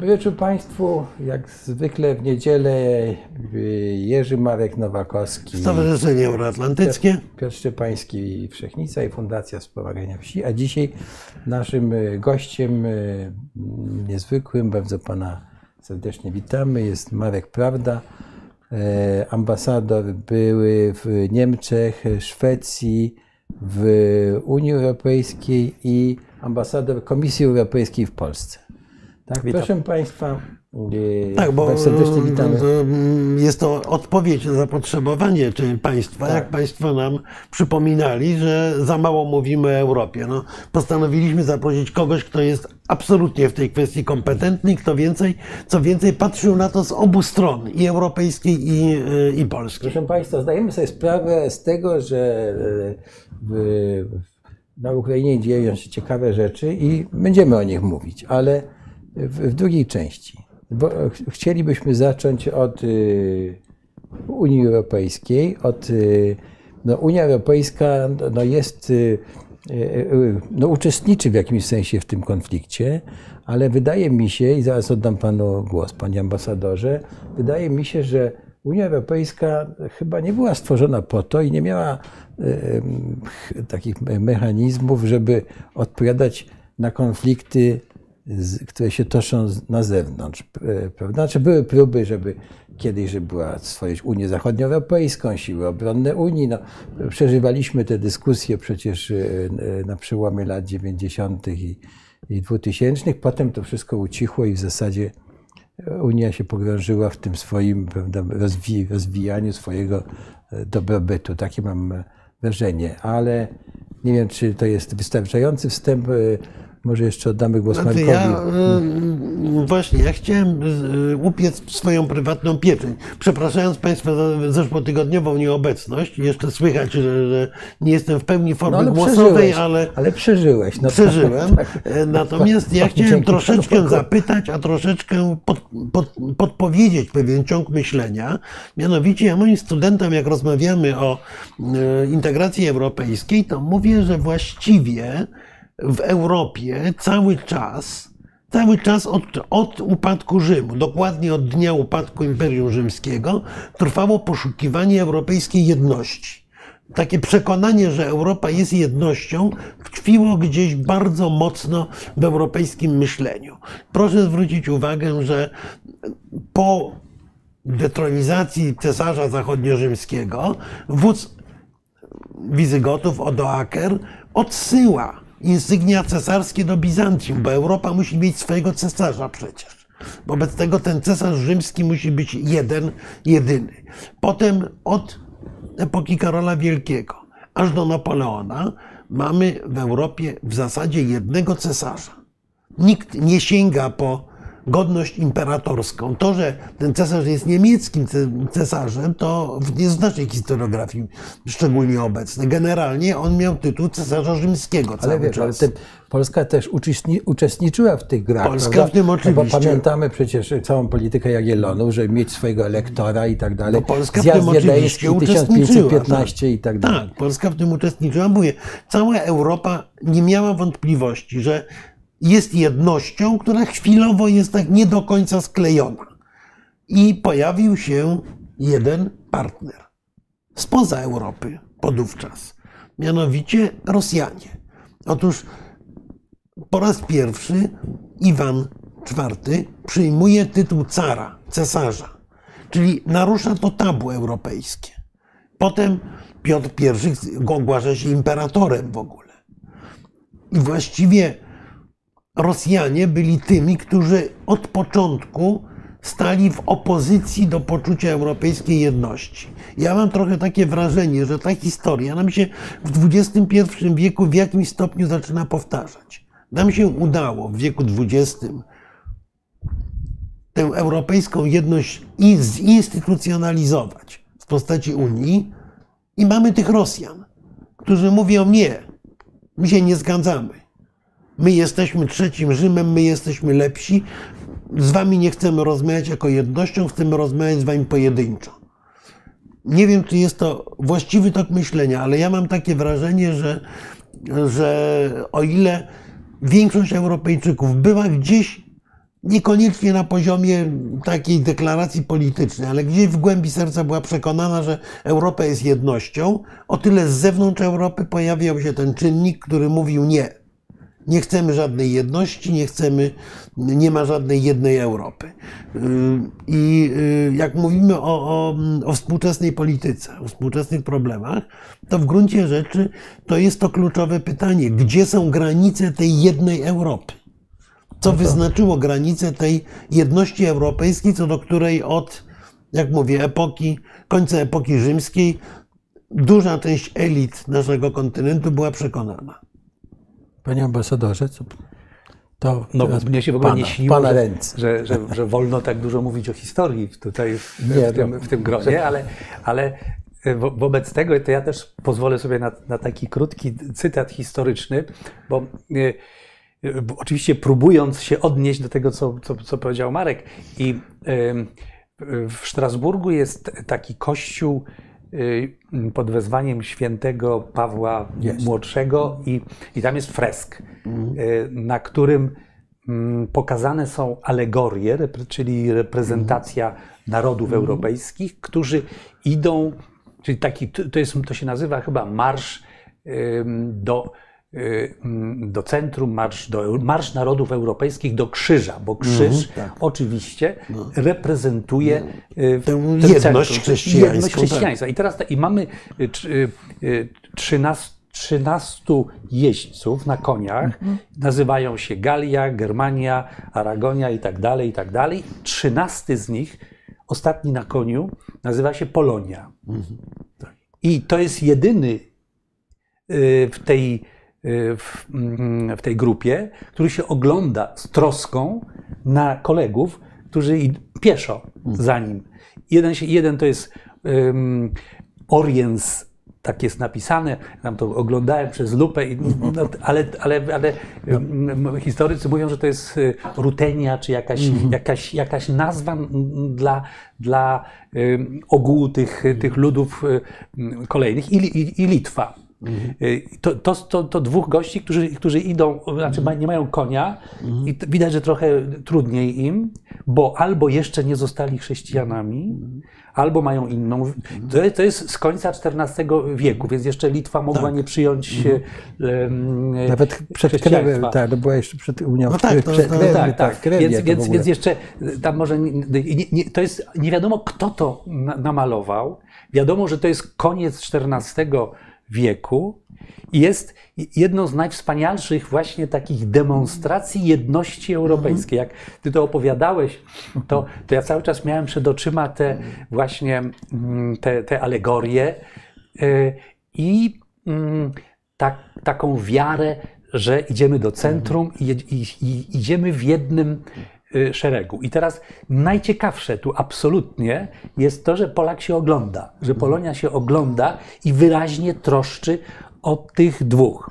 Dobry wieczór Państwu. Jak zwykle w niedzielę Jerzy Marek Nowakowski. Stowarzyszenie Euroatlantyckie. Piotr Szczepański, Wszechnica i Fundacja Wspomagania Wsi. A dzisiaj naszym gościem niezwykłym, bardzo Pana serdecznie witamy, jest Marek Prawda, ambasador były w Niemczech, Szwecji, w Unii Europejskiej i ambasador Komisji Europejskiej w Polsce. Tak, proszę Państwa, tak, bo serdecznie witamy. Jest to odpowiedź na zapotrzebowanie Państwa, tak. jak Państwo nam przypominali, że za mało mówimy o Europie. No, postanowiliśmy zaprosić kogoś, kto jest absolutnie w tej kwestii kompetentny, kto więcej, co więcej patrzył na to z obu stron, i europejskiej, i, i polskiej. Proszę Państwa, zdajemy sobie sprawę z tego, że w, na Ukrainie dzieją się ciekawe rzeczy i będziemy o nich mówić, ale w, drugiej części. Bo chcielibyśmy zacząć od y, Unii Europejskiej. Od, y, no, Unia Europejska no, jest, y, no, uczestniczy w jakimś sensie w tym konflikcie, ale wydaje mi się, i zaraz oddam panu głos, panie ambasadorze, wydaje mi się, że Unia Europejska chyba nie była stworzona po to i nie miała takich mechanizmów, żeby odpowiadać na konflikty które się toczą na zewnątrz. E, prawda? Znaczy były próby, żeby kiedyś, żeby była stworzyć Unię Zachodnioeuropejską, siły obronne Unii. No, przeżywaliśmy te dyskusje przecież e, e, na przełomie lat 90. i, i 2000. Potem to wszystko ucichło i w zasadzie Unia się pogrążyła w tym swoim prawda, rozwi rozwijaniu swojego dobrobytu. Takie mam wrażenie, ale nie wiem, czy to jest wystarczający wstęp. Może jeszcze oddamy głos znaczy, Markowi. Ja, y, właśnie, ja chciałem y, upiec swoją prywatną pieczeń. Przepraszając Państwa za zeszłotygodniową nieobecność, jeszcze słychać, że, że nie jestem w pełni formy no, ale głosowej, ale... Ale przeżyłeś. No, przeżyłem. Tak, tak. Natomiast ja chciałem troszeczkę zapytać, a troszeczkę pod, pod, podpowiedzieć pewien ciąg myślenia. Mianowicie ja moim studentom, jak rozmawiamy o integracji europejskiej, to mówię, że właściwie w Europie cały czas, cały czas od, od upadku Rzymu, dokładnie od dnia upadku Imperium Rzymskiego, trwało poszukiwanie europejskiej jedności. Takie przekonanie, że Europa jest jednością, tkwiło gdzieś bardzo mocno w europejskim myśleniu. Proszę zwrócić uwagę, że po detronizacji cesarza zachodniorzymskiego wódz Wizygotów Odoaker odsyła insygnia cesarskie do Bizancjum, bo Europa musi mieć swojego cesarza przecież. Wobec tego ten cesarz rzymski musi być jeden, jedyny. Potem od epoki Karola Wielkiego aż do Napoleona mamy w Europie w zasadzie jednego cesarza. Nikt nie sięga po godność imperatorską. To, że ten cesarz jest niemieckim cesarzem, to jest w naszej historiografii szczególnie obecne. Generalnie on miał tytuł cesarza rzymskiego cały ale wiesz, czas. Ale Polska też uczestniczyła w tych grach. Polska prawda? w tym oczywiście. No bo pamiętamy przecież całą politykę Jagiellonów, żeby mieć swojego elektora i tak dalej. No Polska Zjazd w tym oczywiście uczestniczyła. 1515 tak. i tak dalej. Tak, Polska w tym uczestniczyła. Mówię, cała Europa nie miała wątpliwości, że jest jednością, która chwilowo jest tak nie do końca sklejona. I pojawił się jeden partner spoza Europy podówczas, mianowicie Rosjanie. Otóż po raz pierwszy Iwan IV przyjmuje tytuł cara, cesarza, czyli narusza to tabu europejskie. Potem Piotr I ogłasza się imperatorem w ogóle. I właściwie Rosjanie byli tymi, którzy od początku stali w opozycji do poczucia europejskiej jedności. Ja mam trochę takie wrażenie, że ta historia nam się w XXI wieku w jakimś stopniu zaczyna powtarzać. Nam się udało w wieku XX tę europejską jedność zinstytucjonalizować w postaci Unii i mamy tych Rosjan, którzy mówią nie, my się nie zgadzamy. My jesteśmy trzecim Rzymem, my jesteśmy lepsi. Z wami nie chcemy rozmawiać jako jednością, chcemy rozmawiać z wami pojedynczo. Nie wiem, czy jest to właściwy tok myślenia, ale ja mam takie wrażenie, że, że o ile większość Europejczyków była gdzieś niekoniecznie na poziomie takiej deklaracji politycznej, ale gdzieś w głębi serca była przekonana, że Europa jest jednością, o tyle z zewnątrz Europy pojawiał się ten czynnik, który mówił nie. Nie chcemy żadnej jedności, nie chcemy, nie ma żadnej jednej Europy. Yy, I yy, jak mówimy o, o, o współczesnej polityce, o współczesnych problemach, to w gruncie rzeczy to jest to kluczowe pytanie, gdzie są granice tej jednej Europy? Co wyznaczyło granice tej jedności europejskiej, co do której od, jak mówię, epoki, końca epoki rzymskiej, duża część elit naszego kontynentu była przekonana. Panie ambasadorze, co, to No, teraz mnie się w ogóle pana, nie śniło, że, ręce. że, że, że wolno tak dużo mówić o historii tutaj w, Nie, w, tym, no. w tym gronie, ale, ale wo- wobec tego to ja też pozwolę sobie na, na taki krótki cytat historyczny, bo e, e, bo oczywiście próbując się odnieść do tego, co, co, co powiedział Marek i w Strasburgu jest taki kościół y, pod wezwaniem świętego Pawła Jest. Młodszego i, i tam jest fresk, y, na którym mm, pokazane są alegorie, czyli reprezentacja narodów europejskich, którzy idą, czyli taki, to, jest, to się nazywa chyba marsz do, do centrum, marsz, do, marsz narodów europejskich do krzyża, bo krzyż oczywiście reprezentuje y, w Tę jedność centrum, chrześcijańską, Jedność tak. I teraz tak, i mamy y, tr- y, y, 13, 13 jeźdźców na koniach. Nazywają się Galia, Germania, Aragonia i tak dalej, i tak dalej. 13 z nich, ostatni na koniu, nazywa się Polonia. I to jest jedyny y, w tej, y, w, mm, w tej grupie, który się ogląda z troską na kolegów, którzy pieszo za nim. Jeden, jeden to jest um, Oriens, tak jest napisane, tam to oglądałem przez lupę, i, no, ale, ale, ale um, historycy mówią, że to jest y, Rutenia, czy jakaś, jakaś, jakaś nazwa dla, dla um, ogółu tych, tych ludów y, kolejnych. I, i, i Litwa. Y, To, to, to, to dwóch gości, którzy, którzy idą, znaczy ma- nie mają konia i t- widać, że trochę trudniej im, bo albo jeszcze nie zostali chrześcijanami, albo mają inną. To, jest- to jest z końca XIV wieku, więc jeszcze Litwa mogła nie przyjąć em, Nawet przed krewem, tak, to była jeszcze przed Unią No tak, to- przed to- krewem, Tak, tak. krewie Więc, więc, więc jeszcze y, tam może nie, nie, to jest nie wiadomo, kto to na, namalował. Wiadomo, że to jest koniec XIV wieku i jest jedną z najwspanialszych właśnie takich demonstracji jedności europejskiej. Jak ty to opowiadałeś, to, to ja cały czas miałem przed oczyma te właśnie mm, te, te alegorie y, i tak, taką wiarę, że idziemy do centrum i, i, i idziemy w jednym szeregu. I teraz najciekawsze tu absolutnie jest to, że Polak się ogląda, że Polonia się ogląda i wyraźnie troszczy o tych dwóch,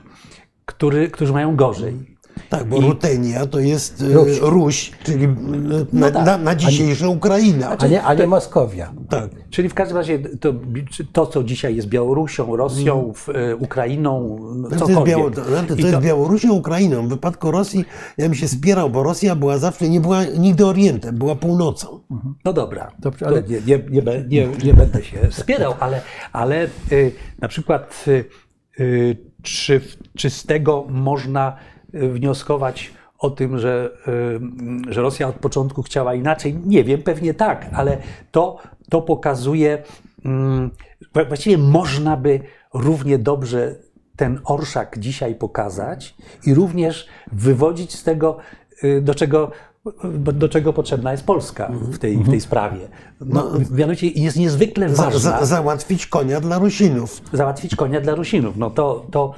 który, którzy mają gorzej. Tak, bo I- Rutenia to jest e, Ruś. Ruś, czyli e, na, tak. na, na dzisiejsza Ukraina. A nie, a nie Moskowia. Tak. Czyli w każdym razie to, to co dzisiaj jest Białorusią, Rosją, w, y, Ukrainą, no, To jest. Biało, to, to I jest Białorusią, Ukrainą. W wypadku Rosji ja bym się spierał, bo Rosja była zawsze, nie była nigdy Orientem, była północą. No dobra, Dobrze, ale nie, nie, nie, nie, nie będę się spierał, ale, ale y, na przykład czy, czy z tego można y, wnioskować o tym, że, y, że Rosja od początku chciała inaczej? Nie wiem, pewnie tak, ale to, to pokazuje, mm, wła- właściwie można by równie dobrze ten orszak dzisiaj pokazać i również wywodzić z tego, y, do czego, do, czego potrzebna jest Polska w tej, w tej sprawie. No, mianowicie jest niezwykle ważna za, załatwić konia dla Rusinów. załatwić konia dla Rusinów. No to, to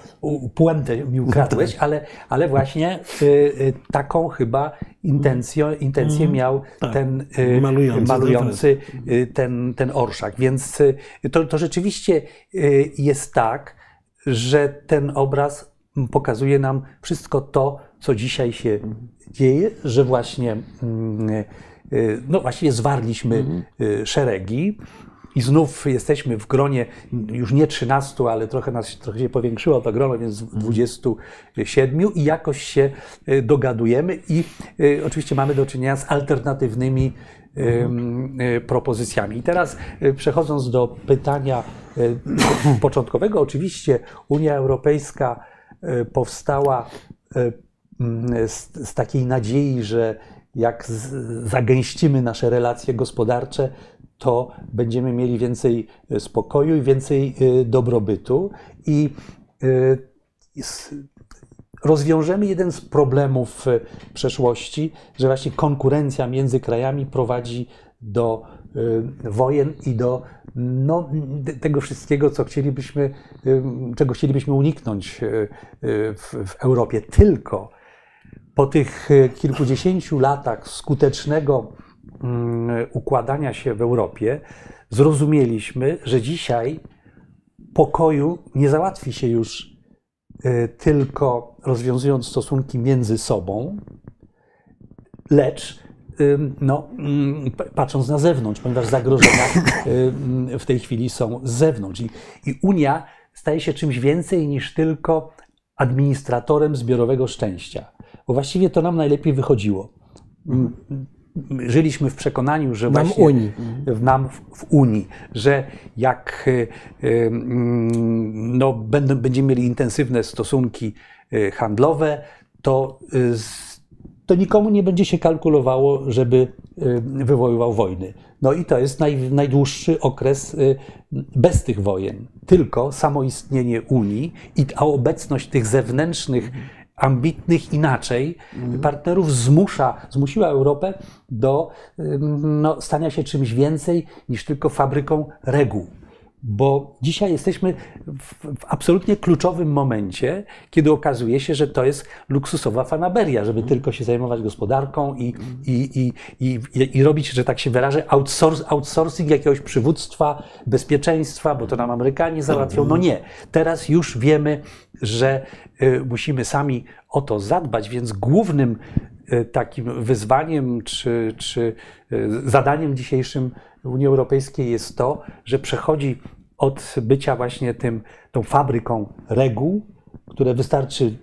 puentę mi ukradłeś, ale, ale właśnie y, y, taką chyba intencję, intencję miał Tak. ten y, Malujący malujący y, ten, ten orszak. Więc y, to, to rzeczywiście jest tak, że ten obraz pokazuje nam wszystko to, co dzisiaj się dzieje, że właśnie mm, y, no właściwie zwarliśmy y, szeregi I znów jesteśmy w gronie już nie 13, ale trochę nas trochę się powiększyło to grono, więc 27 i jakoś się y, dogadujemy i oczywiście mamy do czynienia z alternatywnymi y, propozycjami. I teraz przechodząc do pytania początkowego, oczywiście Unia Europejska powstała z, z takiej nadziei, że jak z, zagęścimy nasze relacje gospodarcze, to będziemy mieli więcej y, spokoju i więcej y, dobrobytu i s- rozwiążemy jeden z problemów przeszłości, że właśnie konkurencja między krajami prowadzi do wojen i do no, tego wszystkiego, co chcielibyśmy, czego chcielibyśmy uniknąć w, w Europie. Tylko po tych y, kilkudziesięciu latach skutecznego mm, układania się w Europie zrozumieliśmy, że dzisiaj pokoju nie załatwi się już y, tylko rozwiązując stosunki między sobą, lecz no, mm, patrząc na zewnątrz, ponieważ zagrożenia ym, w tej chwili są z zewnątrz. I Unia staje się czymś więcej niż tylko administratorem zbiorowego szczęścia. Bo właściwie to nam najlepiej wychodziło. Mm, Żyliśmy w przekonaniu, że Nam właśnie Unii. w nam w, Unii, że jak y, y, mm, no, będą, będziemy mieli intensywne stosunki y, handlowe, to, to nikomu nie będzie się kalkulowało, żeby wywoływał wojny. No i to jest naj, najdłuższy okres bez tych wojen. Tylko samoistnienie Unii i obecność tych zewnętrznych ambitnych inaczej partnerów zmusza, zmusiła Europę do no, stania się czymś więcej niż tylko fabryką reguł. Bo dzisiaj jesteśmy w, w absolutnie kluczowym momencie, kiedy okazuje się, że to jest luksusowa fanaberia, żeby tylko się zajmować gospodarką i, i, i, i, i, robić, że tak się wyrażę, outsource, outsourcing jakiegoś przywództwa, bezpieczeństwa, bo to nam Amerykanie załatwią. No nie. Teraz już wiemy, że y, musimy sami o to zadbać, więc głównym y, takim wyzwaniem czy, czy y, zadaniem dzisiejszym Unii Europejskiej jest to, że przechodzi od bycia właśnie tym, tą fabryką reguł, które wystarczy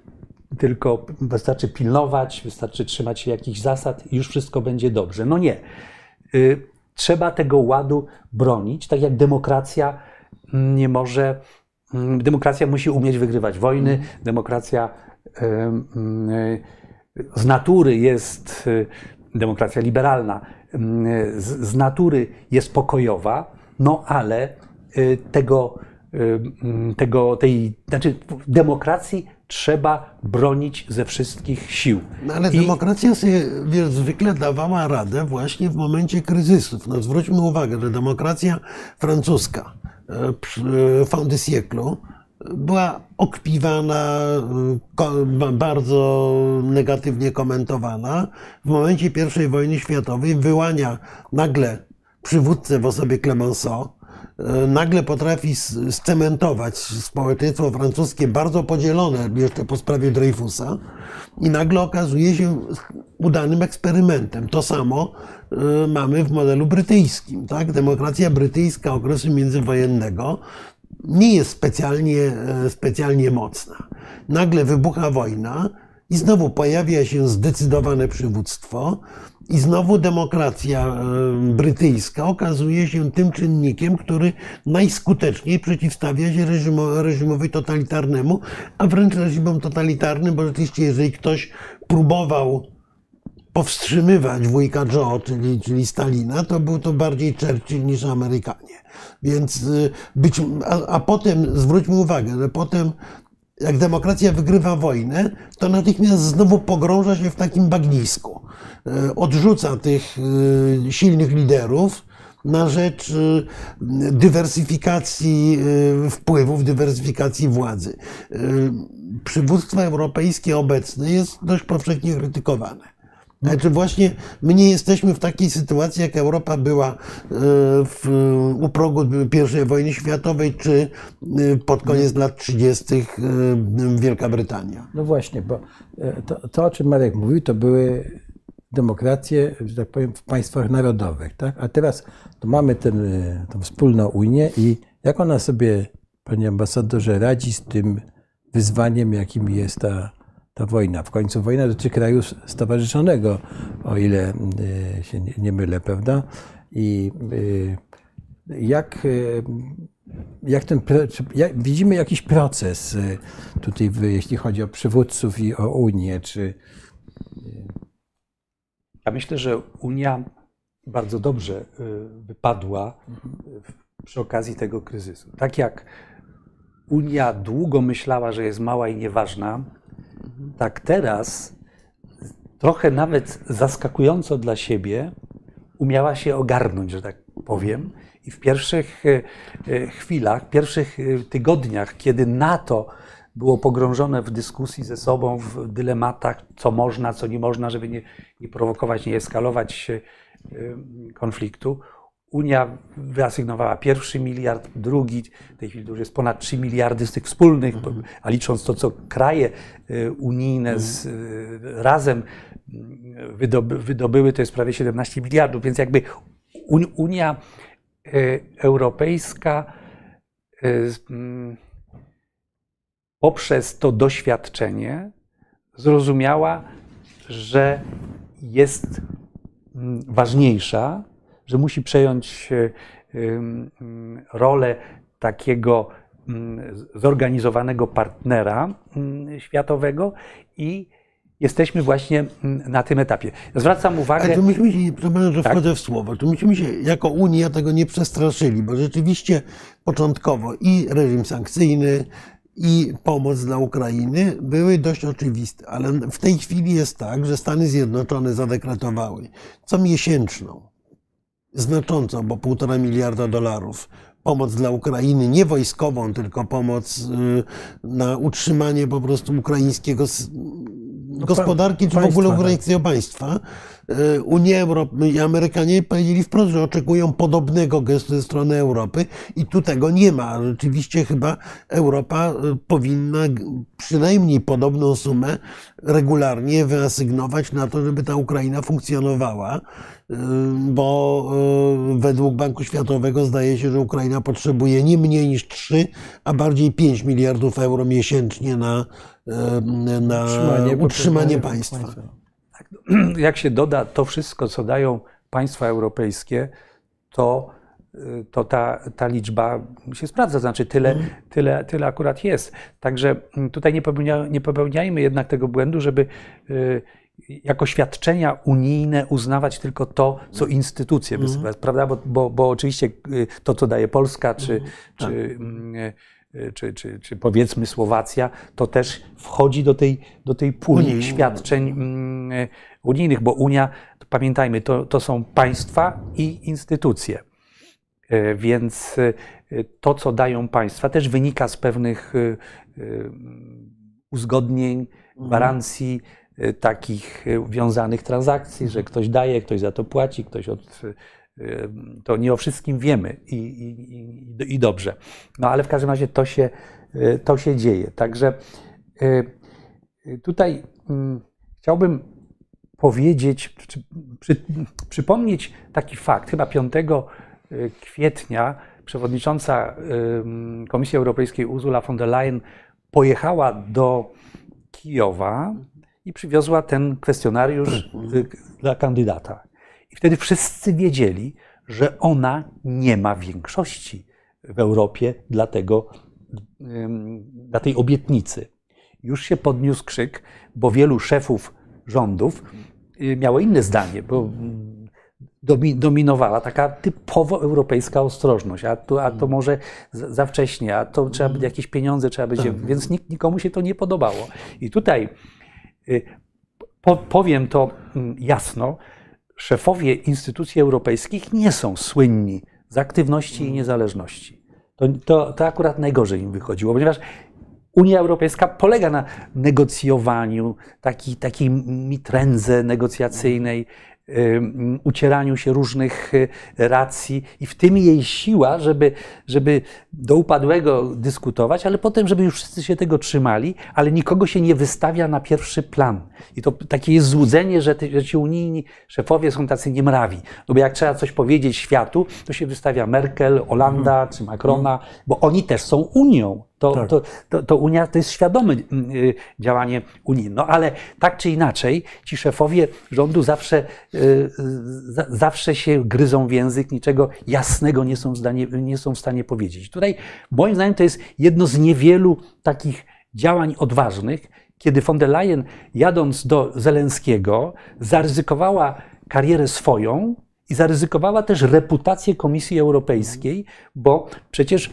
tylko wystarczy pilnować, wystarczy trzymać się jakichś zasad i już wszystko będzie dobrze. No nie. Y, Trzeba tego ładu bronić, tak jak demokracja mm, nie może. mm, Demokracja musi umieć wygrywać wojny. Demokracja y, z natury jest y, demokracja liberalna, z, z natury jest pokojowa, no ale y, tego, y, mm, tego, tej, znaczy demokracji trzeba bronić ze wszystkich sił. No ale I- demokracja sobie wiesz, zwykle dawała radę właśnie w momencie kryzysów. No zwróćmy uwagę, że demokracja francuska e, e, fin de siècle była okpiwana, bardzo negatywnie komentowana. W momencie I wojny światowej wyłania nagle przywódcę w osobie Clemenceau, e, nagle potrafi scementować społeczeństwo francuskie bardzo podzielone jeszcze po sprawie Dreyfusa i nagle okazuje się udanym eksperymentem. To samo e, mamy w modelu brytyjskim. Tak? Demokracja brytyjska okresu międzywojennego nie jest specjalnie, e, specjalnie mocna. Nagle wybucha wojna i znowu pojawia się zdecydowane przywództwo i znowu demokracja e, brytyjska okazuje się tym czynnikiem, który najskuteczniej przeciwstawia się reżimo, reżimowi totalitarnemu, a wręcz reżimom totalitarnym, bo rzeczywiście jeżeli ktoś próbował powstrzymywać wujka Joe, czyli, czyli Stalina, to był to bardziej Churchill niż Amerykanie. Więc y, być, a, a potem, zwróćmy uwagę, że potem jak demokracja wygrywa wojnę, to natychmiast znowu pogrąża się w takim bagnisku. Y, Odrzuca tych y, silnych liderów na rzecz dywersyfikacji wpływów, dywersyfikacji władzy. Przywództwo europejskie obecne jest dość powszechnie krytykowane. Znaczy właśnie my nie jesteśmy w takiej sytuacji, jak Europa była e, w, u progu I wojny światowej, czy e, pod koniec lat 30. e, Wielka Brytania. No właśnie, bo to, to, o czym Marek mówił, to były demokrację, że tak powiem, w państwach narodowych. Tak? A teraz to mamy ten, wspólną Unię i jak ona sobie, panie ambasadorze, radzi z tym wyzwaniem, jakim jest ta, ta wojna. W końcu wojna dotyczy kraju stowarzyszonego, o ile się nie, mylę, prawda? I jak jak ten, jak, widzimy jakiś proces y, tutaj, jeśli chodzi o przywódców i o Unię, czy... Ja myślę, że Unia bardzo dobrze y, wypadła przy okazji tego kryzysu. Tak jak Unia długo myślała, że jest mała i nieważna, tak teraz trochę nawet zaskakująco dla siebie umiała się ogarnąć, że tak powiem, i w pierwszych e, e, chwilach, w pierwszych e, tygodniach, kiedy NATO było pogrążone w dyskusji ze sobą, w dylematach, co można, co nie można, żeby nie, nie prowokować, nie eskalować konfliktu, Unia wyasygnowała pierwszy miliard, drugi, w tej chwili już jest ponad 3 miliardy z tych wspólnych, a licząc to, co kraje unijne z, razem wydoby, wydobyły, to jest prawie 17 miliardów, więc jakby Unia Y, europejska y, mm, poprzez to doświadczenie zrozumiała, że jest mm, ważniejsza, że musi przejąć mm, rolę takiego zorganizowanego partnera światowego i jesteśmy właśnie mm, na tym etapie. Zwracam uwagę. Ale tu myśmy się, przepraszam, że tak? wchodzę w słowo, tu myśmy się jako Unia tego nie przestraszyli, bo rzeczywiście początkowo i reżim sankcyjny, i pomoc dla Ukrainy były dość oczywiste, ale w tej chwili jest tak, że Stany Zjednoczone zadekretowały co miesięczną, znaczącą, bo półtora miliarda dolarów pomoc dla Ukrainy, nie wojskową, tylko pomoc y, na utrzymanie po prostu ukraińskiego no, gospodarki, czy w ogóle tak. ukraińskiego państwa. Y, Unia Europy i Amerykanie powiedzieli wprost, że oczekują podobnego gestu ze strony Europy i tu tego nie ma. Rzeczywiście chyba Europa y, powinna przynajmniej podobną sumę regularnie wyasygnować na to, żeby ta Ukraina funkcjonowała bo y, według Banku Światowego zdaje się, że Ukraina potrzebuje nie mniej niż 3, a bardziej 5 miliardów euro miesięcznie na, na utrzymanie, utrzymanie państwa. Tak, jak się doda to wszystko, co dają państwa europejskie, to, y, to ta, ta liczba się sprawdza, znaczy tyle, mm. tyle, tyle akurat jest. Także mm, tutaj nie, popełnia, nie popełniajmy jednak tego błędu, żeby jako świadczenia unijne uznawać tylko to, co instytucje mm. wysyłają, prawda? Bo, bo, bo, oczywiście y, to, co daje Polska, czy, mm. czy, tak. Y, czy, czy, czy, powiedzmy Słowacja, to też wchodzi do tej, do tej puli świadczeń mm, unijnych, bo Unia, pamiętajmy, to, to są państwa i instytucje. Y, więc to, co dają państwa, też wynika z pewnych uzgodnień, mhm. gwarancji, Y, takich y, wiązanych transakcji, że ktoś daje, ktoś za to płaci, ktoś od. Y, to nie o wszystkim wiemy i, i, i dobrze. No ale w każdym razie to się, to się dzieje. Także tutaj mm, chciałbym powiedzieć, czy, przy, przypomnieć taki fakt. Chyba 5 kwietnia przewodnicząca Komisji Europejskiej Ursula von der Leyen pojechała do Kijowa i przywiozła ten kwestionariusz dla kandydata. I wtedy wszyscy wiedzieli, że ona nie ma większości w Europie dla, tego, dla tej obietnicy. Już się podniósł krzyk, bo wielu szefów rządów y, miało inne zdanie, bo dominowała taka typowo europejska ostrożność, a to, a to może za wcześnie, a to trzeba jakieś pieniądze trzeba będzie, tak. więc nikomu się to nie podobało. I tutaj Y, po, powiem to mm, jasno, szefowie instytucji europejskich nie są słynni z aktywności i niezależności. To, to, to akurat najgorzej im wychodziło, ponieważ Unia Europejska polega na negocjowaniu, takiej, takiej mitrędze negocjacyjnej, ucieraniu się różnych y, racji i w tym jej siła, żeby, żeby do upadłego dyskutować, ale potem, żeby już wszyscy się tego trzymali, ale nikogo się nie wystawia na pierwszy plan. I to takie jest złudzenie, że, że ci unijni szefowie są tacy niemrawi. No bo jak trzeba coś powiedzieć światu, to się wystawia Merkel, Olanda czy Macrona, bo oni też są Unią. To, Tak. to, to, to Unia to jest świadome mm, y, działanie Unii. No ale tak czy inaczej, ci szefowie rządu zawsze, y, za- zawsze się gryzą w język, niczego jasnego nie są, zdanie, nie są w stanie powiedzieć. Tutaj moim zdaniem to jest jedno z niewielu takich działań odważnych, kiedy von der Leyen jadąc do Zelenskiego zaryzykowała karierę swoją, i zaryzykowała też reputację Komisji Europejskiej, bo przecież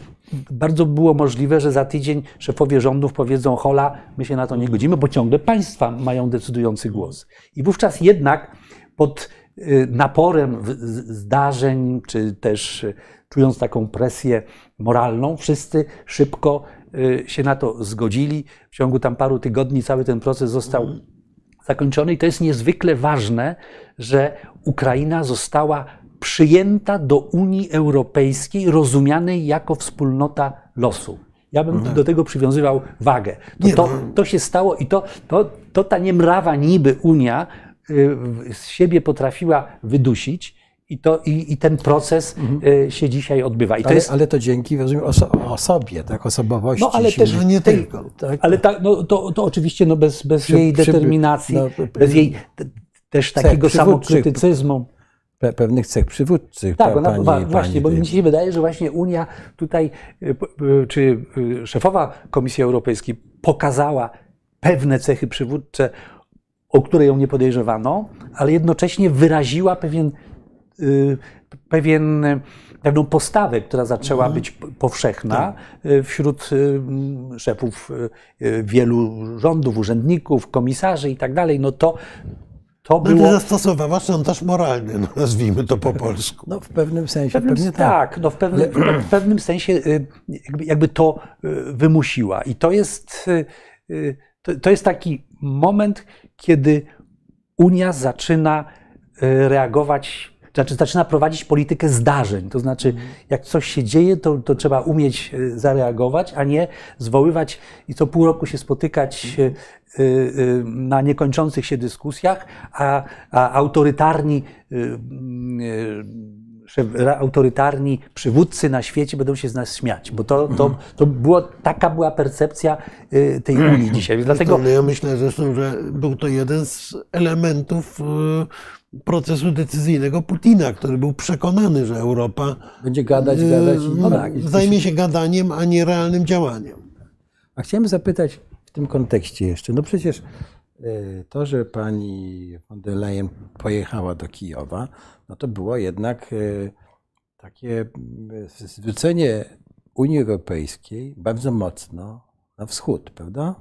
bardzo było możliwe, że za tydzień szefowie rządów powiedzą: Hola, my się na to nie godzimy, bo ciągle państwa mają decydujący głos. I wówczas jednak pod y, naporem zdarzeń, czy też y, czując taką presję moralną, wszyscy szybko y, się na to zgodzili. W ciągu tam paru tygodni cały ten proces został zakończony i to jest niezwykle ważne, że Ukraina została przyjęta do Unii Europejskiej, rozumianej jako wspólnota losu. Ja bym do tego przywiązywał wagę. To, Nie, to, no. to się stało i to, to, to ta niemrawa niby Unia y, z siebie potrafiła wydusić i, to, i, i ten proces y, się dzisiaj odbywa. I to Ale, jest, ale to dzięki rozumiem, oso osobie, tak, osobowości. no ale też nie tej- tylko. Tak. Ale ta, no, to, to oczywiście no bez, bez Przy- jej przy- determinacji, no, bez jej te, też takiego samokrytycyzmu. Pe pewnych cech przywódczych. Tak, pa- ona, pani, wa- pani właśnie, bo tej- mi się wydaje, że właśnie Unia tutaj, y, czy y, szefowa Komisji Europejskiej pokazała pewne cechy przywódcze, o które ją nie podejrzewano, ale jednocześnie wyraziła pewien, y, pewien, pewną postawę, która zaczęła być p- powszechna y, wśród szefów wielu rządów, urzędników, komisarzy i tak dalej. No to, to No, było... zastosowała szantaż moralny, no, nazwijmy to po polsku. No w pewnym sensie, W pewnym, pewnie tak, tak. no w, pewnym, w pewnym sensie y, jakby, jakby to y, wymusiła. I to jest, y, to, jest taki moment, kiedy Unia zaczyna reagować, znaczy zaczyna prowadzić politykę zdarzeń. To znaczy, jak coś się dzieje, to, to trzeba umieć y, zareagować, a nie zwoływać i co pół roku się spotykać y, y, y, na niekończących się dyskusjach, a, a autorytarni autorytarni przywódcy na świecie będą się z nas śmiać, bo to, to, to było, taka była percepcja tej Unii dzisiaj. Dlatego No, ja myślę zresztą, że był to jeden z elementów procesu decyzyjnego Putina, który był przekonany, że Europa Będzie gadać, gadać. i- y, tak, zajmie się gadaniem, a nie realnym działaniem. A chciałem zapytać w tym kontekście jeszcze, no przecież e, to, że pani von der Leyen pojechała do Kijowa, no to było jednak e, takie zwrócenie Unii Europejskiej bardzo mocno na wschód, prawda?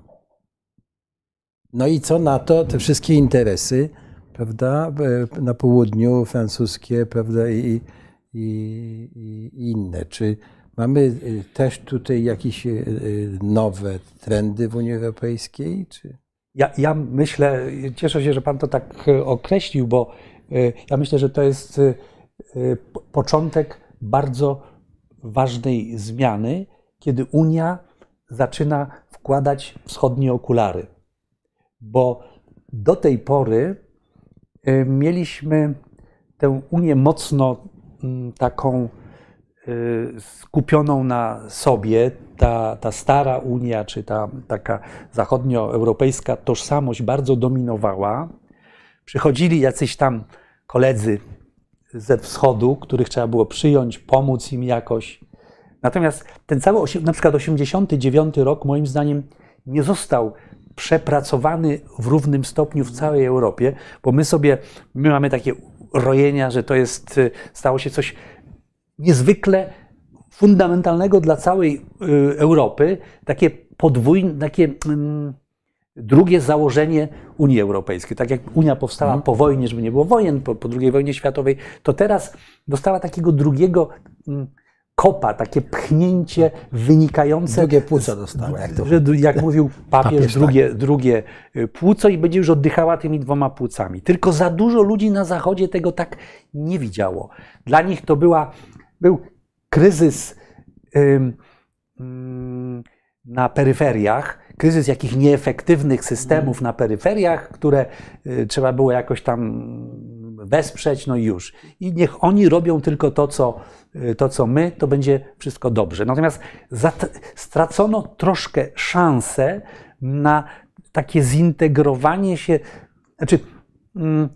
No i co na to te wszystkie interesy, prawda, e, na południu francuskie, prawda, i, i, i inne. Czy mamy y, też tutaj jakieś y, nowe trendy w Unii Europejskiej? Czy? ja, ja myślę, cieszę się, że Pan to tak e, określił, bo e, ja myślę, że to jest e, e, po- początek bardzo ważnej zmiany, kiedy Unia zaczyna wkładać wschodnie okulary. Bo do tej pory e, mieliśmy tę Unię mocno mm, taką y, skupioną na sobie, ta, ta stara Unia, czy ta taka zachodnioeuropejska tożsamość bardzo dominowała. Przychodzili jacyś tam koledzy ze wschodu, których trzeba było przyjąć, pomóc im jakoś. Natomiast ten cały, na przykład 89 rok, moim zdaniem, nie został przepracowany w równym stopniu w całej Europie, bo my sobie, my mamy takie rojenia, że to jest, y, stało się coś niezwykle fundamentalnego dla całej y, Europy, takie podwójne, takie mm, drugie założenie Unii Europejskiej. Tak jak Unia powstała po wojnie, żeby nie było wojen, po, po II wojnie światowej, to teraz dostała takiego drugiego mm, kopa, takie pchnięcie wynikające. Drugie płuco dostała, jak to że, jak mówił papież, Papież, tak. drugie, drugie y, płuco i będzie już oddychała tymi dwoma płucami. Tylko za dużo ludzi na Zachodzie tego tak nie widziało. Dla nich to była, był kryzys ym, ym, na peryferiach, kryzys jakich nieefektywnych systemów na peryferiach, które y, trzeba było jakoś tam wesprzeć, no już. I niech oni robią tylko to, co, y, to, co my, to będzie wszystko dobrze. Natomiast stracono troszkę szansę na takie zintegrowanie się, znaczy mm,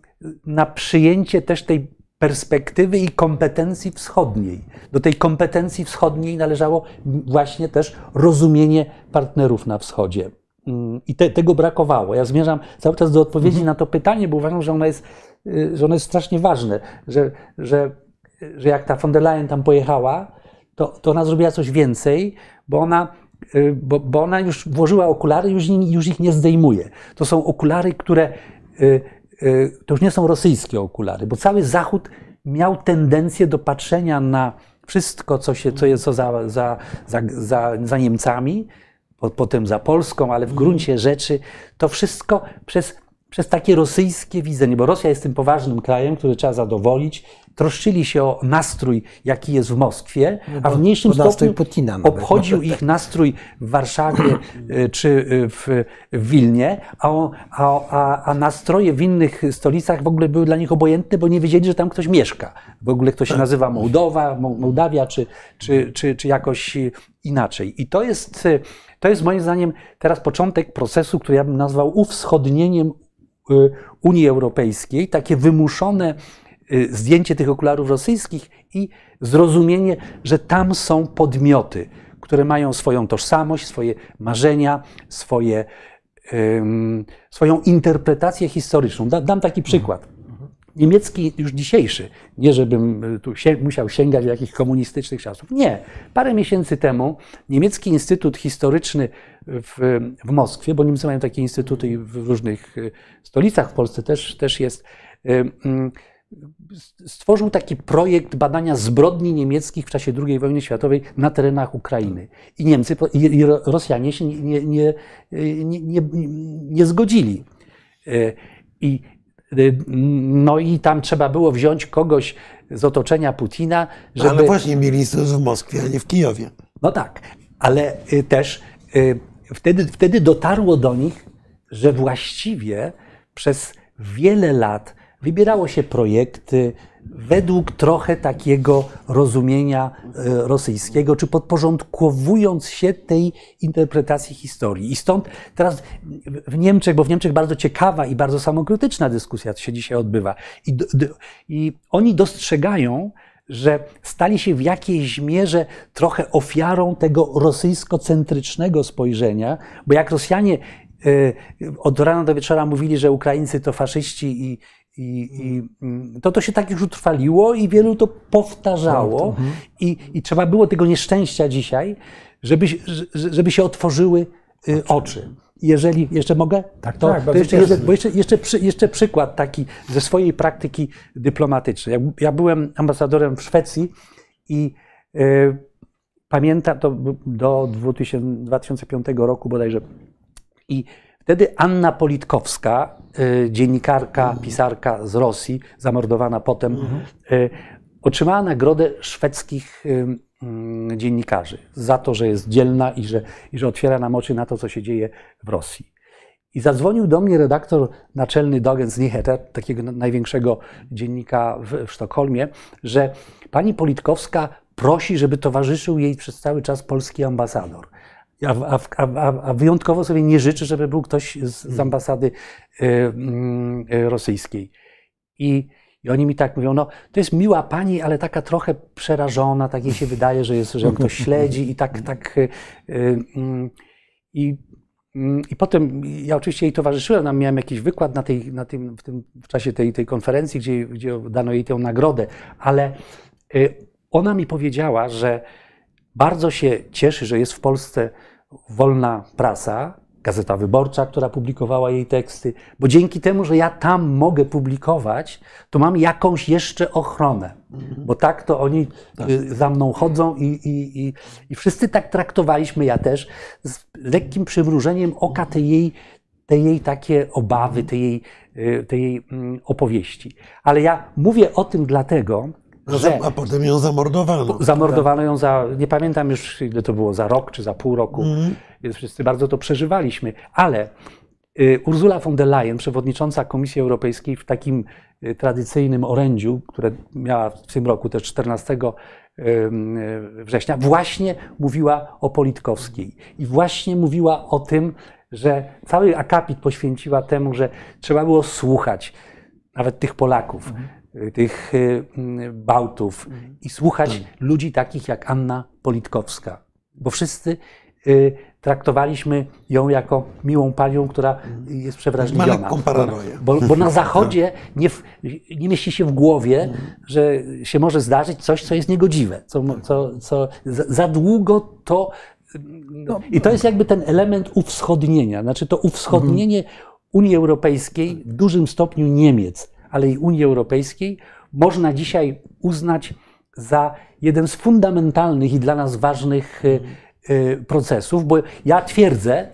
na przyjęcie też tej perspektywy i kompetencji wschodniej. Do tej kompetencji wschodniej należało właśnie też rozumienie partnerów na wschodzie. Mm, I te, tego brakowało. Ja zmierzam cały czas do odpowiedzi na to pytanie, bo uważam, że ono jest, że ono jest strasznie ważne, że, że, że jak ta von der Leyen tam pojechała, to, to ona zrobiła coś więcej, bo ona, y, bo, bo ona już włożyła okulary, już, już ich nie zdejmuje. To są okulary, które y, y, to już nie są rosyjskie okulary, bo cały Zachód miał tendencję do patrzenia na wszystko, co, się, co jest co za, za, za, za, Niemcami, po- potem za Polską, ale w gruncie rzeczy to wszystko przez, przez takie rosyjskie widzenie, bo Rosja jest tym poważnym krajem, który trzeba zadowolić. Troszczyli się o nastrój, jaki jest w Moskwie, a w mniejszym stopniu Putina nawet. obchodził ich nastrój w Warszawie y, czy y, w, w Wilnie, a, a, a, nastroje w innych stolicach w ogóle były dla nich obojętne, bo nie wiedzieli, że tam ktoś mieszka. W ogóle ktoś się nazywa Mołdowa, Mo- Mołdawia, czy, czy, czy, czy jakoś inaczej. I to jest, to jest moim zdaniem teraz początek procesu, który ja bym nazwał uwschodnieniem Unii Europejskiej, takie wymuszone y, zdjęcie tych okularów rosyjskich i zrozumienie, że tam są podmioty, które mają swoją tożsamość, swoje marzenia, swoje, swoją interpretację historyczną. Da, dam taki przykład. Niemiecki już dzisiejszy, nie żebym y, tu się, musiał sięgać do jakichś komunistycznych czasów. Nie. Parę miesięcy temu niemiecki Instytut Historyczny w, w Moskwie, bo Niemcy mają takie instytuty w różnych y, stolicach, w Polsce też, też jest, y, mm, stworzył taki projekt badania zbrodni niemieckich w czasie II wojny światowej na terenach Ukrainy. I Niemcy i, Rosjanie się nie, nie, nie, nie, nie, zgodzili. I, no i tam trzeba było wziąć kogoś z otoczenia Putina, żeby... Ale właśnie mieli instytut w Moskwie, a nie w Kijowie. No tak, ale y, też y, wtedy, wtedy dotarło do nich, że właściwie przez wiele lat wybierało się projekty według trochę takiego rozumienia y, rosyjskiego, czy podporządkowując się tej interpretacji historii. I stąd teraz w Niemczech, bo w Niemczech bardzo ciekawa i bardzo samokrytyczna dyskusja się dzisiaj odbywa. I, i oni dostrzegają, że stali się w jakiejś mierze trochę ofiarą tego rosyjsko-centrycznego spojrzenia, bo jak Rosjanie y, od rana do wieczora mówili, że Ukraińcy to faszyści i, i, i mm, to to się tak już utrwaliło i wielu to powtarzało i, i trzeba było tego nieszczęścia dzisiaj, żeby, żeby się otworzyły y, oczy. Jeżeli jeszcze mogę, Tak, to, tak, to jeszcze, bo jeszcze, jeszcze, przy, jeszcze przykład taki ze swojej praktyki dyplomatycznej. Jak, ja byłem ambasadorem w Szwecji i y, pamiętam to do 2000, 2005 roku bodajże. I wtedy Anna Politkowska, y, dziennikarka, pisarka z Rosji, zamordowana potem, y, otrzymała nagrodę szwedzkich y, mm, dziennikarzy za to, że jest dzielna i że, i że otwiera nam oczy na to, co się dzieje w Rosji. I zadzwonił do mnie redaktor naczelny Dagens Nyheter, takiego na- największego dziennika w, w Sztokholmie, że pani Politkowska prosi, żeby towarzyszył jej przez cały czas polski ambasador. A, a, a, a wyjątkowo sobie nie życzy, żeby był ktoś z, z ambasady y, mm, y, rosyjskiej. I, I oni mi tak mówią, no to jest miła pani, ale taka trochę przerażona, tak jej się wydaje, że, jest, że ją ktoś śledzi i tak, tak y, y, mm, i I potem ja oczywiście jej towarzyszyłem, tam miałem jakiś wykład na tej, na tym, w, tym, w czasie tej, tej konferencji, gdzie, gdzie dano jej tę nagrodę, ale y, ona mi powiedziała, że bardzo się cieszy, że jest w Polsce wolna prasa, Gazeta Wyborcza, która publikowała jej teksty, bo dzięki temu, że ja tam mogę publikować, to mam jakąś jeszcze ochronę, bo tak to oni y, za mną chodzą i, i, i, i wszyscy tak traktowaliśmy, ja też, z lekkim przymrużeniem oka te jej, te jej takie obawy, te jej, y, te jej mm, opowieści. Ale ja mówię o tym dlatego, że... za, a potem ją zamordowano. Zamordowano ją za, nie pamiętam już ile to było, za rok czy za pół roku, więc wszyscy bardzo to przeżywaliśmy. Ale y, Ursula von der Leyen, przewodnicząca Komisji Europejskiej w takim y, tradycyjnym orędziu, które miała w tym roku też 14 ym, y, września, właśnie mówiła o Politkowskiej. I właśnie mówiła o tym, że cały akapit poświęciła temu, że trzeba było słuchać nawet tych Polaków, y, tych y, mm, Bałtów i słuchać ludzi takich jak Anna Politkowska, bo wszyscy y, traktowaliśmy ją jako miłą panią, która jest Ma przewrażliwiona. Bo, bo na Zachodzie nie, w, nie mieści się w głowie, że się może zdarzyć coś, co jest niegodziwe, co, co, co za, za długo to. No, I to jest jakby ten element uwschodnienia, znaczy to uwschodnienie Unii Europejskiej, w dużym stopniu Niemiec, ale i Unii Europejskiej, można dzisiaj uznać za jeden z fundamentalnych i dla nas ważnych y, y, procesów, bo ja twierdzę,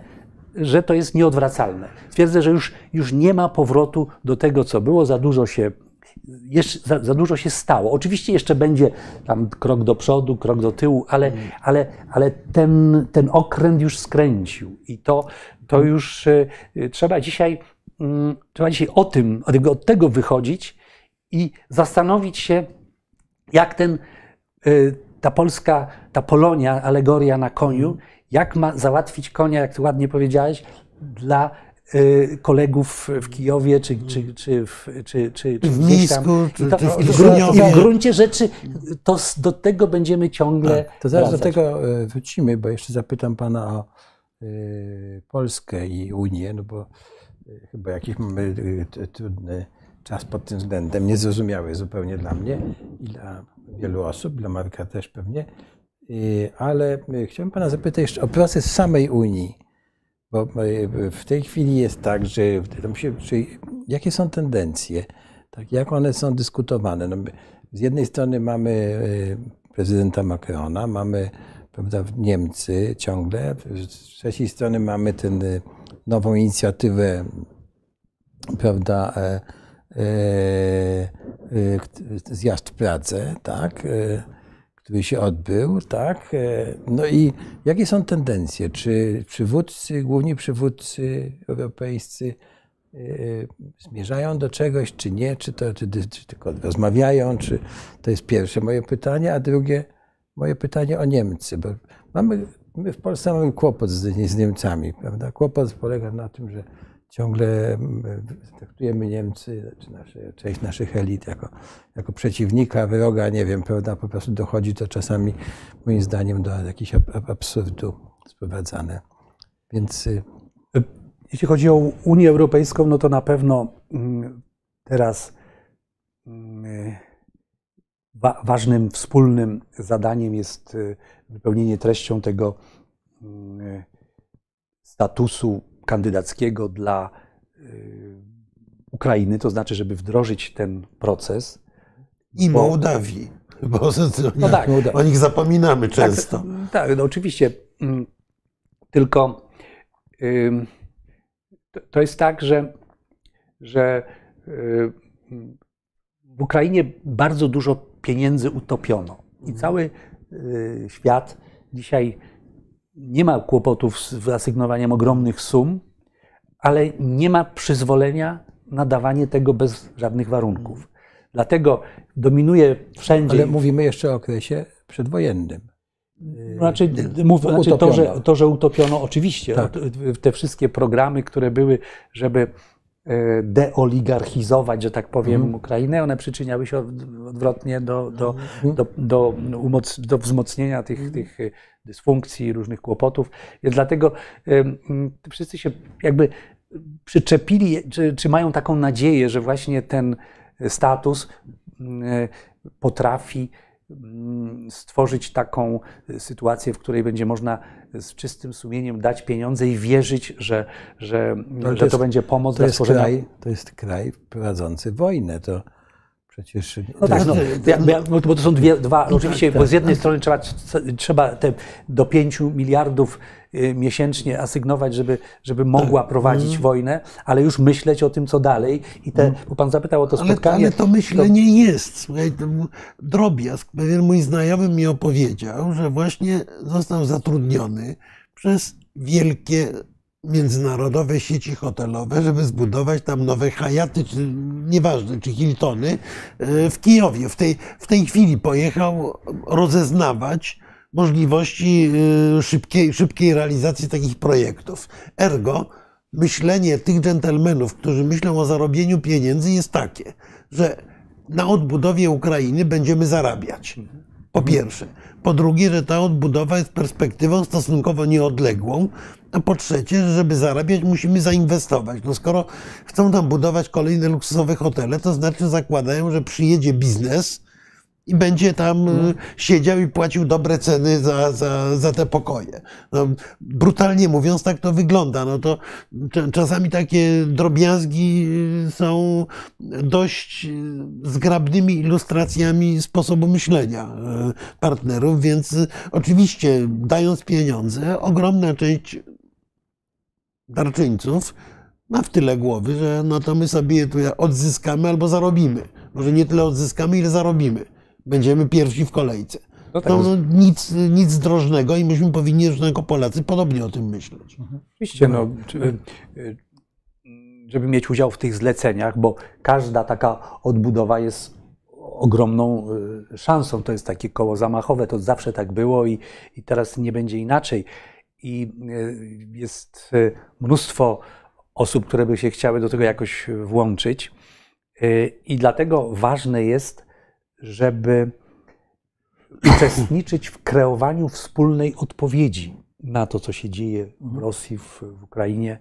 że to jest nieodwracalne. Twierdzę, że już, już nie ma powrotu do tego, co było, za dużo się. Jeszcze, za, za dużo się stało. Oczywiście jeszcze będzie tam krok do przodu, krok do tyłu, ale, ale, ale ten, ten okręt już skręcił i to, to już y, trzeba dzisiaj, mm, trzeba dzisiaj o tym, od tego, od tego wychodzić i zastanowić się, jak ten, y, ta polska, ta Polonia, alegoria na koniu, jak ma załatwić konia, jak ty ładnie powiedziałeś, dla y, kolegów w Kijowie, czy, czy, czy, w, czy, czy, czy W. Mińsku, czy- to, czy w i, w, Kiszyniowie. I w gruncie rzeczy to, do tego będziemy ciągle Tak, to zaraz do wracać. tego e, wrócimy, bo jeszcze zapytam pana o Polskę i Unię, no bo chyba jakiś mamy trudny czas pod tym względem, niezrozumiały zupełnie dla mnie i dla wielu osób, dla Marka też pewnie. E, Ale e, chciałem pana zapytać jeszcze o proces samej Unii. Bo e, w tej chwili jest tak, że się, jakie są tendencje, tak, jak one są dyskutowane. No, z jednej strony mamy prezydenta Macrona, mamy prawda, Niemcy ciągle, z trzeciej strony mamy tę nową inicjatywę prawda, e, e, e, zjazd w Pradze, tak, e, który się odbył, tak. e, No i jakie są tendencje? Czy przywódcy, główni przywódcy europejscy zmierzają do czegoś, czy nie, czy, to, czy, czy tylko rozmawiają, czy to jest pierwsze moje pytanie, a drugie moje pytanie o Niemcy, bo mamy, my w Polsce mamy kłopot z, z Niemcami, prawda? Kłopot polega na tym, że ciągle mm, traktujemy Niemcy, czy nasze, część naszych elit jako, jako przeciwnika, wroga, nie wiem, prawda? Po prostu dochodzi to czasami, moim zdaniem, do ab- absurdu sprowadzane. Więc y, Jeśli chodzi o Unię Europejską, no to na pewno mm, teraz mm, wa- ważnym wspólnym zadaniem jest y, wypełnienie treścią tego mm, statusu kandydackiego dla y, Ukrainy, to znaczy, żeby wdrożyć ten proces. I Bo- Mołdawii. Bo No tak, o nich zapominamy często. Tak, tak no oczywiście. Mm, Tylko to- jest tak, że, że y, w Ukrainie bardzo dużo pieniędzy utopiono i cały y, świat dzisiaj nie ma kłopotów z wyasygnowaniem ogromnych sum, ale nie ma przyzwolenia na dawanie tego bez żadnych warunków. Dlatego dominuje wszędzie. ale mówimy jeszcze o okresie przedwojennym. Znaczy, mów, znaczy to, że, Utopiono. to, że utopiono, oczywiście, Tak. te wszystkie programy, które były, żeby deoligarchizować, że tak powiem, Mhm. Ukrainę, one przyczyniały się od- odwrotnie do, do, do, do, umoc, do wzmocnienia tych, tych e, dysfunkcji, różnych kłopotów. Więc dlatego em, wszyscy się jakby przyczepili, czy, czy mają taką nadzieję, że właśnie ten status mm, potrafi mm, stworzyć taką sytuację, w której będzie można z czystym sumieniem dać pieniądze i wierzyć, że, że, to że to jest- będzie pomoc To dla jest, stworzenia. kraj, to jest kraj prowadzący wojnę. To przecież. No to tak, no, no to- bo to są dwie, dwa, oczywiście, tak, bo z jednej strony trzeba, trzeba te do 5 miliardów y, miesięcznie asygnować, żeby, żeby mogła Tak. prowadzić Mhm. wojnę, ale już myśleć o tym, co dalej. I te, bo pan zapytał o to Ale, spotkanie. ale to myślenie jest. Słuchaj, to drobiazg. Pewien mój znajomy mi opowiedział, że właśnie został zatrudniony przez wielkie międzynarodowe sieci hotelowe, żeby zbudować tam nowe Hayaty, czy nieważne, czy Hiltony e, w Kijowie. W tej, w tej chwili pojechał rozeznawać możliwości e, szybkiej, szybkiej realizacji takich projektów. Ergo, myślenie tych dżentelmenów, którzy myślą o zarobieniu pieniędzy, jest takie, że na odbudowie Ukrainy będziemy zarabiać. Po pierwsze. Po drugie, że ta odbudowa jest perspektywą stosunkowo nieodległą. A po trzecie, że żeby zarabiać, musimy zainwestować. No skoro chcą tam budować kolejne luksusowe hotele, to znaczy zakładają, że przyjedzie biznes i będzie tam y, siedział i płacił dobre ceny za, za, za te pokoje. No, brutalnie mówiąc, tak to wygląda. No to cza- czasami takie drobiazgi y, są dość y, zgrabnymi ilustracjami sposobu myślenia partnerów, więc oczywiście dając pieniądze, ogromna część darczyńców ma w tyle głowy, że no to my sobie je tu odzyskamy albo zarobimy. Może nie tyle odzyskamy, ile zarobimy. Będziemy pierwsi w kolejce. No tak, No, no, nic, nic zdrożnego i myśmy powinni już jako Polacy podobnie o tym myśleć. Oczywiście, no, y, żeby mieć udział w tych zleceniach, bo każda taka odbudowa jest ogromną y, szansą. To jest takie koło zamachowe, to zawsze tak było i, i teraz nie będzie inaczej. I y, jest mnóstwo osób, które by się chciały do tego jakoś włączyć. I dlatego ważne jest, żeby uczestniczyć w kreowaniu wspólnej odpowiedzi na to, co się dzieje w Rosji, w, w Ukrainie.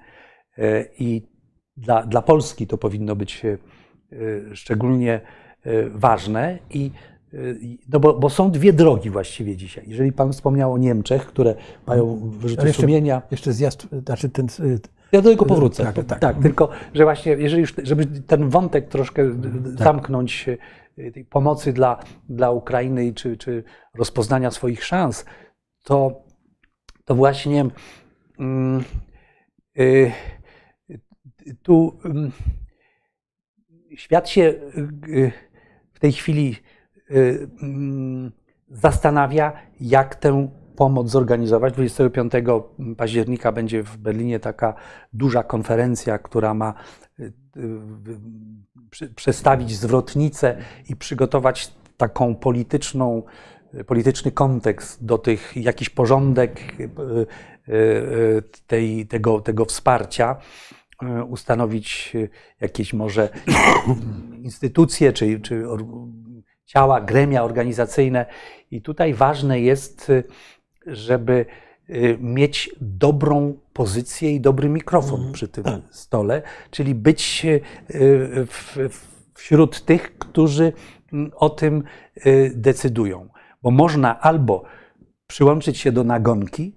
E, I dla, dla Polski to powinno być e, szczególnie e, ważne. I, no bo, bo są dwie drogi właściwie dzisiaj. Jeżeli Pan wspomniał o Niemczech, które mają wyrzuty Ale jeszcze, sumienia. jeszcze zjazd, znaczy ten. Ja do tego powrócę. Tak, Tak, tak. tylko że właśnie, jeżeli już, żeby ten wątek troszkę zamknąć y, tej pomocy dla, dla Ukrainy czy, czy rozpoznania swoich szans, to, to właśnie mm, y, tu mm, świat się y, w tej chwili y, mm, zastanawia, jak tę pomoc zorganizować. 25 października będzie w Berlinie taka duża konferencja, która ma y, y, przy- przestawić zwrotnicę i przygotować taką polityczną, polityczny kontekst do tych, jakiś porządek y, y, y, tej, tego, tego wsparcia y, ustanowić y, jakieś może instytucje czy, czy ciała, gremia organizacyjne. I tutaj ważne jest, y, żeby y, mieć dobrą pozycję i dobry mikrofon przy tym stole, czyli być y, w, wśród tych, którzy mm, o tym y, decydują. Bo można albo przyłączyć się do nagonki,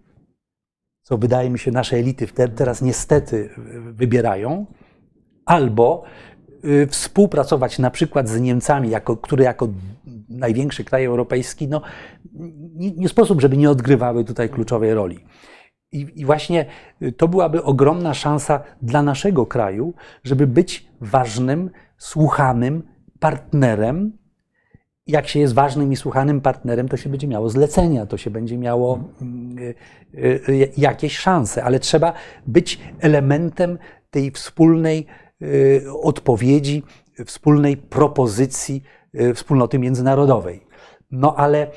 co wydaje mi się nasze elity te- teraz niestety wybierają, albo współpracować na przykład z Niemcami, jako, które jako największy kraj europejski, no, nie, nie sposób, żeby nie odgrywały tutaj kluczowej roli. I, I właśnie y, to byłaby ogromna szansa dla naszego kraju, żeby być ważnym, słuchanym partnerem. Jak się jest ważnym i słuchanym partnerem, to się będzie miało zlecenia, to się będzie miało mm, y, y, jakieś szanse, ale trzeba być elementem tej wspólnej y, odpowiedzi, wspólnej propozycji y, wspólnoty międzynarodowej. No ale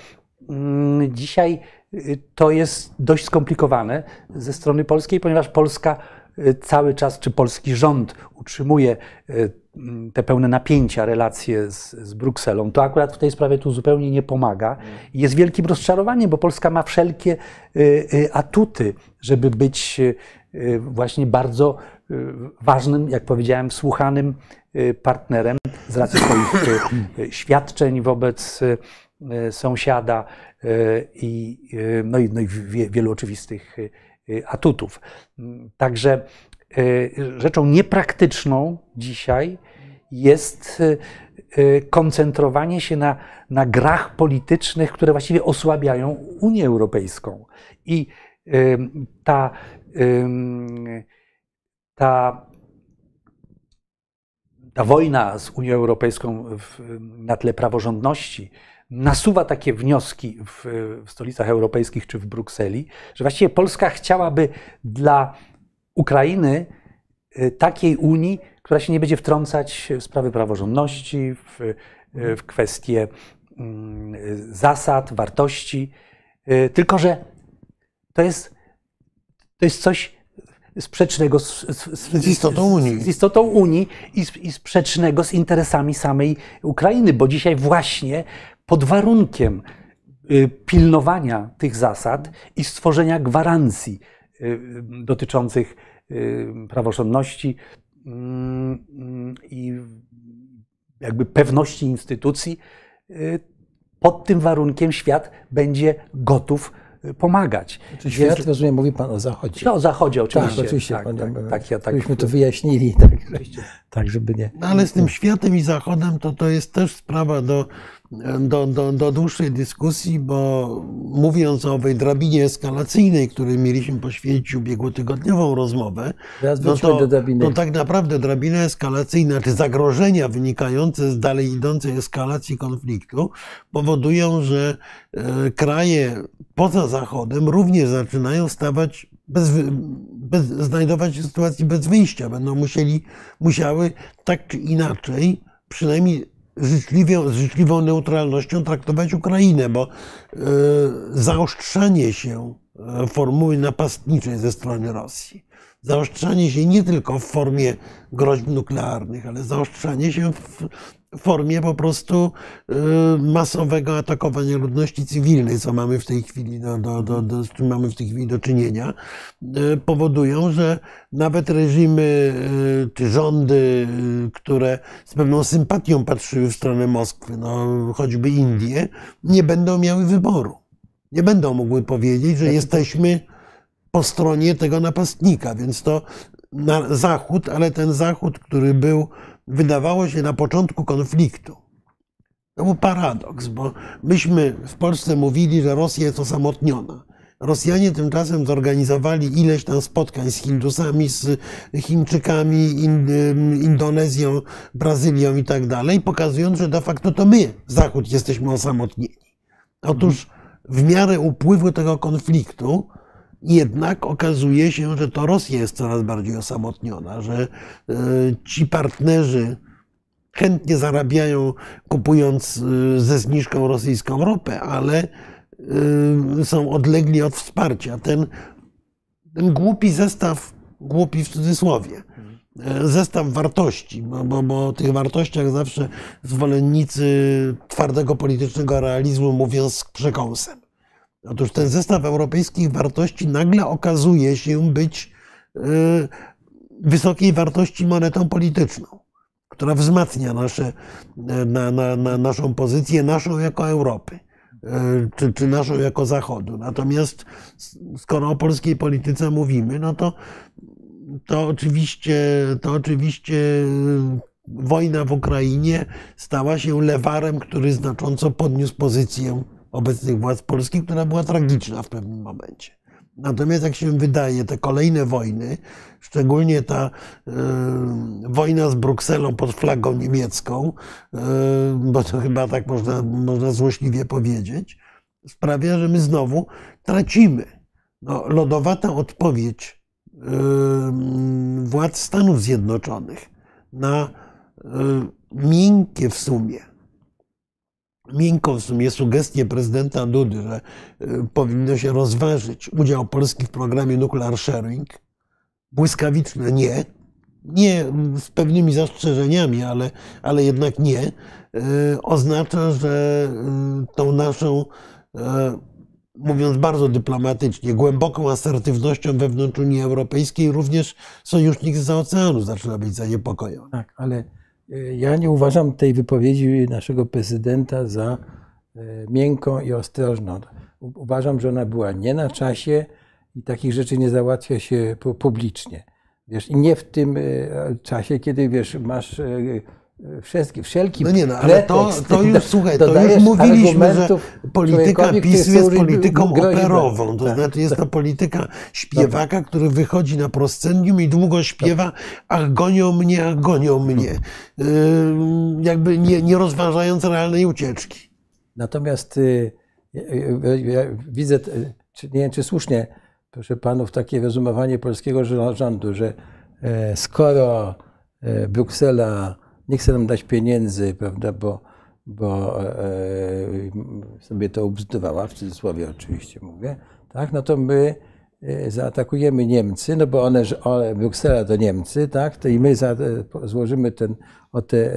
mm, dzisiaj y, to jest dość skomplikowane ze strony polskiej, ponieważ Polska y, cały czas, czy polski rząd utrzymuje y, mm, te pełne napięcia, relacje z, z Brukselą. To akurat w tej sprawie tu zupełnie nie pomaga. I Jest wielkim rozczarowaniem, bo Polska ma wszelkie y, y, atuty, żeby być y, y, właśnie bardzo y, ważnym, jak powiedziałem, słuchanym y, partnerem z racji swoich y, y, świadczeń wobec y, sąsiada i, no i, no i wie- wielu oczywistych atutów. Także rzeczą niepraktyczną dzisiaj jest koncentrowanie się na, na grach politycznych, które właściwie osłabiają Unię Europejską. I ta, em, ta, ta wojna z Unią Europejską w, na tle praworządności nasuwa takie wnioski w, w stolicach europejskich czy w Brukseli, że właściwie Polska chciałaby dla Ukrainy y, takiej Unii, która się nie będzie wtrącać w sprawy praworządności, w, y, w kwestie mm, zasad, wartości, y, tylko że to jest, to jest coś sprzecznego z, z, Z istotą Unii. z istotą Unii i, z- i sprzecznego z interesami samej Ukrainy, bo dzisiaj właśnie pod warunkiem y, pilnowania tych zasad i stworzenia gwarancji y, dotyczących y, praworządności mm, mm, i jakby pewności instytucji, pod tym warunkiem świat będzie gotów pomagać. Czy świat, Więc- rozumiem, mówi Pan o Zachodzie. no, o Zachodzie tak, oczywiście. oczywiście. Tak, pan- tak, tak, ja tak. Żebyśmy to wyjaśnili, tak, tak żeby nie... No ale z tym światem i Zachodem to, to jest też sprawa do, do, do, do dłuższej dyskusji, bo mówiąc o owej drabinie eskalacyjnej, której mieliśmy poświęcić ubiegłotygodniową rozmowę, no to, to tak naprawdę drabina eskalacyjna, czy zagrożenia wynikające z dalej idącej eskalacji konfliktu powodują, że e, kraje poza Zachodem również zaczynają stawać bez, bez, znajdować się w sytuacji bez wyjścia. Będą musieli, musiały tak czy inaczej, przynajmniej życzliwie, z życzliwą neutralnością traktować Ukrainę, bo e, zaostrzanie się e, formuły napastniczej ze strony Rosji, zaostrzanie się nie tylko w formie groźb nuklearnych, ale zaostrzanie się w formie po prostu e, masowego atakowania ludności cywilnej, co mamy w tej chwili, do, do, do, do, z czym mamy w tej chwili do czynienia, e, powodują, że nawet reżimy e, czy rządy, które z pewną sympatią patrzyły w stronę Moskwy, no choćby Indie, nie będą miały wyboru. Nie będą mogły powiedzieć, że jesteśmy po stronie tego napastnika, więc to na Zachód, ale ten Zachód, który był, wydawało się na początku konfliktu, to był paradoks, bo myśmy w Polsce mówili, że Rosja jest osamotniona. Rosjanie tymczasem zorganizowali ileś tam spotkań z Hindusami, z Chińczykami, in, Indonezją, Brazylią i tak dalej, pokazując, że de facto to my, Zachód, jesteśmy osamotnieni. Otóż w miarę upływu tego konfliktu jednak okazuje się, że to Rosja jest coraz bardziej osamotniona, że e, ci partnerzy chętnie zarabiają kupując e, ze zniżką rosyjską ropę, ale e, są odlegli od wsparcia. Ten, ten głupi zestaw, głupi w cudzysłowie, zestaw wartości, bo, bo, bo o tych wartościach zawsze zwolennicy twardego politycznego realizmu mówią z przekąsem. Otóż ten zestaw europejskich wartości nagle okazuje się być y, wysokiej wartości monetą polityczną, która wzmacnia nasze, na, na, na naszą pozycję, naszą jako Europy, y, czy, czy naszą jako Zachodu. Natomiast skoro o polskiej polityce mówimy, no to, to oczywiście, to oczywiście y, wojna w Ukrainie stała się lewarem, który znacząco podniósł pozycję obecnych władz polskich, która była tragiczna w pewnym momencie. Natomiast jak się wydaje, te kolejne wojny, szczególnie ta e, wojna z Brukselą pod flagą niemiecką, e, bo to chyba tak można, można złośliwie powiedzieć, sprawia, że my znowu tracimy. No, lodowata odpowiedź e, władz Stanów Zjednoczonych na miękkie w sumie miękką w sumie sugestię prezydenta Dudy, że y, powinno się rozważyć udział Polski w programie Nuclear Sharing. Błyskawiczne nie. Nie z pewnymi zastrzeżeniami, ale, ale jednak nie. y, Oznacza, że y, tą naszą, mówiąc bardzo dyplomatycznie, głęboką asertywnością wewnątrz Unii Europejskiej również sojusznik z oceanu zaczyna być zaniepokojony. Tak, ale ja nie uważam tej wypowiedzi naszego prezydenta za miękką i ostrożną. Uważam, że ona była nie na czasie i takich rzeczy nie załatwia się publicznie. Wiesz, i nie w tym czasie, kiedy wiesz, masz Wszelki, wszelki no nie, no, ale to, to już, słuchaj, to już mówiliśmy, że polityka PiS jest polityką operową. To tak, znaczy jest to polityka śpiewaka, który wychodzi na proscenium i długo śpiewa ach, gonią mnie, ach, gonią mnie. Yy, jakby nie, nie rozważając realnej ucieczki. Natomiast y, ja widzę, czy, nie wiem, czy słusznie, proszę panów, takie rozumowanie polskiego rządu, że e, skoro e, Bruksela nie chce nam dać pieniędzy, prawda, bo, bo e, e, sobie to ubzdurała, w cudzysłowie oczywiście mówię, tak, no to my e, zaatakujemy Niemcy, no bo one, one Bruksela to Niemcy, tak, to i my za, złożymy ten, o te,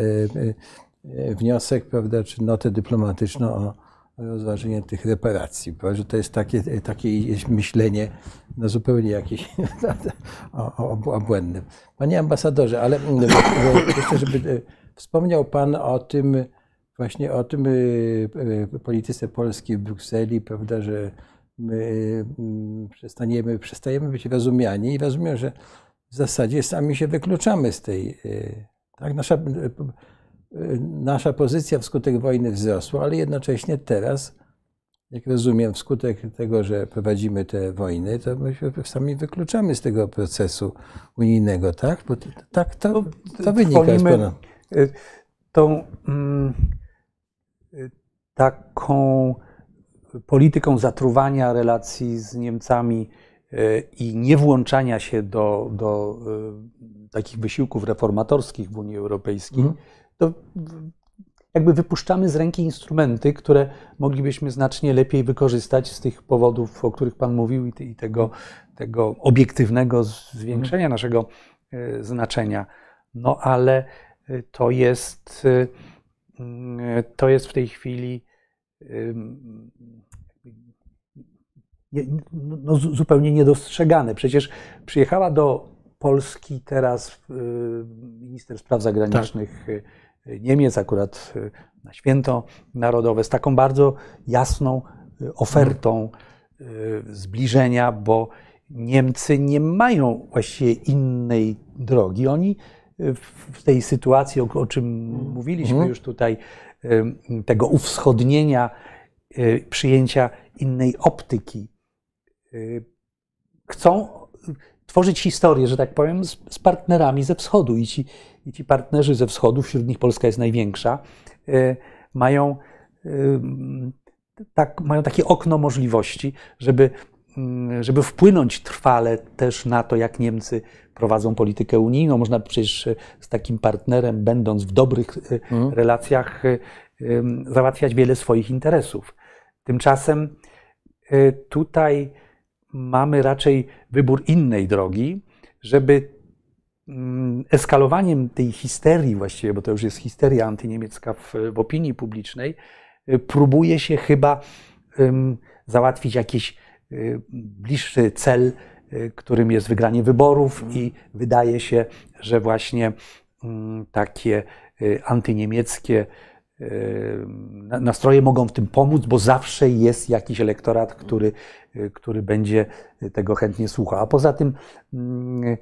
wniosek, prawda, czy notę dyplomatyczną o, rozważenie tych reparacji, bo że to jest takie, takie myślenie no zupełnie jakieś obłędne. Panie ambasadorze, ale mm, jeszcze, żeby e, wspomniał Pan o tym, właśnie o tym e, polityce polskiej w Brukseli, prawda, że my mm, przestaniemy, przestajemy być rozumiani i rozumiem, że w zasadzie sami się wykluczamy z tej, e, tak, nasza nasza pozycja wskutek wojny wzrosła, ale jednocześnie teraz, jak rozumiem, wskutek tego, że prowadzimy te wojny, to my się sami wykluczamy z tego procesu unijnego, tak? Bo tak to, to no, wynika z pana. Y, tą mm, y, taką polityką zatruwania relacji z Niemcami y, i niewłączania się do, do takich wysiłków reformatorskich w Unii Europejskiej, mm to jakby wypuszczamy z ręki instrumenty, które moglibyśmy znacznie lepiej wykorzystać z tych powodów, o których Pan mówił, i tego, tego obiektywnego zwiększenia naszego e, znaczenia. No ale e, to jest, e, to jest w tej chwili no, zupełnie niedostrzegane. Przecież przyjechała do Polski teraz minister spraw zagranicznych. Tak Niemiec, akurat y, na święto narodowe, z taką bardzo jasną y, ofertą y, zbliżenia, bo Niemcy nie mają właściwie innej drogi. Oni w tej sytuacji, o, czym mówiliśmy mhm. już tutaj, tego uwschodnienia, przyjęcia innej optyki, chcą tworzyć historię, że tak powiem, z, z partnerami ze wschodu. I ci, I ci partnerzy ze wschodu, wśród nich Polska jest największa, y, mają, y, tak, mają takie okno możliwości, żeby, y, żeby wpłynąć trwale też na to, jak Niemcy prowadzą politykę unijną. Można przecież z takim partnerem, będąc w dobrych mhm. relacjach, załatwiać wiele swoich interesów. Tymczasem tutaj mamy raczej wybór innej drogi, żeby mm, eskalowaniem tej histerii właściwie, bo to już jest histeria antyniemiecka w, w opinii publicznej, y, próbuje się chyba um, załatwić jakiś y, bliższy cel, y, którym jest wygranie wyborów i wydaje się, że właśnie um, takie antyniemieckie nastroje mogą w tym pomóc, bo zawsze jest jakiś elektorat, który, który będzie tego chętnie słuchał. A poza tym mm,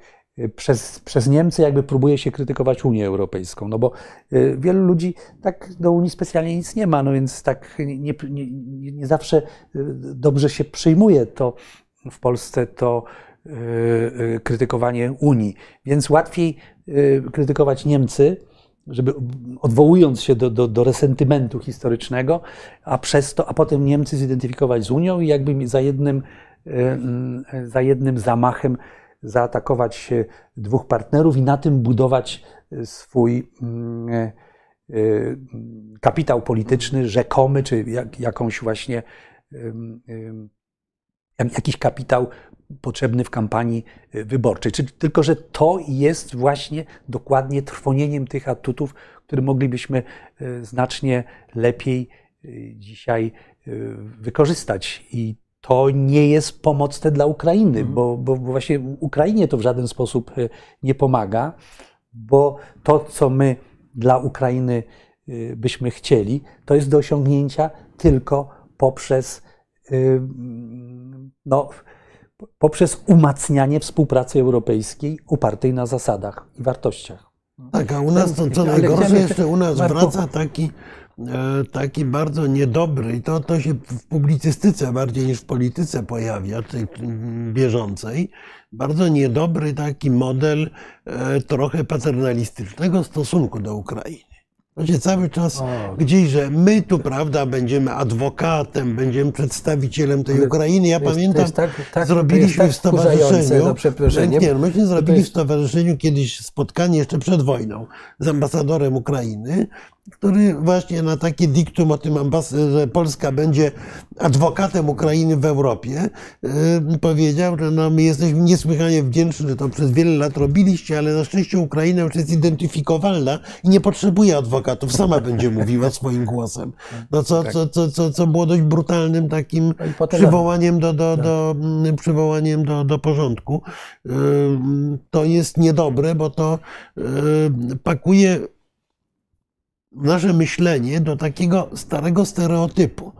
przez, przez Niemcy jakby próbuje się krytykować Unię Europejską, no bo y, wielu ludzi tak do Unii specjalnie nic nie ma, no więc tak nie, nie, nie zawsze y, dobrze się przyjmuje to w Polsce to y, krytykowanie Unii. Więc łatwiej krytykować Niemcy, żeby odwołując się do, do, do resentymentu historycznego, a przez to, a potem Niemcy zidentyfikować z Unią i jakby za jednym, e, za jednym zamachem zaatakować dwóch partnerów i na tym budować swój e, e, kapitał polityczny, rzekomy, czy jak, jakąś właśnie jakiś kapitał potrzebny w kampanii y, wyborczej. Czy, tylko, że to jest właśnie dokładnie trwonieniem tych atutów, które moglibyśmy y, znacznie lepiej y, dzisiaj wykorzystać. I to nie jest pomocne dla Ukrainy, mhm. bo, bo, właśnie Ukrainie to w żaden sposób nie pomaga, bo to, co my dla Ukrainy byśmy chcieli, to jest do osiągnięcia tylko poprzez, no, poprzez umacnianie współpracy europejskiej opartej na zasadach i wartościach. Tak, a u nas to co najgorsze jeszcze u nas wraca taki, e, taki bardzo niedobry i to, to się w publicystyce bardziej niż w polityce pojawia, tej bieżącej, bardzo niedobry taki model e, trochę paternalistycznego stosunku do Ukrainy. Się cały czas O. gdzieś, że my tu, prawda, będziemy adwokatem, będziemy przedstawicielem tej Ukrainy. Ja jest- pamiętam, tak- tak- zrobiliśmy tak w stowarzyszeniu. przeproszeniem. Nie, no myśmy zrobili jest- w stowarzyszeniu kiedyś spotkanie jeszcze przed wojną z ambasadorem Ukrainy, który właśnie na takie diktum o tym, że Polska będzie adwokatem Ukrainy w Europie, yy, powiedział, że no, my jesteśmy niesłychanie wdzięczni, że to przez wiele lat robiliście, ale na szczęście Ukraina już jest identyfikowalna i nie potrzebuje adwokatów, sama będzie mówiła swoim głosem. No co, co, co, co, co było dość brutalnym takim No przywołaniem do, do, do, mm, przywołaniem do, do porządku. Yy, To jest niedobre, bo to yy, pakuje nasze myślenie do takiego starego stereotypu.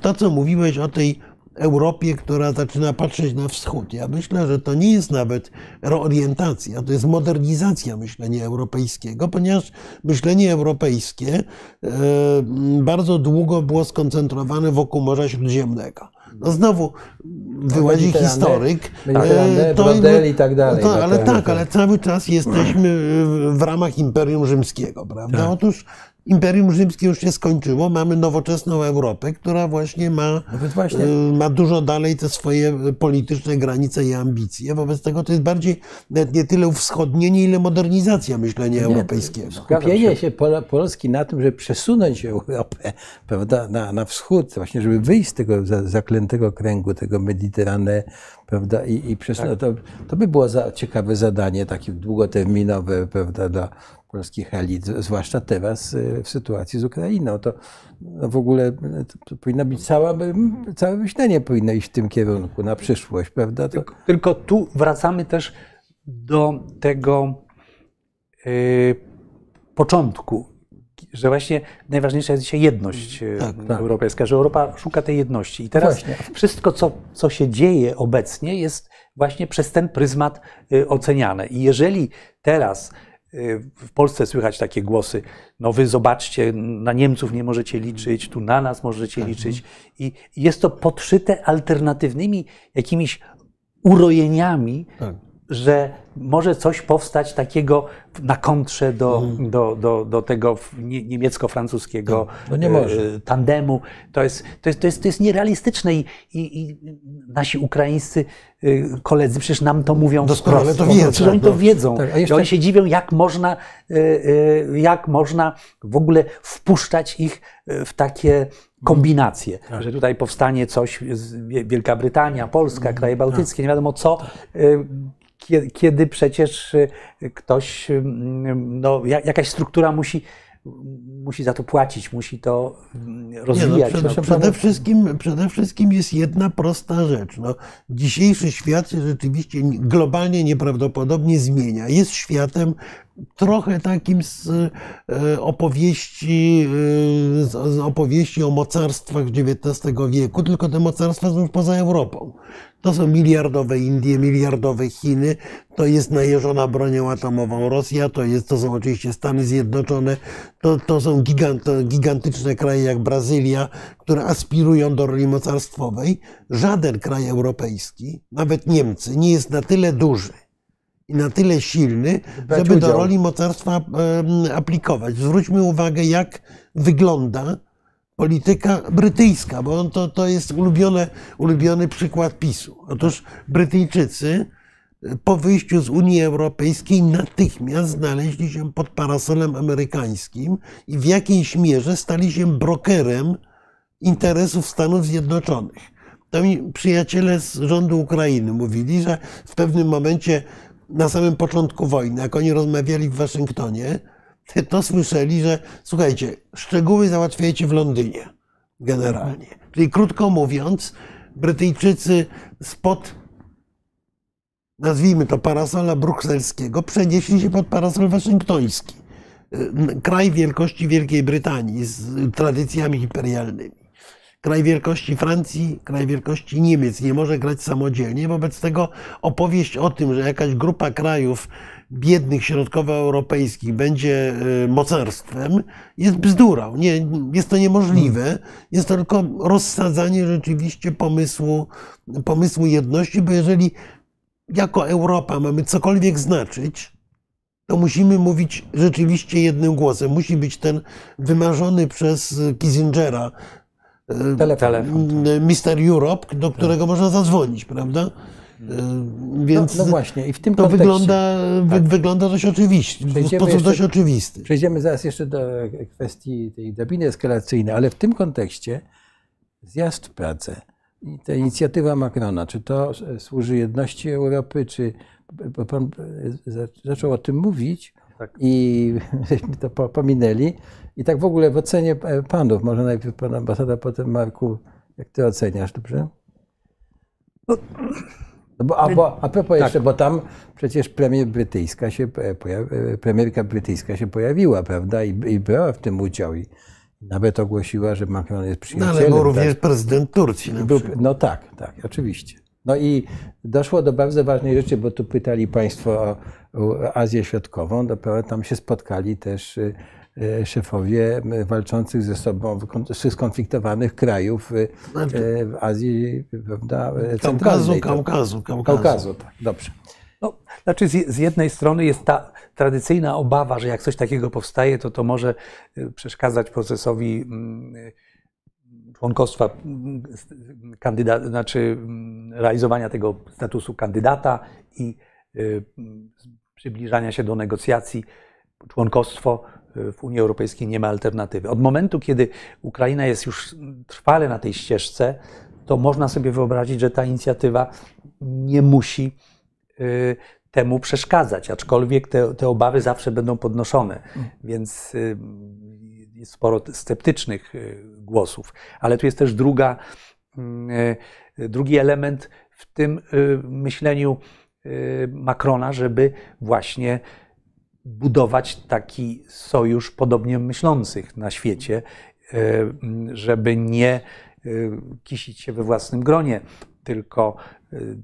To, co mówiłeś o tej Europie, która zaczyna patrzeć na wschód. Ja myślę, że to nie jest nawet reorientacja, to jest modernizacja myślenia europejskiego, ponieważ myślenie europejskie e, bardzo długo było skoncentrowane wokół Morza Śródziemnego. No znowu wyłazi historyk. E, to- Brodel i tak dalej. No ale to- tak, ale cały czas jesteśmy w- w ramach Imperium Rzymskiego, prawda? Tak. Otóż Imperium Rzymskie już się skończyło, mamy nowoczesną Europę, która właśnie ma, Nawet właśnie. y, ma dużo dalej te swoje polityczne granice i ambicje. Wobec tego to jest bardziej nawet nie tyle wschodnienie, ile modernizacja myślenia europejskiego. Skupienie się Pol- Polski na tym, żeby przesunąć Europę prawda, na, na wschód, właśnie żeby wyjść z tego za- zaklętego kręgu, tego Mediterane, prawda, i, i przesunąć, to, to by było za, ciekawe zadanie, takie długoterminowe, prawda, dla polskich elit, zwłaszcza teraz y, w sytuacji z Ukrainą. To no w ogóle y, to, powinna być cała, całe myślenie powinno iść w tym kierunku na przyszłość, prawda? To, Tylko tu wracamy też do tego y, początku, że właśnie najważniejsza jest dzisiaj jedność y, Tak, tak. europejska, że Europa szuka tej jedności. I teraz Właśnie. wszystko, co, co się dzieje obecnie, jest właśnie przez ten pryzmat oceniane. I jeżeli teraz w Polsce słychać takie głosy, no wy zobaczcie, na Niemców nie możecie liczyć, tu na nas możecie liczyć. I jest to podszyte alternatywnymi jakimiś urojeniami, Tak. Że może coś powstać takiego na kontrze do, do, do, do tego nie- niemiecko-francuskiego No nie e, tandemu. To jest, to jest, to jest, to jest nierealistyczne i, i, i nasi ukraińscy e, koledzy przecież nam to mówią Doskonale wprost. to wiedzą, Przecież oni no. to wiedzą. Tak, a I jeszcze- oni się dziwią, jak można, e, jak można w ogóle wpuszczać ich w takie kombinacje, Tak. że tutaj powstanie coś, Wielka Brytania, Polska, kraje tak. bałtyckie, nie wiadomo co, kie- kiedy przecież e, ktoś, mm, no, ja- jakaś struktura musi, musi za to płacić, musi to mm, Nie, no, rozwijać. przede, no. przede, wszystkim, przede wszystkim jest jedna prosta rzecz. No, dzisiejszy świat się rzeczywiście globalnie nieprawdopodobnie zmienia. Jest światem trochę takim z e, opowieści, z opowieści o mocarstwach XIX wieku, tylko te mocarstwa są już poza Europą. To są miliardowe Indie, miliardowe Chiny, to jest najeżona bronią atomową Rosja, to, jest, to są oczywiście Stany Zjednoczone, to, to są gigant, gigantyczne kraje jak Brazylia, które aspirują do roli mocarstwowej. Żaden kraj europejski, nawet Niemcy, nie jest na tyle duży i na tyle silny, żeby do roli mocarstwa aplikować. Zwróćmy uwagę, jak wygląda polityka brytyjska, bo to, to jest ulubione, ulubiony przykład PiSu. Otóż Brytyjczycy po wyjściu z Unii Europejskiej natychmiast znaleźli się pod parasolem amerykańskim i w jakiejś mierze stali się brokerem interesów Stanów Zjednoczonych. To mi przyjaciele z rządu Ukrainy mówili, że w pewnym momencie na samym początku wojny, jak oni rozmawiali w Waszyngtonie, to słyszeli, że słuchajcie, szczegóły załatwiajcie w Londynie generalnie. Czyli krótko mówiąc, Brytyjczycy spod, nazwijmy to parasola brukselskiego, przenieśli się pod parasol waszyngtoński. kraj wielkości Wielkiej Brytanii z tradycjami imperialnymi. Kraj wielkości Francji, kraj wielkości Niemiec nie może grać samodzielnie. Wobec tego opowieść o tym, że jakaś grupa krajów biednych środkowoeuropejskich będzie y, mocarstwem, jest bzdurą. Nie, jest to niemożliwe. Jest to tylko rozsadzanie rzeczywiście pomysłu, pomysłu jedności, bo jeżeli jako Europa mamy cokolwiek znaczyć, to musimy mówić rzeczywiście jednym głosem. Musi być ten wymarzony przez Kissingera y, Telefon. Mister Europe, do którego można zadzwonić, prawda? Y, Więc no, no właśnie, i w tym to kontekście wygląda, wy, wygląda dość oczywiście, w Przejdziemy sposób jeszcze- dość oczywisty. Przejdziemy zaraz jeszcze do kwestii tej drabiny eskalacyjnej, ale w tym kontekście zjazd w Pradze i ta inicjatywa Macrona, czy to służy jedności Europy, czy bo pan za- zaczął o tym mówić Tak. i żeśmy to po- pominęli. I tak w ogóle w ocenie e, panów, może najpierw pan ambasada, potem Marku, jak ty oceniasz, dobrze? No bo, a, bo, a propos jeszcze, bo tam przecież premier brytyjska się e, pojawi, e, premierka brytyjska się pojawiła, prawda? I, I brała w tym udział. I nawet ogłosiła, że Macron jest No, przyjacielem. ale był tak? również prezydent Turcji. Na Był, przykład. no tak, tak, oczywiście. No i doszło do bardzo ważnej rzeczy, bo tu pytali Państwo o Azję Środkową. Dopiero tam się spotkali też y, y, szefowie walczących ze sobą skon- skonfliktowanych krajów y, w Azji prawda, y, Kaukazu, centralnej. To- Kaukazu, Kaukazu. Kaukazu, tak, dobrze. No, znaczy z, z jednej strony jest ta tradycyjna obawa, że jak coś takiego powstaje, to to może przeszkadzać procesowi mm, członkostwa, mm, kandydat, znaczy mm, realizowania tego statusu kandydata i przybliżania się do negocjacji. Członkostwo y, w Unii Europejskiej nie ma alternatywy. Od momentu, kiedy Ukraina jest już trwale na tej ścieżce, to można sobie wyobrazić, że ta inicjatywa nie musi y, temu przeszkadzać, aczkolwiek te, te obawy zawsze będą podnoszone, więc y, jest sporo sceptycznych głosów. Ale tu jest też druga, y, drugi element w tym myśleniu Macrona, żeby właśnie budować taki sojusz podobnie myślących na świecie, y, żeby nie y, kisić się we własnym gronie, tylko y,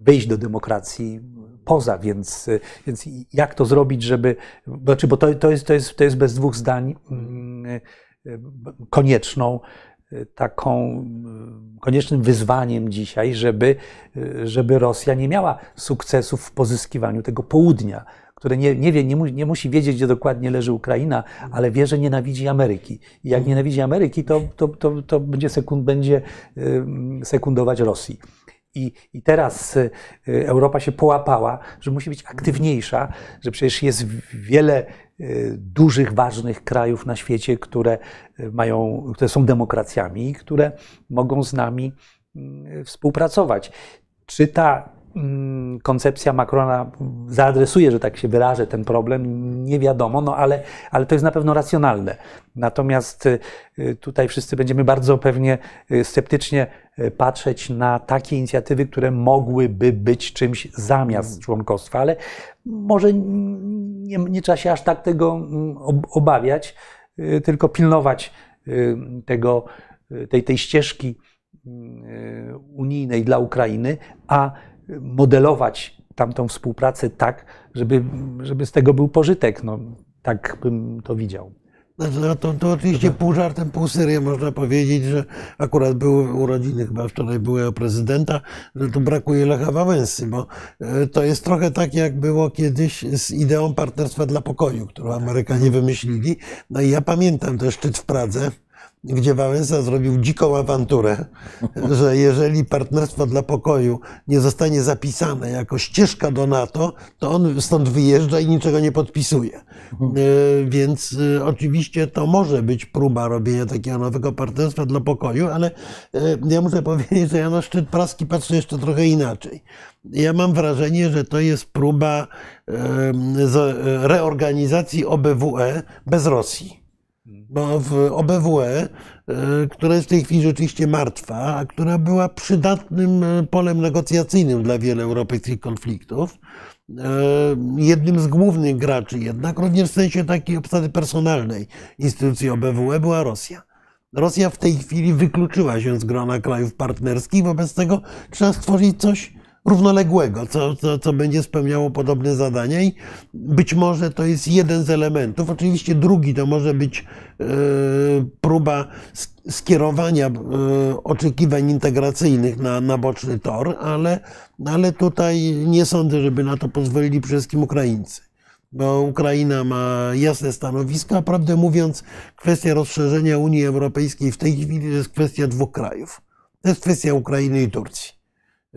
wyjść do demokracji poza, więc, więc jak to zrobić, żeby, znaczy, bo to, to, jest, to, jest, to jest bez dwóch zdań mm, y, konieczną y, taką y, koniecznym wyzwaniem dzisiaj, żeby, y, żeby Rosja nie miała sukcesów w pozyskiwaniu tego południa, które nie, nie, wie, nie, mu, nie musi wiedzieć, gdzie dokładnie leży Ukraina, ale wie, że nienawidzi Ameryki. I jak nienawidzi Ameryki, to, to, to, to będzie, sekund, będzie y, sekundować Rosji. I, I teraz Europa się połapała, że musi być aktywniejsza, że przecież jest wiele dużych, ważnych krajów na świecie, które y, mają, które są demokracjami i które mogą z nami mm, współpracować. Czy ta mm, koncepcja Macrona zaadresuje, że tak się wyrażę, ten problem, nie wiadomo, no ale, ale to jest na pewno racjonalne. Natomiast y, tutaj wszyscy będziemy bardzo pewnie sceptycznie patrzeć na takie inicjatywy, które mogłyby być czymś zamiast członkostwa, ale może nie, nie trzeba się aż tak tego mm, ob- obawiać, y, tylko pilnować y, tego, y, tej, tej ścieżki unijnej dla Ukrainy, a modelować tamtą współpracę tak, żeby, żeby z tego był pożytek. No, tak bym to widział. Znaczy, no to, to oczywiście pół żartem, pół serio można powiedzieć, że akurat były urodziny, chyba wczoraj były u prezydenta, że tu brakuje Lecha Wałęsy, bo e, to jest trochę tak, jak było kiedyś z ideą partnerstwa dla pokoju, którą Amerykanie wymyślili. No i ja pamiętam ten szczyt w Pradze, gdzie Wałęsa zrobił dziką awanturę, że jeżeli partnerstwo dla pokoju nie zostanie zapisane jako ścieżka do NATO, to on stąd wyjeżdża i niczego nie podpisuje. E, Więc e, oczywiście to może być próba robienia takiego nowego partnerstwa dla pokoju, ale e, ja muszę powiedzieć, że ja na szczyt praski patrzę jeszcze trochę inaczej. Ja mam wrażenie, że to jest próba reorganizacji OBWE bez Rosji. Bo w OBWE, e, która jest w tej chwili rzeczywiście martwa, a która była przydatnym e, polem negocjacyjnym dla wielu europejskich konfliktów, jednym z głównych graczy jednak, również w sensie takiej obsady personalnej instytucji OBWE była Rosja. Rosja w tej chwili wykluczyła się z grona krajów partnerskich, wobec tego trzeba stworzyć coś równoległego, co, co, co będzie spełniało podobne zadania i być może to jest jeden z elementów. Oczywiście drugi to może być e, próba skierowania e, oczekiwań integracyjnych na, na boczny tor, ale, ale tutaj nie sądzę, żeby na to pozwolili przede wszystkim Ukraińcy bo Ukraina ma jasne stanowisko, a prawdę mówiąc, kwestia rozszerzenia Unii Europejskiej w tej chwili to jest kwestia dwóch krajów. To jest kwestia Ukrainy i Turcji.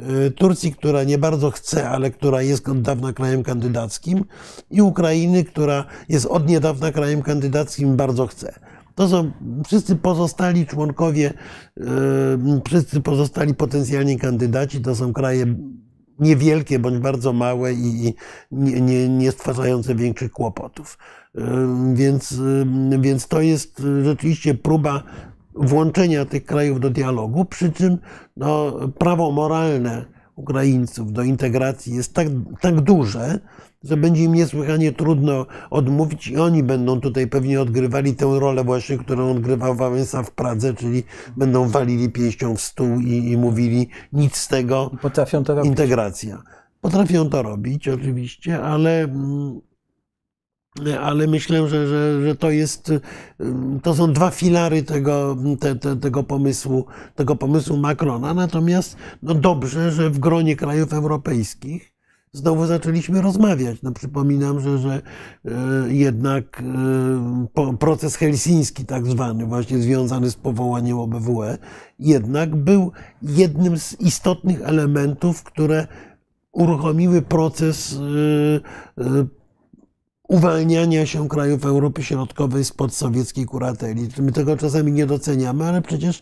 Y, Turcji, która nie bardzo chce, ale która jest od dawna krajem kandydackim, i Ukrainy, która jest od niedawna krajem kandydackim bardzo chce. To są wszyscy pozostali członkowie, y, wszyscy pozostali potencjalni kandydaci, to są kraje niewielkie bądź bardzo małe i nie, nie, nie stwarzające większych kłopotów. Y, więc, więc to jest rzeczywiście próba włączenia tych krajów do dialogu, przy czym no, prawo moralne Ukraińców do integracji jest tak, tak duże, że będzie im niesłychanie trudno odmówić i oni będą tutaj pewnie odgrywali tę rolę właśnie, którą odgrywał Wałęsa w Pradze, czyli będą walili pięścią w stół i, i mówili nic z tego, Potrafią to robić. integracja. Potrafią to robić oczywiście, ale mm, ale myślę, że, że, że to jest, to są dwa filary tego, te, te, tego, pomysłu, tego pomysłu Macrona. Natomiast no dobrze, że w gronie krajów europejskich znowu zaczęliśmy rozmawiać. No przypominam, że, że e, jednak e, proces helsiński, tak zwany, właśnie związany z powołaniem OBWE, jednak był jednym z istotnych elementów, które uruchomiły proces e, uwalniania się krajów Europy Środkowej spod sowieckiej kurateli. My tego czasami nie doceniamy, ale przecież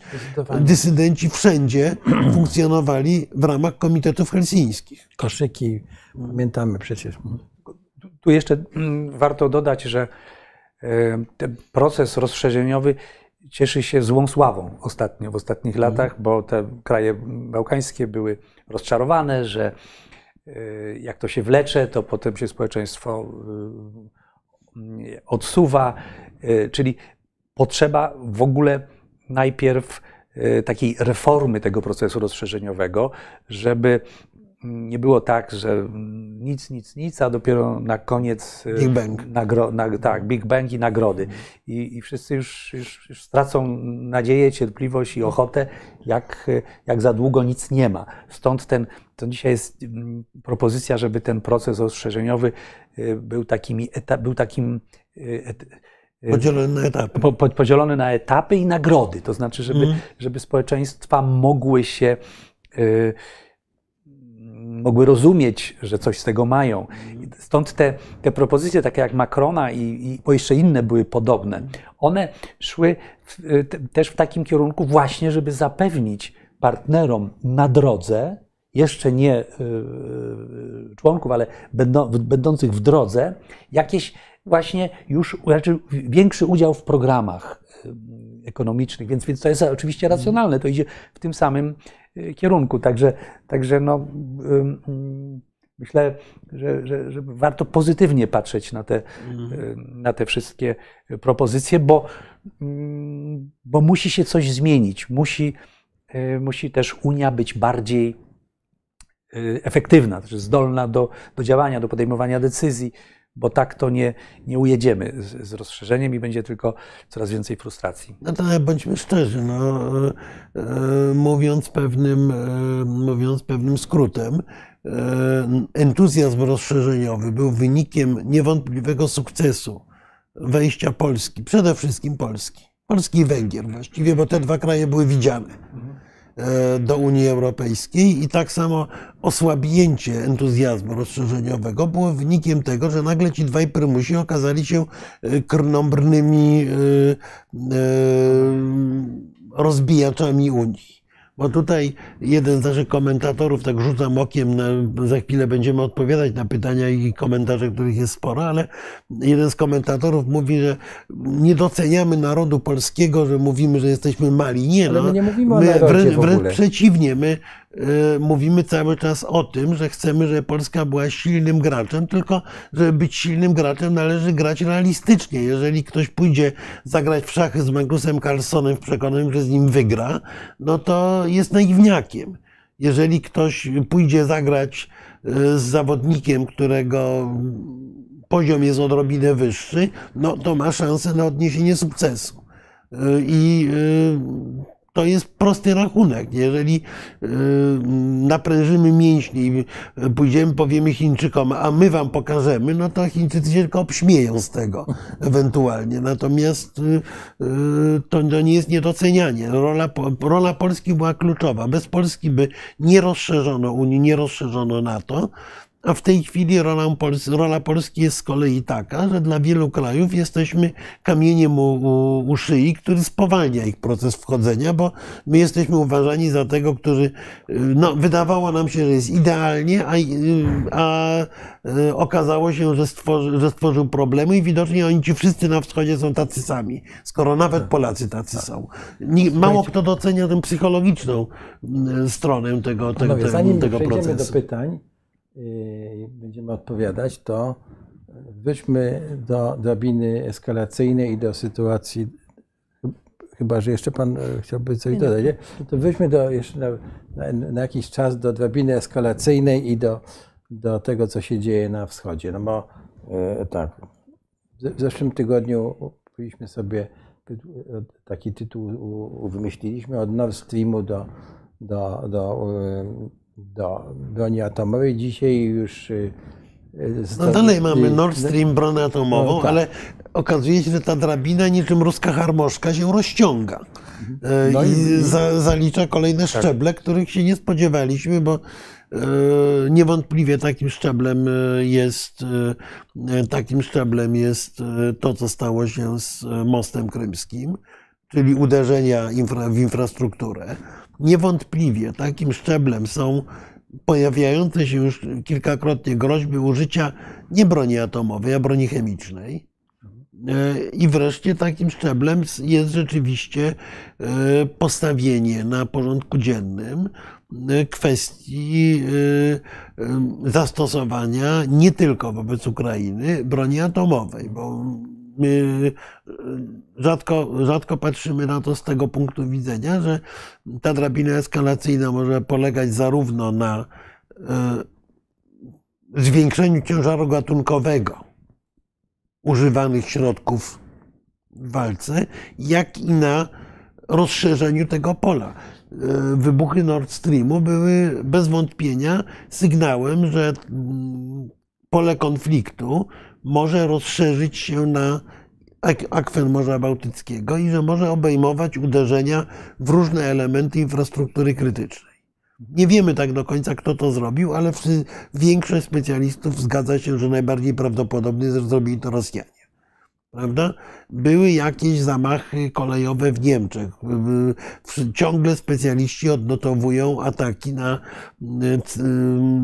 dysydenci wszędzie funkcjonowali w ramach komitetów helsińskich. Koszyki, pamiętamy przecież. Tu jeszcze mm, warto dodać, że e, ten proces rozszerzeniowy cieszy się złą sławą ostatnio, w ostatnich latach, bo te kraje bałkańskie były rozczarowane, że jak to się wlecze, to potem się społeczeństwo y, odsuwa, y, czyli potrzeba w ogóle najpierw takiej reformy tego procesu rozszerzeniowego, żeby nie było tak, że nic, nic, nic, a dopiero na koniec Big Bang. Nagro, na, tak, Big Bang i nagrody. I, i wszyscy już, już, już stracą nadzieję, cierpliwość i ochotę, jak, jak za długo nic nie ma. Stąd ten, to dzisiaj jest propozycja, żeby ten proces rozszerzeniowy y, był, takimi, był takim y, y, Podzielony na etapy. Po, podzielony na etapy i nagrody. To znaczy, żeby, mm. żeby społeczeństwa mogły się mogły rozumieć, że coś z tego mają. Stąd te, te propozycje, takie jak Macrona i, i bo jeszcze inne były podobne, one szły w, te, też w takim kierunku właśnie, żeby zapewnić partnerom na drodze, jeszcze nie y, członków, ale będą, będących w drodze, jakieś właśnie już znaczy większy udział w programach ekonomicznych, więc, więc to jest oczywiście racjonalne, to idzie w tym samym Y, kierunku. Także, także no, myślę, że, że, że warto pozytywnie patrzeć na te, mhm. na te wszystkie propozycje, bo, bo musi się coś zmienić. Musi, y, musi też Unia być bardziej y, efektywna, znaczy zdolna do, do działania, do podejmowania decyzji bo tak to nie, nie ujedziemy z, z rozszerzeniem i będzie tylko coraz więcej frustracji. No to bądźmy szczerzy, no, e, e, mówiąc, pewnym, e, mówiąc pewnym skrótem, entuzjazm rozszerzeniowy był wynikiem niewątpliwego sukcesu wejścia Polski, przede wszystkim Polski, Polski i Węgier właściwie, bo te dwa kraje były widziane. E, do Unii Europejskiej i tak samo osłabienie entuzjazmu rozszerzeniowego było wynikiem tego, że nagle ci dwaj prymusi okazali się e, krnąbrnymi e, rozbijaczami Unii. Bo tutaj jeden z naszych komentatorów, tak rzucam okiem, na, za chwilę będziemy odpowiadać na pytania i komentarze, których jest sporo, ale jeden z komentatorów mówi, że nie doceniamy narodu polskiego, że mówimy, że jesteśmy mali. Nie, ale no, my nie mówimy o my wręcz, wręcz przeciwnie, my e, mówimy cały czas o tym, że chcemy, żeby Polska była silnym graczem, tylko żeby być silnym graczem należy grać realistycznie. Jeżeli ktoś pójdzie zagrać w szachy z Magnusem Carlsonem w przekonaniu, że z nim wygra, no to jest naiwniakiem. Jeżeli ktoś pójdzie zagrać e, z zawodnikiem, którego poziom jest odrobinę wyższy, no to ma szansę na odniesienie sukcesu. E, I to jest prosty rachunek. Jeżeli naprężymy mięśnie i pójdziemy, powiemy Chińczykom, a my wam pokażemy, no to Chińczycy się tylko obśmieją z tego ewentualnie. Natomiast to, to nie jest niedocenianie. Rola, rola Polski była kluczowa. Bez Polski by nie rozszerzono Unii, nie rozszerzono NATO. A w tej chwili rola, Polski, rola Polski jest z kolei taka, że dla wielu krajów jesteśmy kamieniem u, u, u, szyi, który spowalnia ich proces wchodzenia, bo my jesteśmy uważani za tego, który no, wydawało nam się, że jest idealnie, a, a okazało się, że, stworzy, że stworzył problemy i widocznie oni ci wszyscy na wschodzie są tacy sami, skoro nawet Polacy tacy są. Mało kto docenia tę psychologiczną stronę tego, tego, Panowie, zanim tego procesu. do pytań, będziemy odpowiadać, to wróćmy do drabiny eskalacyjnej i do sytuacji, chyba że jeszcze Pan chciałby coś dodać, nie? to wróćmy do, jeszcze na, na, na, jakiś czas do drabiny eskalacyjnej i do, do tego, co się dzieje na wschodzie. No bo tak, w zeszłym tygodniu kupiliśmy sobie taki tytuł, wymyśliliśmy od Nord Streamu do, do, do do broni atomowej. Dzisiaj już. No dalej mamy Nord Stream, broń atomową, no, tak. ale okazuje się, że ta drabina niczym ruska harmoszka się rozciąga. No i, i za, zalicza kolejne tak. szczeble, których się nie spodziewaliśmy, bo niewątpliwie takim szczeblem jest takim szczeblem jest to, co stało się z mostem krymskim, czyli uderzenia infra, w infrastrukturę. Niewątpliwie takim szczeblem są pojawiające się już kilkakrotnie groźby użycia nie broni atomowej, a broni chemicznej. I wreszcie takim szczeblem jest rzeczywiście e, postawienie na porządku dziennym e, kwestii e, zastosowania nie tylko wobec Ukrainy broni atomowej, bo rzadko, rzadko patrzymy na to z tego punktu widzenia, że ta drabina eskalacyjna może polegać zarówno na e, zwiększeniu ciężaru gatunkowego używanych środków w walce, jak i na rozszerzeniu tego pola. Wybuchy Nord Streamu były bez wątpienia sygnałem, że pole konfliktu może rozszerzyć się na akwen Morza Bałtyckiego i że może obejmować uderzenia w różne elementy infrastruktury krytycznej. Nie wiemy tak do końca, kto to zrobił, ale większość specjalistów zgadza się, że najbardziej że zrobili to Rosjanie. Prawda? Były jakieś zamachy kolejowe w Niemczech. Ciągle specjaliści odnotowują ataki na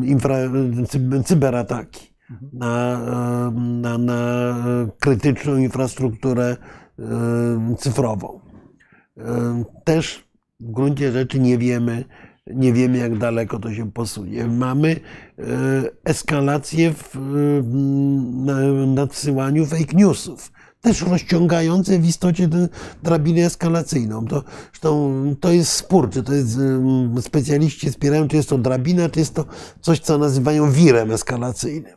infra, cyberataki na, na, na krytyczną infrastrukturę cyfrową. Też w gruncie rzeczy nie wiemy, nie wiemy, jak daleko to się posunie. Mamy eskalację w nadsyłaniu fake newsów też rozciągające w istocie tę drabinę eskalacyjną. To, zresztą to jest spór, czy to jest, specjaliści spierają, czy jest to drabina, czy jest to coś, co nazywają wirem eskalacyjnym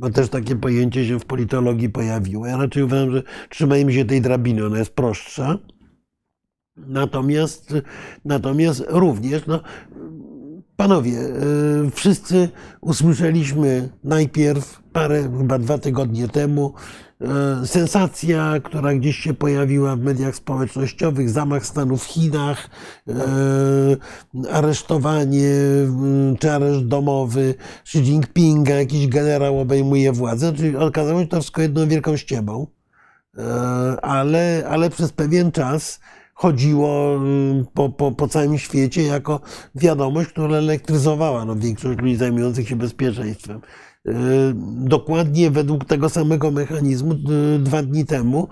bo też takie pojęcie się w politologii pojawiło. Ja raczej uważam, że trzymajmy się tej drabiny, ona jest prostsza. Natomiast, natomiast również, no, panowie, e, wszyscy usłyszeliśmy najpierw parę, chyba dwa tygodnie temu, sensacja, która gdzieś się pojawiła w mediach społecznościowych, zamach stanu w Chinach, e, aresztowanie czy areszt domowy Xi Jinpinga, jakiś generał obejmuje władzę. Czyli okazało się to wszystko jedną wielką ściemą, e, ale, ale przez pewien czas chodziło po, po, po całym świecie jako wiadomość, która elektryzowała no, większość ludzi zajmujących się bezpieczeństwem. Dokładnie według tego samego mechanizmu dwa dni temu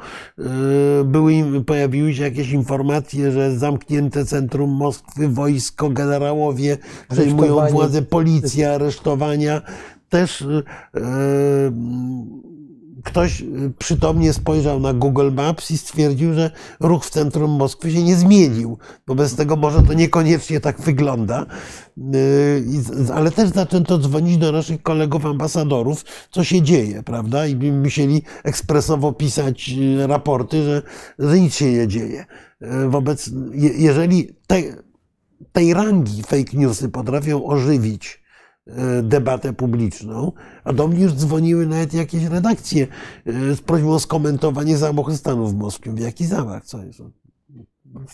były, pojawiły się jakieś informacje, że zamknięte centrum Moskwy, wojsko, generałowie przejmują władzę, policja, aresztowania. Też ktoś y, przytomnie spojrzał na Google Maps i stwierdził, że ruch w centrum Moskwy się nie zmienił. Wobec tego może to niekoniecznie tak wygląda. Y, ale też zaczęto dzwonić do naszych kolegów ambasadorów, co się dzieje, prawda? I musieli ekspresowo pisać y, raporty, że, że nic się nie dzieje. Wobec, jeżeli te, tej rangi fake newsy potrafią ożywić debatę publiczną, a do mnie już dzwoniły nawet jakieś redakcje e, z prośbą o skomentowanie zamachu stanu w Moskwie. Jaki zamach? Co jest?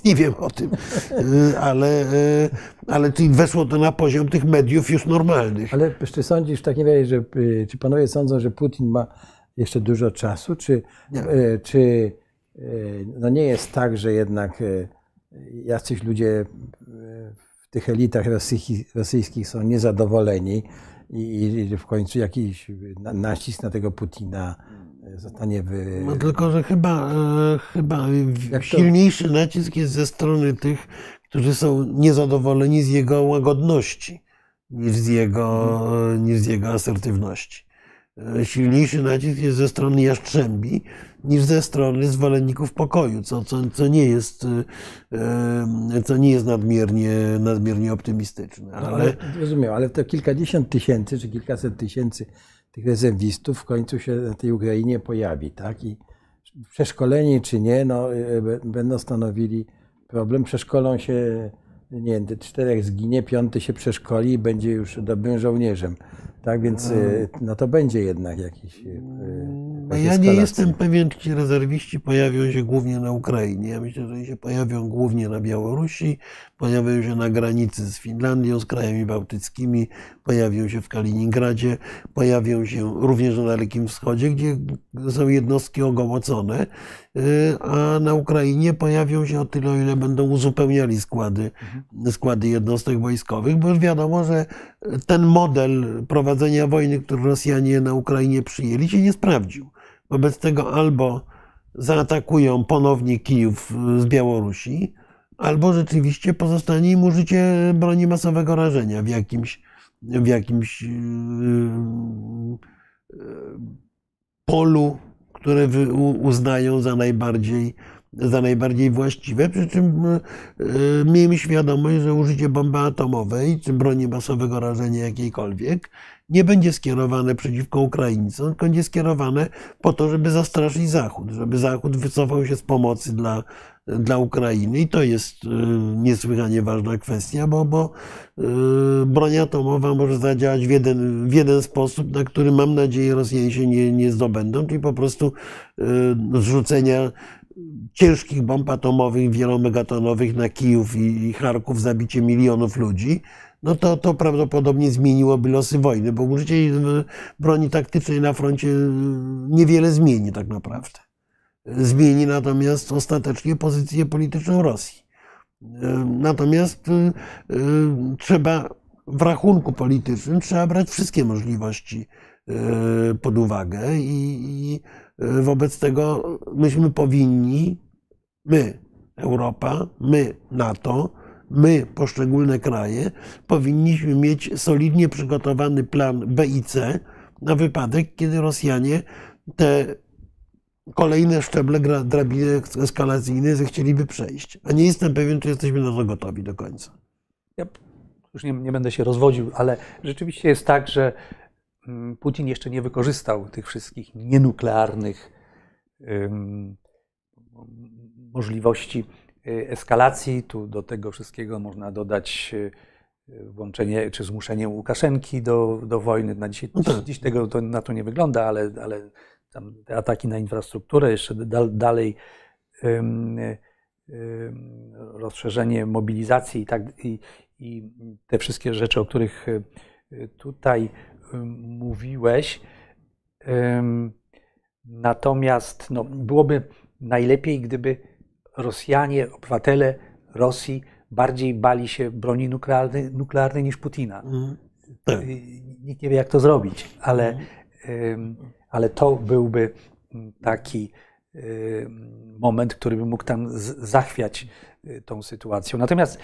Nie wiem o tym, e, ale, ale czyli weszło to na poziom tych mediów już normalnych. Ale czy sądzisz w takim razie, że czy panowie sądzą, że Putin ma jeszcze dużo czasu, czy, nie. czy no nie jest tak, że jednak jacyś ludzie tych elitach rosyjskich są niezadowoleni i, w końcu jakiś nacisk na tego Putina zostanie wy... No tylko, że chyba, e, chyba silniejszy nacisk jest ze strony tych, którzy są niezadowoleni z jego łagodności niż z jego, niż z jego asertywności. E, silniejszy nacisk jest ze strony Jastrzębi niż ze strony zwolenników pokoju, co, co, co, nie, jest, e, co nie jest nadmiernie, nadmiernie optymistyczne. Ale... No, ale rozumiem, ale to kilkadziesiąt tysięcy czy kilkaset tysięcy tych rezerwistów w końcu się na tej Ukrainie pojawi, tak? I przeszkoleni czy nie, no, e, będą stanowili problem. Przeszkolą się, nie wiem, czterech zginie, piąty się przeszkoli i będzie już dobrym żołnierzem. Tak więc y, no to będzie jednak jakiś. No ja nie jestem pewien, czy ci rezerwiści pojawią się głównie na Ukrainie. Ja myślę, że się pojawią głównie na Białorusi, pojawią się na granicy z Finlandią, z krajami bałtyckimi, pojawią się w Kaliningradzie, pojawią się również na Dalekim Wschodzie, gdzie są jednostki ogołocone, y, a na Ukrainie pojawią się o tyle, o ile będą uzupełniali składy, składy jednostek wojskowych, bo już wiadomo, że ten model prowadzenia wojny, który Rosjanie na Ukrainie przyjęli, się nie sprawdził. Wobec tego albo zaatakują ponownie Kijów z Białorusi, albo rzeczywiście pozostanie im użycie broni masowego rażenia w jakimś, w jakimś yy, yy, polu, które uznają za najbardziej, za najbardziej właściwe. Przy czym yy, miejmy świadomość, że użycie bomby atomowej czy broni masowego rażenia jakiejkolwiek nie będzie skierowane przeciwko Ukraińcom, tylko będzie skierowane po to, żeby zastraszyć Zachód, żeby Zachód wycofał się z pomocy dla, dla Ukrainy. I to jest y, niesłychanie ważna kwestia, bo, bo broń atomowa może zadziałać w jeden, w jeden sposób, na który mam nadzieję Rosjanie się nie, nie zdobędą, czyli po prostu zrzucenia ciężkich bomb atomowych wielomegatonowych na Kijów i Charków, zabicie milionów ludzi no to, to prawdopodobnie zmieniłoby losy wojny, bo użycie broni taktycznej na froncie niewiele zmieni tak naprawdę. Zmieni natomiast ostatecznie pozycję polityczną Rosji. Natomiast y, y, trzeba w rachunku politycznym trzeba brać wszystkie możliwości y, pod uwagę i, wobec tego myśmy powinni, my, Europa, my, NATO, my, poszczególne kraje, powinniśmy mieć solidnie przygotowany plan B i C na wypadek, kiedy Rosjanie te kolejne szczeble drabiny eskalacyjne zechcieliby przejść. A nie jestem pewien, czy jesteśmy na to gotowi do końca. Ja już nie, nie będę się rozwodził, ale rzeczywiście jest tak, że Putin jeszcze nie wykorzystał tych wszystkich nienuklearnych możliwości Y, eskalacji. Tu do tego wszystkiego można dodać y, włączenie czy zmuszenie Łukaszenki do, do wojny. Na tak. dziś tego to, na to nie wygląda, ale, ale te ataki na infrastrukturę, jeszcze dalej um, um, rozszerzenie mobilizacji i, tak, i, i te wszystkie rzeczy, o których y, tutaj mówiłeś. Natomiast no, byłoby najlepiej, gdyby Rosjanie, obywatele Rosji bardziej bali się broni nuklearnej, nuklearnej niż Putina. Mm. Tak. nikt nie wie, jak to zrobić, ale, ym, ale to byłby mm, taki moment, który by mógł tam zachwiać y, tą sytuacją. Natomiast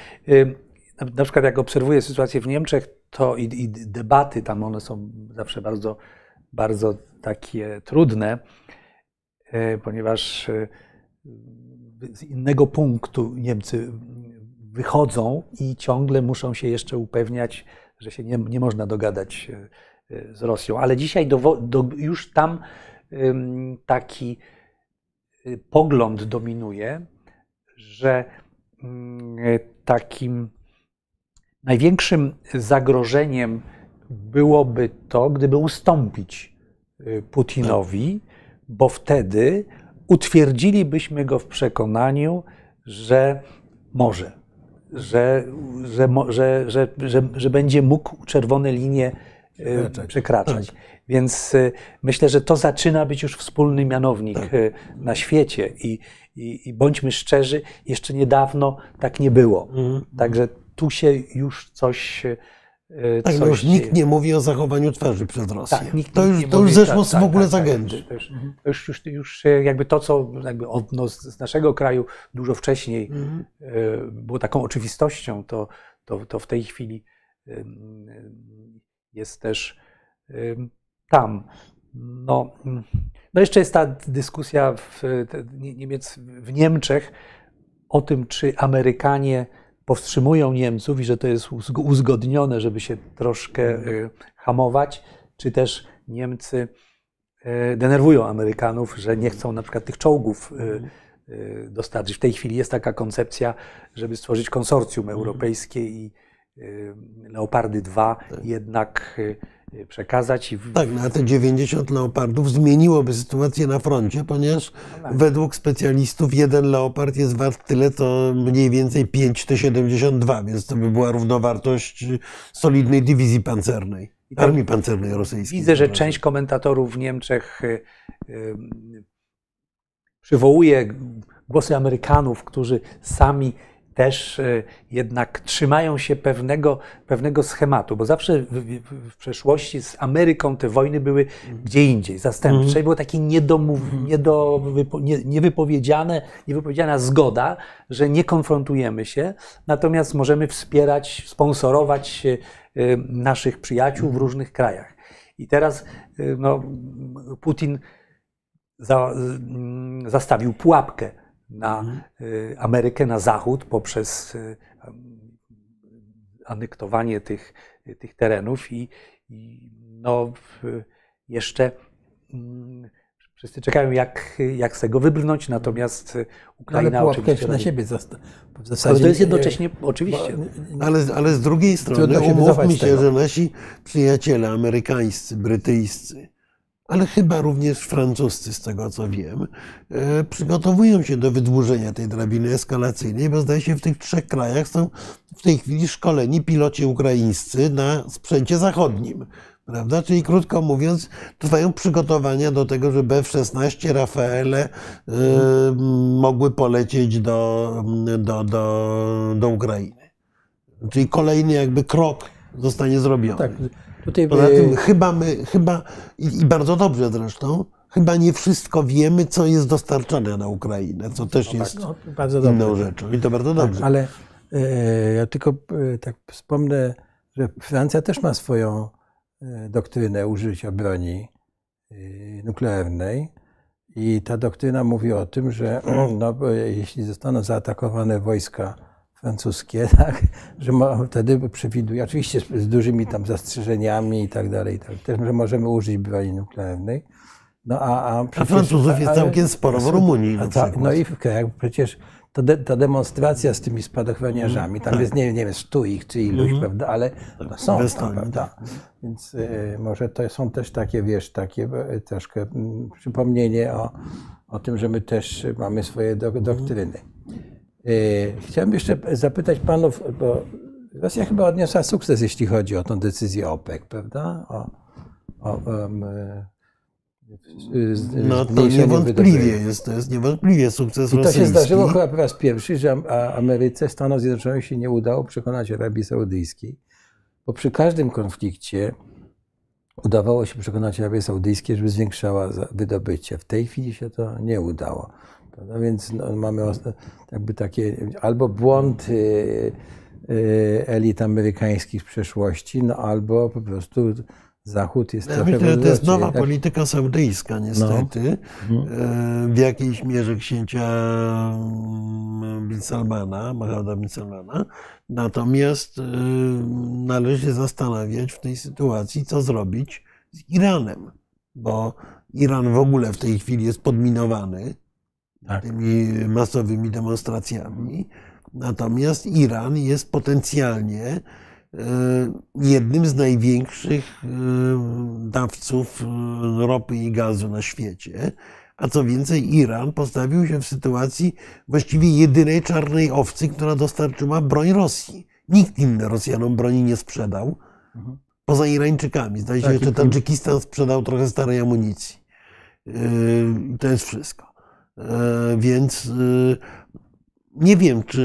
na, przykład jak obserwuję sytuację w Niemczech, to i, i debaty tam one są zawsze bardzo, bardzo takie trudne, y, ponieważ y, z innego punktu Niemcy wychodzą i ciągle muszą się jeszcze upewniać, że się nie, nie można dogadać e, e, z Rosją. Ale dzisiaj do, do, już tam taki pogląd dominuje, że mm, takim największym zagrożeniem byłoby to, gdyby ustąpić y, Putinowi, bo wtedy utwierdzilibyśmy go w przekonaniu, że może, że, że, że, że, będzie mógł czerwone linie y, Przekraczać. przekraczać. Więc y, myślę, że to zaczyna być już wspólny mianownik y, na świecie i, bądźmy szczerzy, jeszcze niedawno tak nie było. Także tu się już coś. y, Tak, no już nikt nie mówi o zachowaniu twarzy przez Rosję. Tak, nikt to już, to już zeszło tak, tak, w ogóle tak, z tak, agendy. To już, to już, już, już e, jakby to, co jakby od, no, z naszego kraju dużo wcześniej Mhm. e, było taką oczywistością, to, to, to w tej chwili jest też tam. No, mm, no jeszcze jest ta dyskusja w, Niemiec, w Niemczech o tym, czy Amerykanie powstrzymują Niemców i że to jest uzg- uzgodnione, żeby się troszkę y, hamować, czy też Niemcy y, denerwują Amerykanów, że nie chcą na przykład tych czołgów y, y, dostarczyć. W tej chwili jest taka koncepcja, żeby stworzyć konsorcjum europejskie i Leopardy 2 jednak y, y, przekazać. I w- Tak, no a te 90 leopardów zmieniłoby sytuację na froncie, ponieważ tak. według specjalistów jeden leopard jest wart tyle, co mniej więcej 5 T-72, więc to by była równowartość solidnej dywizji pancernej, tak armii pancernej rosyjskiej. Widzę, że część komentatorów w Niemczech y, y, przywołuje głosy Amerykanów, którzy sami też y, jednak trzymają się pewnego, pewnego schematu, bo zawsze w, w, w przeszłości z Ameryką te wojny były gdzie indziej, zastępcze. Było takie niedomów, niedo, wypo, nie, niewypowiedziane, niewypowiedziana zgoda, że nie konfrontujemy się, natomiast możemy wspierać, sponsorować y, naszych przyjaciół w różnych krajach. I teraz y, no, Putin za, mm, zastawił pułapkę na y, Amerykę, na Zachód poprzez y, anektowanie tych, tych terenów i, i no, jeszcze mm, wszyscy czekają, jak, jak z tego wybrnąć, natomiast y, Ale Ukraina pułapkę oczywiście na siebie zasta- w Ale zasadzie. to jest nie- jednocześnie, oczywiście. Ale, ale z drugiej strony umówmy się, tego. że nasi przyjaciele amerykańscy, brytyjscy, ale chyba również francuscy, z tego co wiem, e, przygotowują się do wydłużenia tej drabiny eskalacyjnej, bo zdaje się w tych trzech krajach są w tej chwili szkoleni piloci ukraińscy na sprzęcie zachodnim. Prawda? Czyli krótko mówiąc, trwają przygotowania do tego, żeby F-16 Rafaele e, mogły polecieć do, do, do, do Ukrainy. Czyli kolejny jakby krok zostanie zrobiony. Tak, tutaj Poza y, tym chyba my, chyba i, bardzo dobrze zresztą, chyba nie wszystko wiemy, co jest dostarczane na Ukrainę, co też jest no, bardzo dobrze. inną rzeczą. I to bardzo dobrze. Tak, ale e, ja tylko e, tak wspomnę, że Francja też ma swoją e, doktrynę użycia broni e, nuklearnej. I ta doktryna mówi o tym, że no, jeśli zostaną zaatakowane wojska francuskie, tak, że wtedy przewiduje, oczywiście z, z dużymi tam zastrzeżeniami i tak dalej, i tak, też, że możemy użyć broni nuklearnej. No, a, a, A przecież- Francuzów jest całkiem sporo w Rumunii a ta, no i w krajach przecież to de, ta demonstracja z tymi spadochroniarzami, tam jest nie, nie wiem, stu ich czy iluś, prawda, ale no, są tam, prawda. Więc y, może to są też takie, wiesz, takie y, troszkę mm, przypomnienie o, o tym, że my też mamy swoje do, doktryny. Y, Chciałem jeszcze zapytać panów, bo Rosja chyba odniosła sukces, jeśli chodzi o tą decyzję OPEC, prawda? O, o, y, z- No to niewątpliwie jest, to jest niewątpliwie sukces I to się rosyjski. zdarzyło chyba po raz pierwszy, że Ameryce, Stanom Zjednoczonym się nie udało przekonać Arabii Saudyjskiej, bo przy każdym konflikcie udawało się przekonać Arabię Saudyjską, żeby zwiększała za- wydobycie. W tej chwili się to nie udało. Prawda? Więc no, mamy jakby takie albo błąd y, y, elit amerykańskich z przeszłości, no albo po prostu Zachód jest Ja trochę myślę, to jest nowa Jak- polityka saudyjska, niestety. No. W jakiejś mierze księcia mm, bin Salmana, Mohammeda bin Salmana. Natomiast e, należy zastanawiać w tej sytuacji, co zrobić z Iranem, bo Iran w ogóle w tej chwili jest podminowany Tak. tymi masowymi demonstracjami. Natomiast Iran jest potencjalnie e, jednym z największych e, dawców e, ropy i gazu na świecie. A co więcej, Iran postawił się w sytuacji właściwie jedynej czarnej owcy, która dostarczyła broń Rosji. Nikt inny Rosjanom broni nie sprzedał, poza Irańczykami. Zdaje się, Tak, że Tadżykistan sprzedał trochę starej amunicji. To jest wszystko. Yy, Więc yy, nie wiem, czy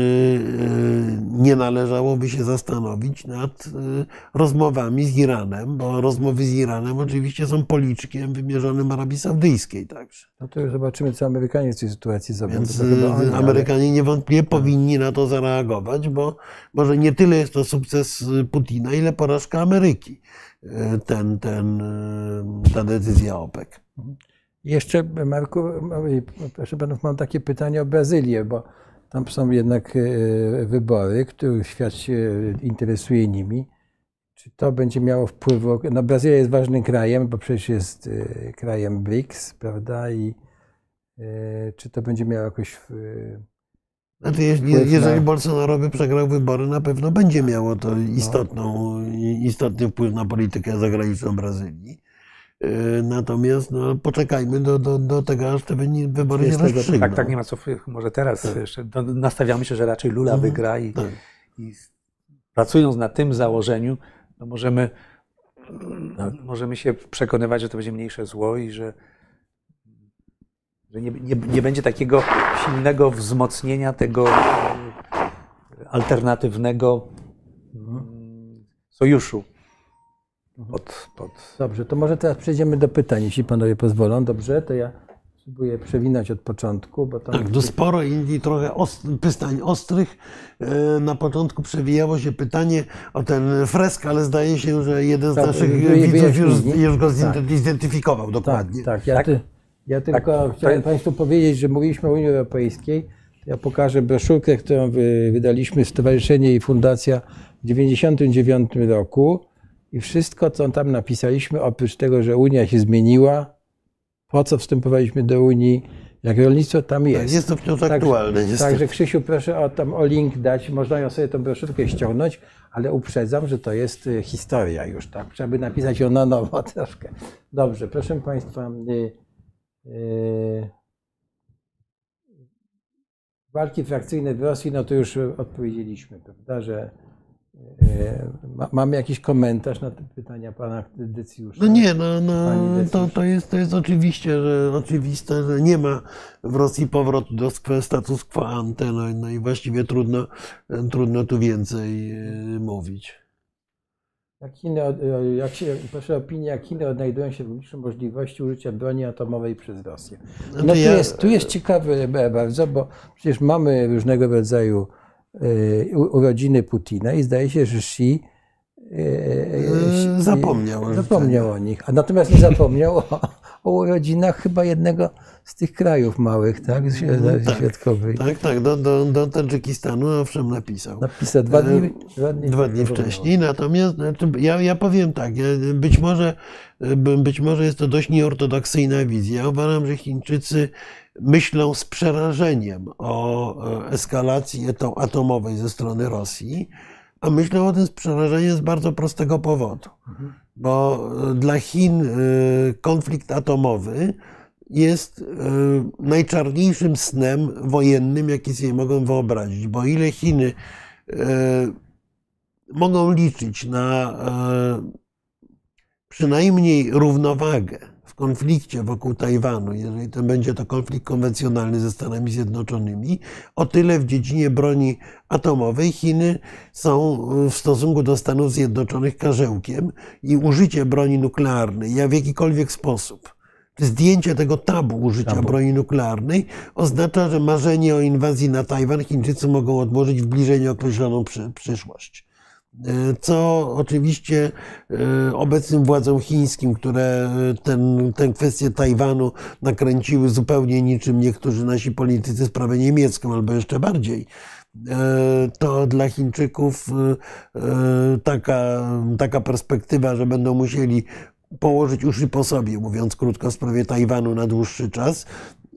yy, nie należałoby się zastanowić nad yy, rozmowami z Iranem, bo rozmowy z Iranem oczywiście są policzkiem wymierzonym Arabii Saudyjskiej także. No to już zobaczymy, co Amerykanie w tej sytuacji zrobią. Więc oni, Amerykanie niewątpliwie powinni na to zareagować, bo może nie tyle jest to sukces y, Putina, ile porażka Ameryki. Ten, ten, ta decyzja OPEC. Jeszcze, Marku, oj, proszę panów, mam takie pytanie o Brazylię, bo tam są jednak e, wybory, których świat się interesuje nimi. Czy to będzie miało wpływ? No Brazylia jest ważnym krajem, bo przecież jest e, krajem BRICS, prawda? I e, czy to będzie miało jakoś... e, Znaczy, jeżeli na- Bolsonaro by przegrał wybory, na pewno będzie miało to istotną, istotny wpływ na politykę zagraniczną Brazylii. Yy, Natomiast no, poczekajmy do, do, do tego, aż te wybory 30 rozstrzygną. Tak, tak, nie ma co. Może teraz jeszcze do- nastawiamy się, że raczej Lula wygra i, Tak. i pracując na tym założeniu, no możemy, możemy się przekonywać, że to będzie mniejsze zło i że, że nie, nie, nie będzie takiego silnego wzmocnienia tego e, alternatywnego mm, sojuszu. Pod, pod, Dobrze, to może teraz przejdziemy do pytań, jeśli panowie pozwolą. Dobrze, to ja spróbuję przewinąć od początku, bo tam... Tak, tu sporo Indii, trochę ost, pytań ostrych. E, Na początku przewijało się pytanie o ten fresk, ale zdaje się, że jeden z Tak, naszych widzów już, już go Tak. zidentyfikował Tak, dokładnie. tak. Ja, Tak? Ty, ja tylko Tak. chciałem Państwu powiedzieć, że mówiliśmy o Unii Europejskiej. Ja pokażę broszurkę, którą wy- wydaliśmy Stowarzyszenie i Fundacja w 1999 roku. I wszystko, co tam napisaliśmy, oprócz tego, że Unia się zmieniła, po co wstępowaliśmy do Unii, jak rolnictwo tam Tak, jest. jest to wciąż Także- aktualne. Także Krzysiu, proszę o, tam, o link dać. Można ją sobie tą broszurkę ściągnąć, ale uprzedzam, że to jest y, historia już, tak? Trzeba by napisać ją na nowo troszkę. Dobrze, proszę Państwa. Y, y, walki frakcyjne w Rosji, no to już odpowiedzieliśmy, prawda, że ma, mamy jakiś komentarz na te pytania pana Decjusza? No nie, no, no to, to, jest, to jest oczywiście, że oczywiste, że nie ma w Rosji powrotu do status quo ante, no, no i właściwie trudno, trudno tu więcej e, mówić. Jak Chiny, jak się, proszę opinię, jak Chiny odnajdują się w obliczu możliwości użycia broni atomowej przez Rosję. No Znaczy tu ja- jest, tu jest ciekawe bardzo, bo przecież mamy różnego rodzaju urodziny Putina i zdaje się, że Xi y, E, zapomniał o zapomniał o nich. A natomiast nie zapomniał o, o urodzinach chyba jednego z tych krajów małych, tak? Azji tak. Tak, tak, do, do, do Tadżykistanu owszem napisał. Napisał dwa dni, dwa dni, Dwa dni wcześniej, natomiast znaczy, ja, ja powiem tak, być, może, by- być może jest to dość nieortodoksyjna wizja. Uważam, że Chińczycy myślą z przerażeniem o e, eskalacji eto- atomowej ze strony Rosji, a myślą o tym z przerażeniem z bardzo prostego powodu. Bo e, dla Chin e, konflikt atomowy jest e, najczarniejszym snem wojennym, jaki sobie mogą wyobrazić. Bo ile Chiny e, mogą liczyć na e, przynajmniej równowagę konflikcie wokół Tajwanu, jeżeli to będzie to konflikt konwencjonalny ze Stanami Zjednoczonymi, o tyle w dziedzinie broni atomowej Chiny są w stosunku do Stanów Zjednoczonych karzełkiem i użycie broni nuklearnej ja w jakikolwiek sposób zdjęcie tego tabu użycia Tabu. broni nuklearnej oznacza, że marzenie o inwazji na Tajwan Chińczycy mogą odłożyć w bliżej nieokreśloną przy, przyszłość. E, Co oczywiście e, obecnym władzom chińskim, które ten, tę kwestię Tajwanu nakręciły zupełnie niczym niektórzy nasi politycy sprawę niemiecką, albo jeszcze bardziej, e, to dla Chińczyków e, e, taka, taka perspektywa, że będą musieli położyć uszy po sobie, mówiąc krótko, w sprawie Tajwanu na dłuższy czas,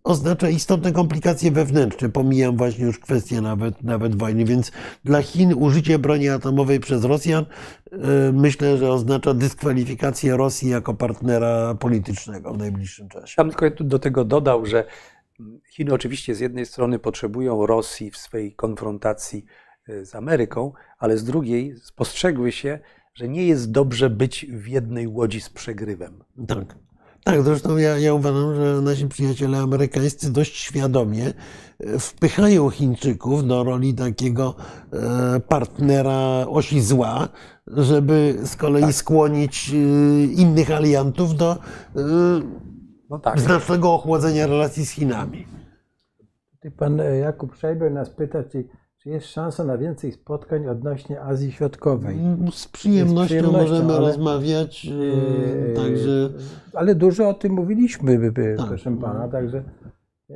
oznacza istotne komplikacje wewnętrzne. Pomijam właśnie już kwestię nawet, nawet wojny, więc dla Chin użycie broni atomowej przez Rosjan e, myślę, że oznacza dyskwalifikację Rosji jako partnera politycznego w najbliższym czasie. Bym tylko do tego dodał, że Chiny oczywiście z jednej strony potrzebują Rosji w swej konfrontacji e, z Ameryką, ale z drugiej spostrzegły się, że nie jest dobrze być w jednej łodzi z przegrywem. Tak. Tak, zresztą ja, ja uważam, że nasi przyjaciele amerykańscy dość świadomie e, wpychają Chińczyków do roli takiego e, partnera osi zła, żeby z kolei skłonić e, innych aliantów do No tak. znacznego ochłodzenia relacji z Chinami. Pan Jakub Szejber nas pyta, czy, czy jest szansa na więcej spotkań odnośnie Azji Środkowej. Z przyjemnością, przyjemnością, możemy ale- rozmawiać, e, Eee, także... Ale dużo o tym mówiliśmy, by- by, Tak. proszę pana, także. e,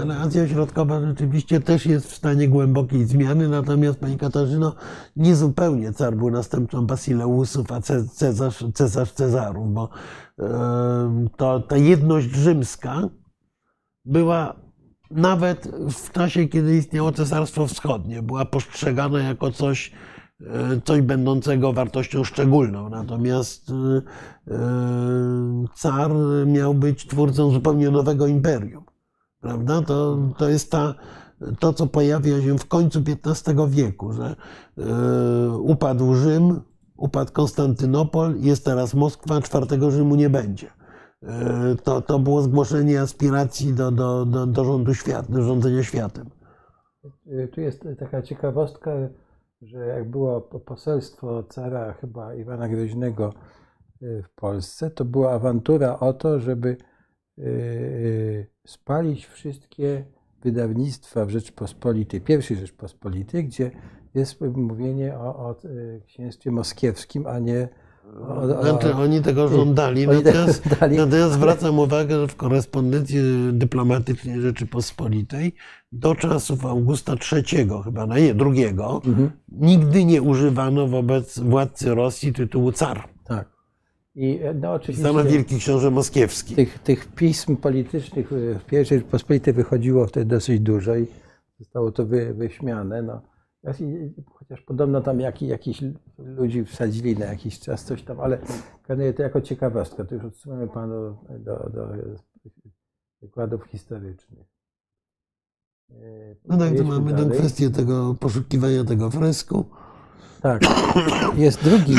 Ale Azja Środkowa rzeczywiście też jest w stanie głębokiej zmiany, natomiast Pani Katarzyno, niezupełnie car był następcą Basileusów, a Ce- Cezarz, Cezarz Cezarów, bo e, to, ta jedność rzymska była nawet w czasie, kiedy istniało Cesarstwo Wschodnie, była postrzegana jako coś, e, coś będącego wartością szczególną. Natomiast e, e, car miał być twórcą zupełnie nowego imperium. Prawda? To, to jest ta, to, co pojawia się w końcu XV wieku, że upadł Rzym, upadł Konstantynopol, jest teraz Moskwa, czwartego Rzymu nie będzie. E, To, to było zgłoszenie aspiracji do, do, do, do rządu świat, do rządzenia światem. e, Tu jest taka ciekawostka, że jak było po- poselstwo cara chyba Iwana Groźnego e, w Polsce, to była awantura o to, żeby spalić wszystkie wydawnictwa w Rzeczpospolitej, pierwszej Rzeczpospolitej, gdzie jest mówienie o, o księstwie moskiewskim, a nie Znaczy, oni tego żądali, oni tego natomiast, żądali. natomiast zwracam uwagę, że w korespondencji dyplomatycznej Rzeczypospolitej do czasów Augusta III, chyba na nie, drugiego, Mhm. nigdy nie używano wobec władcy Rosji tytułu car. Tak. I e, no, oczywiście Stanow Wielki Książę Moskiewski. tych, tych pism politycznych e, w pierwszej Rzeczpospolitej wychodziło wtedy dosyć dużo i zostało to wy, wyśmiane. No. Chociaż podobno tam jaki, jakiś ludzi wsadzili na jakiś czas, coś tam, ale planuję to jako ciekawostka. To już odsyłamy panu do, do wykładów historycznych. No tak, jedźmy mamy tę kwestię tego poszukiwania tego fresku. Tak. Jest drugi,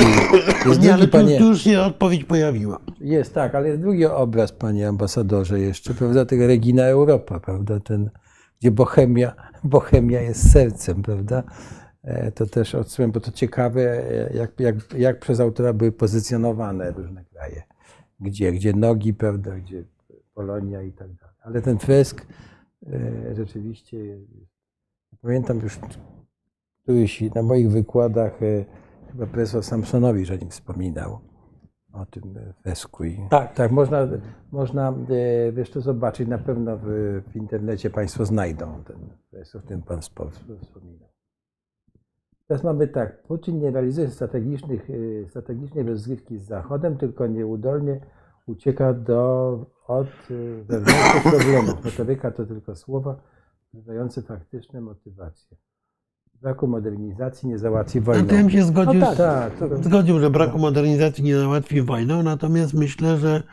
jest Nie, ale drugi panie. tu już się odpowiedź pojawiła. Jest tak, ale jest drugi obraz, panie ambasadorze, jeszcze, prawda, tego Regina Europa, prawda, ten, gdzie Bohemia, Bohemia jest sercem, prawda. E, To też odsyłam, bo to ciekawe, e, jak, jak, jak przez autora były pozycjonowane różne kraje. Gdzie, gdzie nogi, prawda, gdzie Polonia i tak dalej. Ale ten fresk e, rzeczywiście, pamiętam już któryś na moich wykładach, chyba profesor Samsonowicz o nim wspominał o tym e, fresku. I, Tak. tak można, można e, wiesz, to zobaczyć, na pewno w, w internecie Państwo znajdą ten fresk, o którym Pan spo- wspominał. Teraz mamy tak, Putin nie realizuje strategicznych, e, strategicznej rozgrywki z Zachodem, tylko nieudolnie ucieka do, od wewnętrznych problemów. Retoryka to tylko słowa, wydające faktyczne motywacje. Braku modernizacji nie załatwi Na wojną. tym się zgodził, No tak, tak, to- zgodził, że braku modernizacji nie załatwi wojną, natomiast myślę, że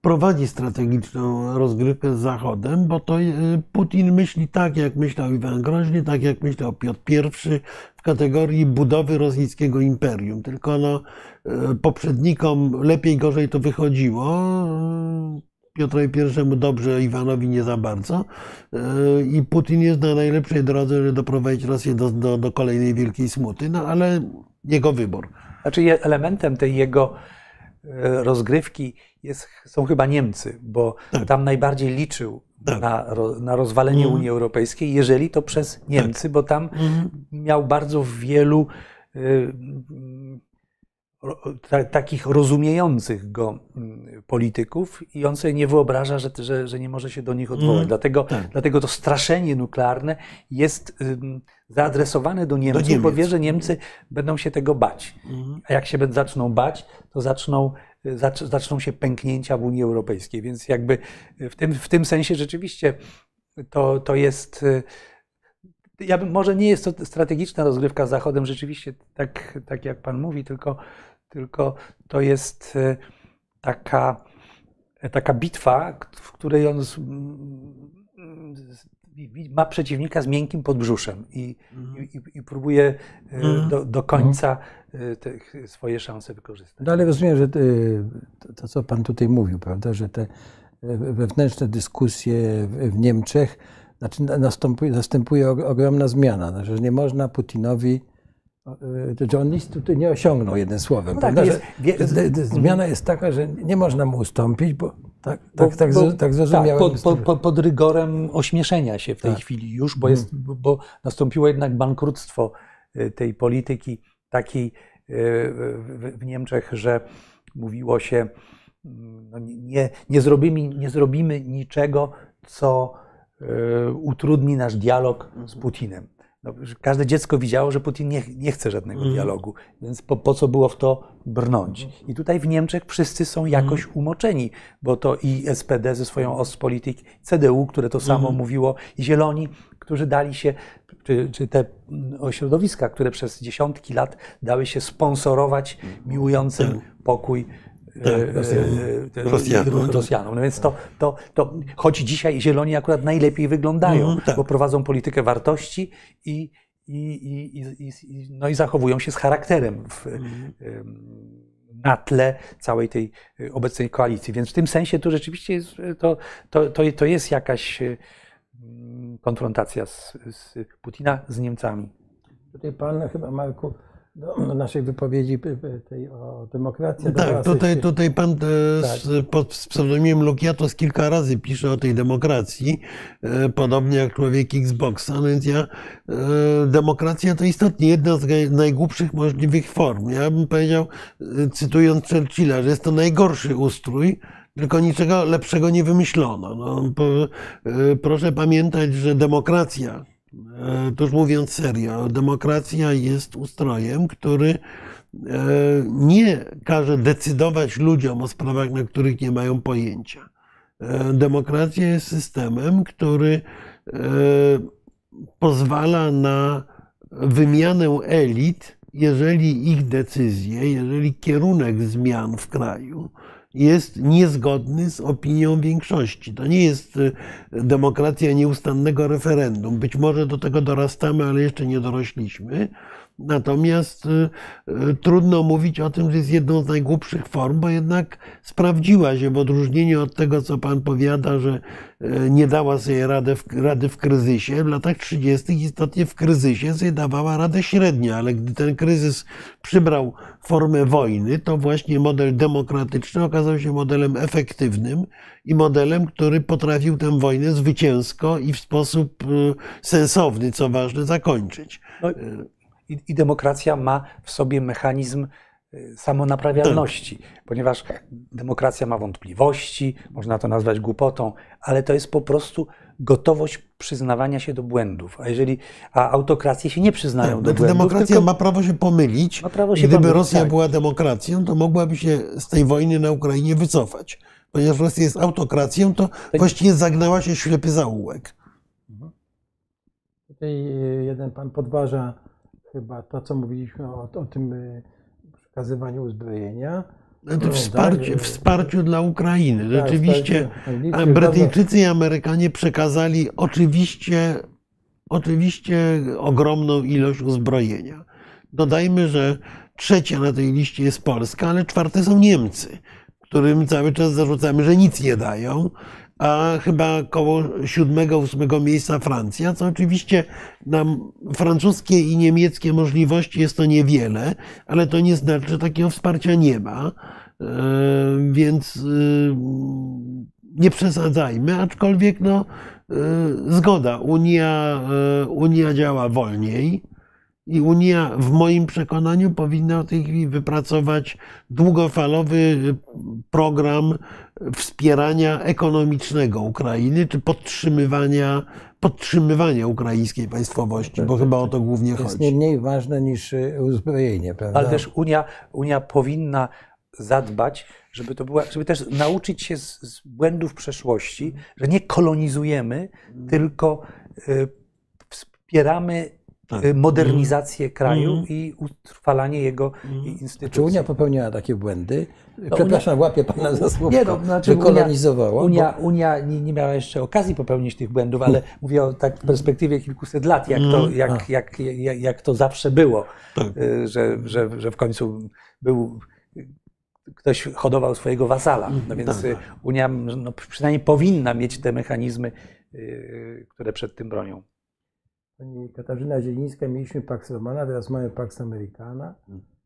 prowadzi strategiczną rozgrywkę z Zachodem, bo to y, Putin myśli tak, jak myślał Iwan Groźny, tak jak myślał Piotr I w kategorii budowy rosyjskiego imperium. Tylko no, y, poprzednikom lepiej, gorzej to wychodziło. Piotrowi I dobrze, Iwanowi nie za bardzo. Y, I Putin jest na najlepszej drodze, żeby doprowadzić Rosję do, do, do kolejnej wielkiej smuty, no ale jego wybór. Znaczy elementem tej jego e, rozgrywki jest, są chyba Niemcy, bo Tak. tam najbardziej liczył Tak. na, na rozwalenie Mhm. Unii Europejskiej, jeżeli to przez Niemcy, bo tam miał bardzo wielu ro- ta, takich rozumiejących go mm, polityków i on sobie nie wyobraża, że, że, że nie może się do nich odwołać. Mhm. Dlatego, Tak. dlatego to straszenie nuklearne jest ym, zaadresowane do Niemców, Niemiec. bo wie, że Niemcy będą się tego bać. Mhm. A jak się zaczną bać, to zaczną, y, zacz, zaczną się pęknięcia w Unii Europejskiej. Więc jakby w tym, w tym sensie rzeczywiście to, to jest. y, Ja bym, może nie jest to strategiczna rozgrywka z Zachodem, rzeczywiście tak, tak jak Pan mówi, tylko, tylko to jest y, taka, taka bitwa, w której on z, ma przeciwnika z miękkim podbrzuszem i, i, i próbuje y, Mhm. do, do końca y, swoje szanse wykorzystać. No ale rozumiem, że y, to, to, co Pan tutaj mówił, prawda, że te y, wewnętrzne dyskusje w, Niemczech, znaczy na- następuje, następuje og- ogromna zmiana, znaczy, że nie można Putinowi, y, że on nic tutaj nie osiągnął jednym słowem. No tak, prawda, jest- zmiana jest taka, że nie można mu ustąpić, bo tak, Bo- tak, tak, bo- tak, tak zrozumiałem. pod, pod, pod, pod rygorem ośmieszenia się w tej Tak. chwili już, bo, jest, bo- bo nastąpiło jednak bankructwo y, tej polityki takiej y, w, Niemczech, że mówiło się, mm, no nie, nie, zrobimy, nie zrobimy niczego, co y, utrudni nasz dialog z Putinem. No, każde dziecko widziało, że Putin nie, nie chce żadnego Mhm. dialogu, więc po, po co było w to brnąć? I tutaj w Niemczech wszyscy są jakoś umoczeni, bo to i SPD ze swoją Ostpolitik, CDU, które to samo mówiło, i Zieloni, którzy dali się, czy, czy te mm, ośrodowiska, które przez dziesiątki lat dały się sponsorować miłującym pokój Tak, e, Rosjanom. e, e, Rosjanom. Rosjanom. No więc to, to, to, choć dzisiaj Zieloni akurat najlepiej wyglądają, Mhm, tak. bo prowadzą politykę wartości i, i, i, i, i, no i zachowują się z charakterem w, Mhm. na tle całej tej y, obecnej koalicji. Więc w tym sensie to rzeczywiście jest, to, to, to, to jest jakaś konfrontacja z, z Putina z Niemcami. Tutaj Pan chyba, Marku, do, do naszej wypowiedzi tej o demokracji. Tak, tutaj, tutaj pan e, z, pod pseudonimem Lukiatos kilka razy pisze o tej demokracji, e, podobnie jak człowiek Xboxa, no więc ja, e, demokracja to istotnie jedna z naj- najgłupszych możliwych form. Ja bym powiedział, cytując Churchilla, że jest to najgorszy ustrój, tylko niczego lepszego nie wymyślono. No, po, proszę pamiętać, że demokracja, to już mówiąc serio, demokracja jest ustrojem, który e, nie każe decydować ludziom o sprawach, na których nie mają pojęcia. E, Demokracja jest systemem, który e, pozwala na wymianę elit, jeżeli ich decyzje, jeżeli kierunek zmian w kraju jest niezgodny z opinią większości. To nie jest e, demokracja nieustannego referendum. Być może do tego dorastamy, ale jeszcze nie dorośliśmy. Natomiast y, y, trudno mówić o tym, że jest jedną z najgłupszych form, bo jednak sprawdziła się w odróżnieniu od tego, co pan powiada, że y, nie dała sobie rady w, rady w kryzysie. W latach 30. istotnie w kryzysie sobie dawała radę średnio, ale gdy ten kryzys przybrał formę wojny, to właśnie model demokratyczny okazał się modelem efektywnym i modelem, który potrafił tę wojnę zwycięsko i w sposób sensowny, co ważne, zakończyć. I, I demokracja ma w sobie mechanizm y, samonaprawialności, ponieważ demokracja ma wątpliwości, można to nazwać głupotą, ale to jest po prostu gotowość przyznawania się do błędów. A jeżeli a autokracje się nie przyznają do Znaczy, błędów, demokracja tylko ma prawo się pomylić. Ma prawo się Gdyby pomylić, Rosja tak. była demokracją, to mogłaby się z tej wojny na Ukrainie wycofać. Ponieważ Rosja jest autokracją, to właściwie zagnała się ślepy zaułek. Tutaj y, jeden pan podważa chyba to, co mówiliśmy o, o tym y, przekazywaniu uzbrojenia. Znaczy wsparcie, tak. wsparciu dla Ukrainy. Rzeczywiście wsparcie. Anglicy a Brytyjczycy i Amerykanie przekazali oczywiście, oczywiście ogromną ilość uzbrojenia. Dodajmy, że trzecia na tej liście jest Polska, ale czwarte są Niemcy, którym cały czas zarzucamy, że nic nie dają, a chyba koło siódmego, ósmego miejsca Francja, co oczywiście na francuskie i niemieckie możliwości jest to niewiele, ale to nie znaczy, że takiego wsparcia nie ma. E, Więc y, nie przesadzajmy, aczkolwiek no, y, zgoda, Unia, Unia działa wolniej. I Unia, w moim przekonaniu, powinna w tej chwili wypracować długofalowy program wspierania ekonomicznego Ukrainy, czy podtrzymywania, podtrzymywania ukraińskiej państwowości, bo chyba o to głównie To jest chodzi. nie mniej ważne niż y, uzbrojenie, prawda? Ale też Unia, Unia powinna zadbać, żeby to była, żeby też nauczyć się z, z błędów przeszłości, że nie kolonizujemy, tylko y, wspieramy Tak. y, modernizację kraju Mhm. i utrwalanie jego instytucji. Czy Unia popełniała takie błędy? Przepraszam, łapię pana za słówko. Nie, no, znaczy że kolonizowała. Unia, Unia nie, nie miała jeszcze okazji popełnić tych błędów, ale mówię o tak w perspektywie kilkuset lat, jak to, jak, jak, jak, jak to zawsze było, Tak. y, że, że, że w końcu był ktoś hodował swojego wasala. No więc y, Unia no, przynajmniej powinna mieć te mechanizmy, które przed tym bronią. Pani Katarzyna Zielińska, mieliśmy Pax Romana, teraz mamy Pax Americana.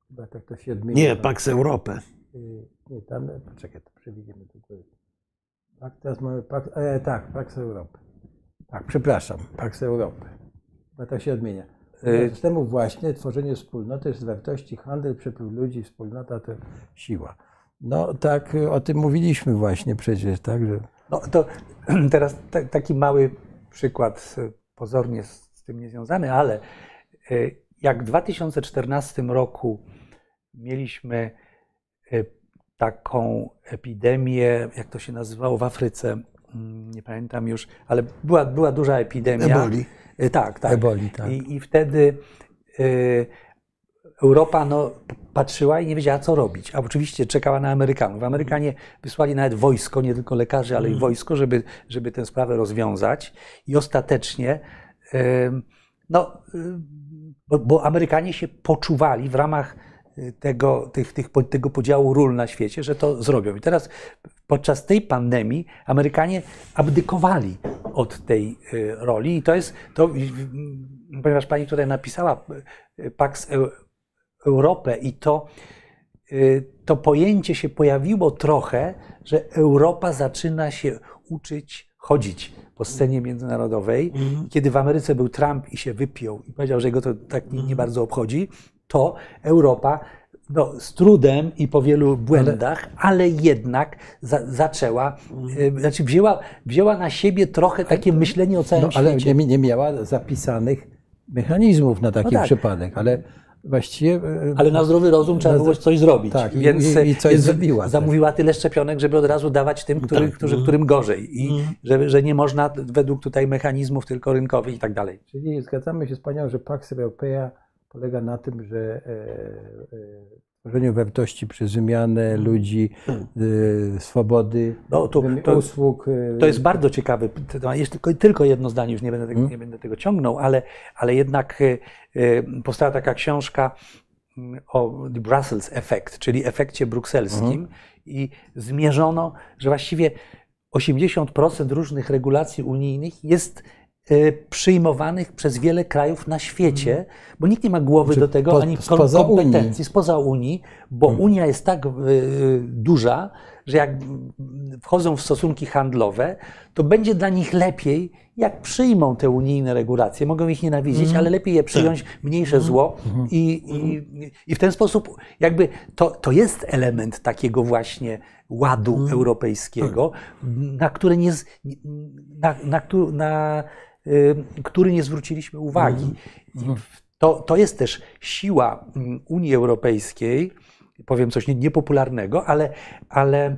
Chyba tak to się odmienia. Nie, Pax Europę. Y, Nie, tam, poczekaj, to przewidzimy do góry. Tak, teraz mamy Pax, e, tak, Pax Europy. Tak, przepraszam, Pax Europy. Chyba tak się odmienia. Y- Z temu właśnie tworzenie wspólnoty jest wartości, handel, przepływ ludzi, wspólnota to siła. No tak, o tym mówiliśmy właśnie przecież, tak, że No to teraz ta, taki mały przykład, pozornie z, z tym niezwiązany, ale y, jak w 2014 roku mieliśmy y, taką epidemię, jak to się nazywało w Afryce, mm, nie pamiętam już, ale była, była duża epidemia. Eboli. Y, Tak, tak. Eboli, tak. I, I wtedy y, Europa no, patrzyła i nie wiedziała, co robić. A oczywiście czekała na Amerykanów. Amerykanie wysłali nawet wojsko, nie tylko lekarzy, ale i wojsko, żeby, żeby tę sprawę rozwiązać. I ostatecznie, no, ym, bo, bo Amerykanie się poczuwali w ramach y, tego, tych, tych, tego podziału ról na świecie, że to zrobią. I teraz podczas tej pandemii Amerykanie abdykowali od tej y, roli i to jest, to, y, y, ponieważ pani tutaj napisała y, Pax Eu- Europę i to, y, to pojęcie się pojawiło trochę, że Europa zaczyna się uczyć chodzić po scenie międzynarodowej. Kiedy w Ameryce był Trump i się wypiął i powiedział, że go to tak nie, nie bardzo obchodzi, to Europa no, z trudem i po wielu błędach, ale, jednak za, zaczęła, y, znaczy wzięła, wzięła na siebie trochę takie myślenie o całym no, ale świecie. nie, nie miała zapisanych mechanizmów na taki tak. przypadek, ale właściwie... e, Ale na zdrowy rozum trzeba było coś zrobić. tak, i- więc, i- i coś więc zrobiła też. Zamówiła tyle szczepionek, żeby od razu dawać tym, który, Tak. którzy, którym gorzej. I że, że nie można według tutaj mechanizmów tylko rynkowych i tak dalej. Czyli zgadzamy się z Panią, że Pax Europea polega na tym, że e, e, tworzeniu wartości przez wymianę ludzi, e, swobody, No, to- to- usług. e, To jest bardzo ciekawy. Jest tylko, tylko jedno zdanie, już nie będę, tego, nie będę tego ciągnął, ale, ale jednak y, y, powstała taka książka mm, o The Brussels Effect, czyli efekcie brukselskim Mhm. i zmierzono, że właściwie 80% różnych regulacji unijnych jest y, przyjmowanych przez wiele krajów na świecie, bo nikt nie ma głowy Znaczy do tego, po- ani spoza kompetencji Unii. spoza Unii, bo Unia jest tak y, duża, że jak wchodzą w stosunki handlowe, to będzie dla nich lepiej, jak przyjmą te unijne regulacje. Mogą ich nienawidzić, ale lepiej je przyjąć, mniejsze zło i, i, i w ten sposób jakby to, to jest element takiego właśnie ładu europejskiego, na, które nie, na, na, na, y, który nie zwróciliśmy uwagi. I to, to jest też siła mm, Unii Europejskiej, powiem coś nie- niepopularnego, ale, ale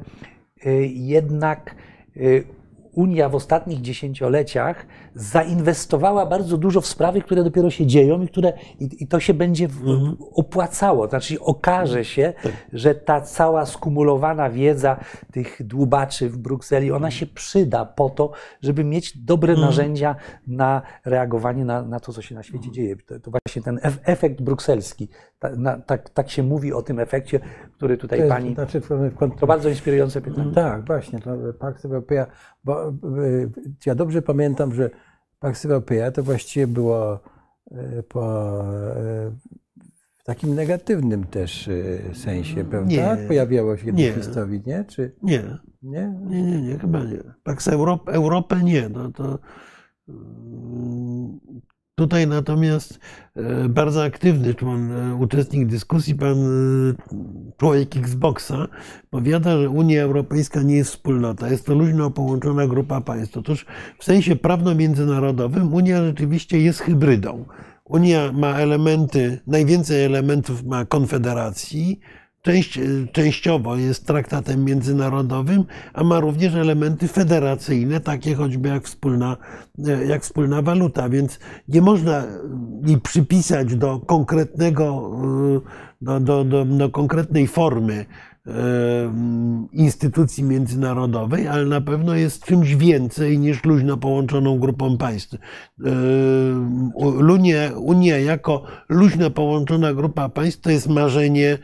y, jednak y, Unia w ostatnich dziesięcioleciach zainwestowała bardzo dużo w sprawy, które dopiero się dzieją i, które, i, i to się będzie Mhm. opłacało. Znaczy okaże się, Tak. że ta cała skumulowana wiedza tych dłubaczy w Brukseli, ona się przyda po to, żeby mieć dobre Mhm. narzędzia na reagowanie na, na to, co się na świecie dzieje. To, to właśnie ten ef- efekt brukselski. Ta, na, tak, tak się mówi o tym efekcie, który tutaj To jest, pani... znaczy, To bardzo inspirujące pytanie. Tak, właśnie, to Pax Europea, bo e, ja dobrze pamiętam, że Pax Europea to właściwie było e, po, e, w takim negatywnym też e, sensie, prawda? Nie. Pojawiało się Nie. w historii, nie? Czy Nie, nie? nie, nie, nie, chyba nie. Pax Europ, Europę nie. No to, mm, tutaj natomiast e, bardzo aktywny człon, e, uczestnik dyskusji, pan e, człowiek Xboxa, powiada, że Unia Europejska nie jest wspólnota, jest to luźno połączona grupa państw. Otóż w sensie prawno-międzynarodowym Unia rzeczywiście jest hybrydą. Unia ma elementy, najwięcej elementów ma konfederacji, część, częściowo jest traktatem międzynarodowym, a ma również elementy federacyjne, takie choćby jak wspólna, jak wspólna waluta, więc nie można jej przypisać do konkretnego, do, do, do, do konkretnej formy e, instytucji międzynarodowej, ale na pewno jest czymś więcej niż luźno połączoną grupą państw. Unia, Unia jako luźno połączona grupa państw to jest marzenie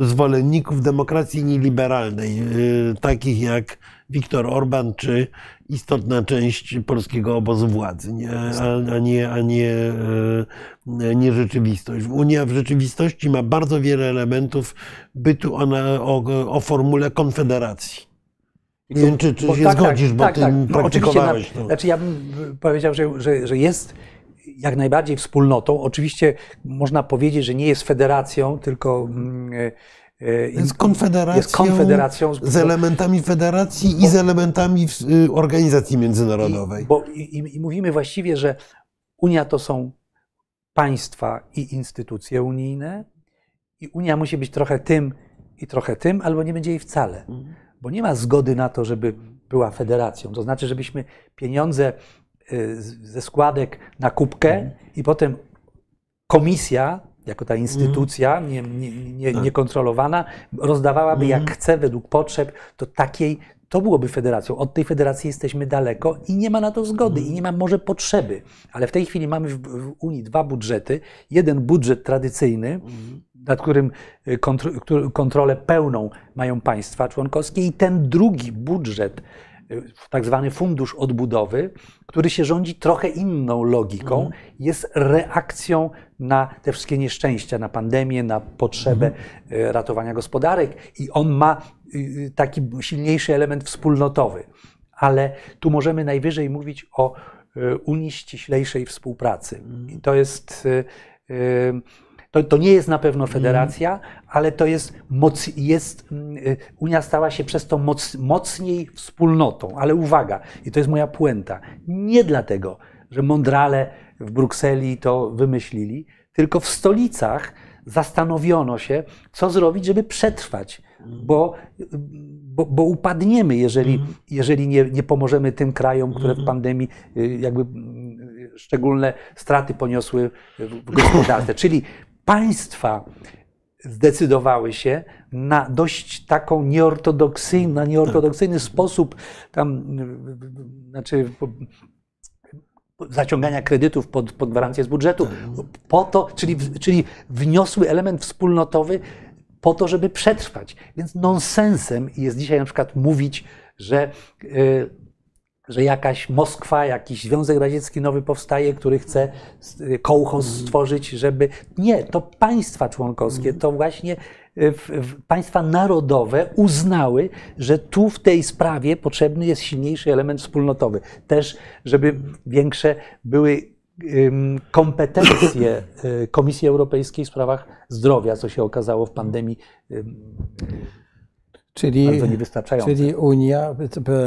zwolenników demokracji nieliberalnej, takich jak Viktor Orban czy istotna część polskiego obozu władzy, nie? A, a, nie, a nie, e, nie rzeczywistość. Unia w rzeczywistości ma bardzo wiele elementów bytu ona, o, o formule konfederacji. Nie wiem, czy, czy Bo się tak, zgodzisz, tak, bo tak, ty tak. No, praktykowałeś oczywiście, to. na, Znaczy ja bym powiedział, że, że, że jest jak najbardziej wspólnotą. Oczywiście można powiedzieć, że nie jest federacją, tylko mm, e, Jest konfederacją, jest konfederacją z- z elementami federacji i z elementami y, organizacji międzynarodowej. I, bo, i, i- mówimy właściwie, że Unia to są państwa i instytucje unijne, i Unia musi być trochę tym i trochę tym, albo nie będzie jej wcale. Bo nie ma zgody na to, żeby była federacją. To znaczy, żebyśmy pieniądze y, ze składek na kubkę i potem komisja, jako ta instytucja nie, nie, nie, niekontrolowana, rozdawałaby jak chce, według potrzeb, to takiej, to byłoby federacją. Od tej federacji jesteśmy daleko i nie ma na to zgody i nie ma może potrzeby. Ale w tej chwili mamy w, w Unii dwa budżety. Jeden budżet tradycyjny, nad którym y, kontro, kontrolę pełną mają państwa członkowskie i ten drugi budżet, tak zwany fundusz odbudowy, który się rządzi trochę inną logiką, jest reakcją na te wszystkie nieszczęścia, na pandemię, na potrzebę y, ratowania gospodarek i on ma y, taki silniejszy element wspólnotowy. Ale tu możemy najwyżej mówić o y, Unii ściślejszej współpracy. I to jest. y, y, to, to nie jest na pewno federacja, ale to jest, moc, jest mm, y, Unia stała się przez to moc, mocniej wspólnotą. Ale uwaga, i to jest moja puenta, nie dlatego, że mądrale w Brukseli to wymyślili, tylko w stolicach zastanowiono się, co zrobić, żeby przetrwać, bo, bo, bo upadniemy, jeżeli, jeżeli nie, nie pomożemy tym krajom, które w pandemii y, jakby mm, szczególne straty poniosły w gospodarce. Czyli państwa zdecydowały się na dość taką nieortodoksyjny, na nieortodoksyjny sposób tam, znaczy zaciągania kredytów pod, pod gwarancję z budżetu, po to, czyli, czyli wniosły element wspólnotowy po to, żeby przetrwać. Więc nonsensem jest dzisiaj na przykład mówić, że, y, że jakaś Moskwa, jakiś Związek Radziecki nowy powstaje, który chce kołchoz stworzyć, żeby... Nie, to państwa członkowskie, to właśnie w, państwa narodowe uznały, że tu w tej sprawie potrzebny jest silniejszy element wspólnotowy. Też, żeby większe były kompetencje y, Komisji Europejskiej w sprawach zdrowia, co się okazało w pandemii Czyli, bardzo niewystarczające. czyli Unia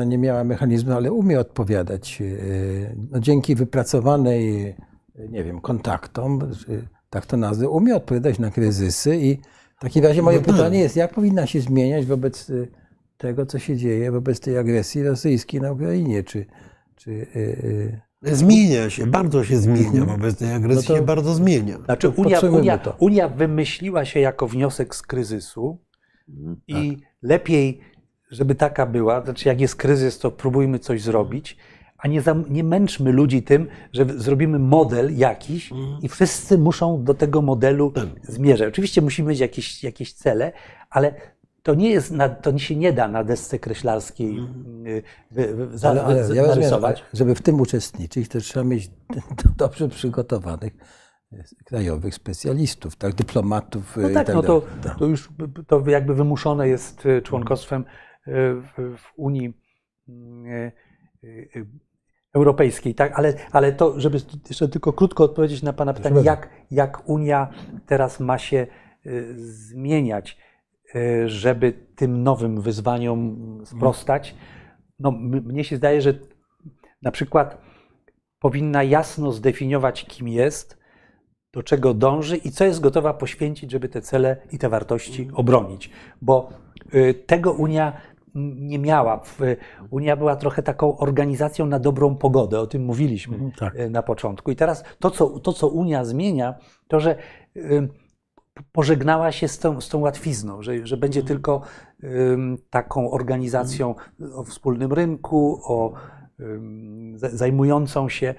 nie miała mechanizmu, ale umie odpowiadać yy, no, dzięki wypracowanej, yy, nie wiem, kontaktom, czy tak to nazwę, umie odpowiadać na kryzysy i w takim razie moje No tak. pytanie jest, jak powinna się zmieniać wobec yy, tego, co się dzieje wobec tej agresji rosyjskiej na Ukrainie, czy, czy y, y, Zmienia się, bardzo się zmienia wobec tej agresji, No to- się bardzo zmienia. Znaczy Unia, Unia, to. Unia wymyśliła się jako wniosek z kryzysu i lepiej, żeby taka była, znaczy jak jest kryzys, to próbujmy coś zrobić, a nie, nie męczmy ludzi tym, że zrobimy model jakiś i wszyscy muszą do tego modelu zmierzać. Oczywiście musimy mieć jakieś, jakieś cele, ale to nie jest, na, to się nie da na desce kreślarskiej y, wy, wy, za, ale, ale wy- ja rozumiem, żeby w tym uczestniczyć, to trzeba mieć dobrze przygotowanych krajowych specjalistów, tak, dyplomatów No y, tak, tak no to, to już to jakby wymuszone jest e, członkostwem e, w, w Unii e, e, Europejskiej, tak? Ale, ale to, żeby jeszcze tylko krótko odpowiedzieć na Pana pytanie, jak, jak Unia teraz ma się e, zmieniać, e, żeby tym nowym wyzwaniom sprostać. No, mnie się zdaje, że na przykład powinna jasno zdefiniować, kim jest, do czego dąży i co jest gotowa poświęcić, żeby te cele i te wartości obronić. Bo y, tego Unia nie miała. Unia była trochę taką organizacją na dobrą pogodę, o tym mówiliśmy Mhm, tak. y, na początku. I teraz to, co, to, co Unia zmienia, to że y, pożegnała się z tą, z tą łatwizną, że, że będzie tylko ym, taką organizacją o wspólnym rynku, o, zajmującą się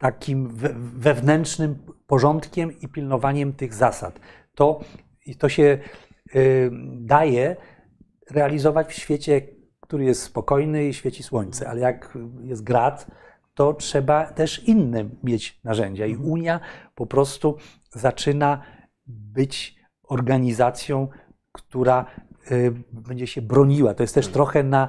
takim we, wewnętrznym porządkiem i pilnowaniem tych zasad. To, to się y, daje realizować w świecie, który jest spokojny i świeci słońce, ale jak jest grad, to trzeba też inne mieć narzędzia. I Unia po prostu zaczyna być organizacją, która y, będzie się broniła. To jest też trochę na,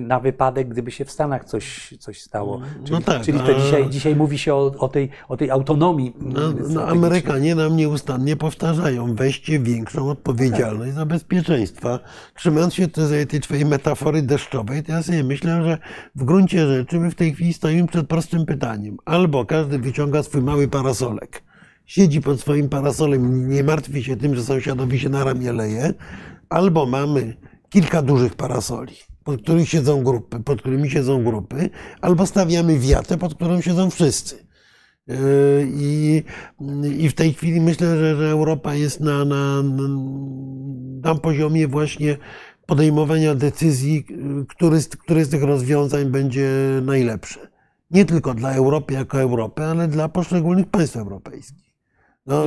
na wypadek, gdyby się w Stanach coś, coś stało. Czyli, tak, czyli to a- dzisiaj, dzisiaj mówi się o, o, tej, o tej autonomii. No, mm, no strategicznej. Amerykanie nam nieustannie powtarzają, weźcie większą odpowiedzialność za bezpieczeństwa. Trzymając się tej, tej twojej metafory deszczowej, to ja sobie myślę, że w gruncie rzeczy my w tej chwili stoimy przed prostym pytaniem. Albo każdy wyciąga swój mały parasolek, siedzi pod swoim parasolem, nie martwi się tym, że sąsiadowi się na ramię leje, albo mamy kilka dużych parasoli, pod którymi siedzą grupy, pod którymi siedzą grupy, albo stawiamy wiatę, pod którą siedzą wszyscy. Yy, I, I w tej chwili myślę, że, że Europa jest na, na, na poziomie właśnie podejmowania decyzji, który z, który z tych rozwiązań będzie najlepszy. Nie tylko dla Europy jako Europy, ale dla poszczególnych państw europejskich. No,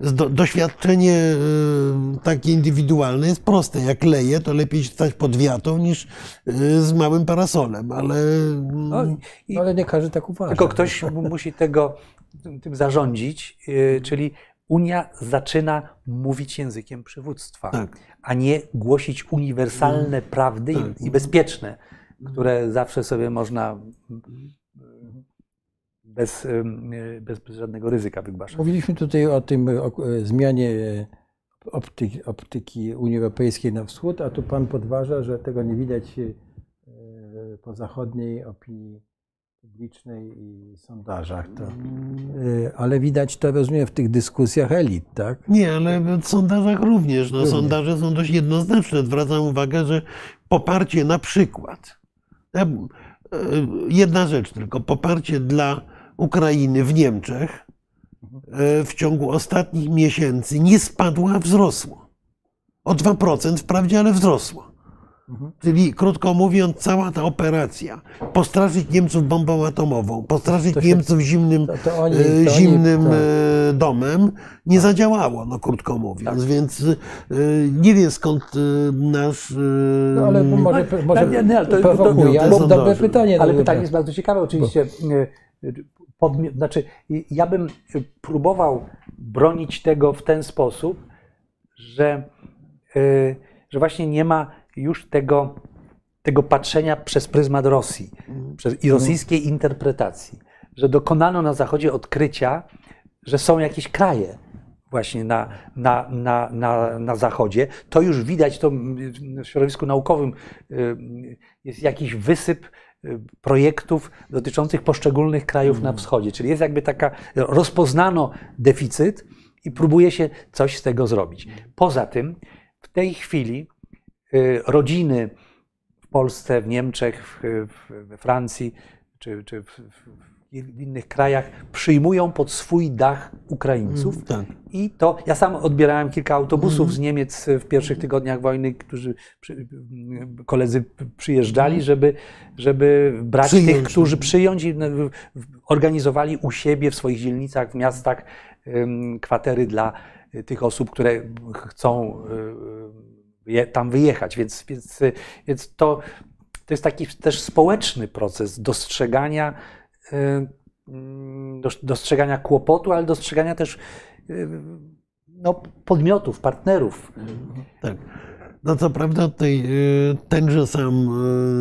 do, doświadczenie yy, takie indywidualne jest proste. Jak leje, to lepiej stać pod wiatą niż yy, z małym parasolem, ale No, i, No, ale nie każdy tak uważa. Tylko ktoś mu- musi tego, tym, zarządzić, yy, czyli Unia zaczyna mówić językiem przywództwa, Tak. a nie głosić uniwersalne prawdy i, i bezpieczne, które zawsze sobie można bez, bez, bez żadnego ryzyka wygłaszać. Mówiliśmy tutaj o tym o e, zmianie e, optyki, optyki Unii Europejskiej na wschód, a tu pan podważa, że tego nie widać e, po zachodniej opinii publicznej i sondażach. To, ale widać to, rozumiem, w tych dyskusjach elit, tak? Nie, ale w sondażach również. No, Również. Sondaże są dość jednoznaczne. Zwracam uwagę, że poparcie na przykład, jedna rzecz tylko, poparcie dla Ukrainy w Niemczech e, w ciągu ostatnich miesięcy nie spadło, a wzrosło. O 2% wprawdzie, ale wzrosło. Czyli krótko mówiąc, cała ta operacja postraszyć Niemców bombą atomową, postraszyć To się- Niemców zimnym, To, to oni, e, to oni, zimnym tak. e, domem nie zadziałało, no krótko mówiąc. Więc e, nie wiem skąd nasz. No, ale może, może nie, nie, ale to- to- to ale dobre dobrze. pytanie. Ale no, pytanie tak. jest bardzo ciekawe oczywiście. Podmi- znaczy, ja bym próbował bronić tego w ten sposób, że, y, że właśnie nie ma już tego, tego patrzenia przez pryzmat Rosji przez, i rosyjskiej interpretacji, że dokonano na Zachodzie odkrycia, że są jakieś kraje właśnie na, na, na, na, na Zachodzie. To już widać to w środowisku naukowym. y, Jest jakiś wysyp y, projektów dotyczących poszczególnych krajów na wschodzie. Czyli jest jakby taka, rozpoznano deficyt i próbuje się coś z tego zrobić. Poza tym w tej chwili y, rodziny w Polsce, w Niemczech, we Francji czy, czy w, w w innych krajach przyjmują pod swój dach Ukraińców. Tak. I to ja sam odbierałem kilka autobusów z Niemiec w pierwszych tygodniach wojny, którzy przy, koledzy przyjeżdżali, żeby, żeby brać Przyjąć. tych, którzy przyjąć i no, organizowali u siebie w swoich dzielnicach, w miastach kwatery dla y, tych osób, które chcą y, tam wyjechać. Więc, więc, y, więc to, to jest taki też społeczny proces dostrzegania, mm, dos- dostrzegania kłopotu, ale dostrzegania też y, no, podmiotów, partnerów. Tak. No co prawda tutaj y, tenże sam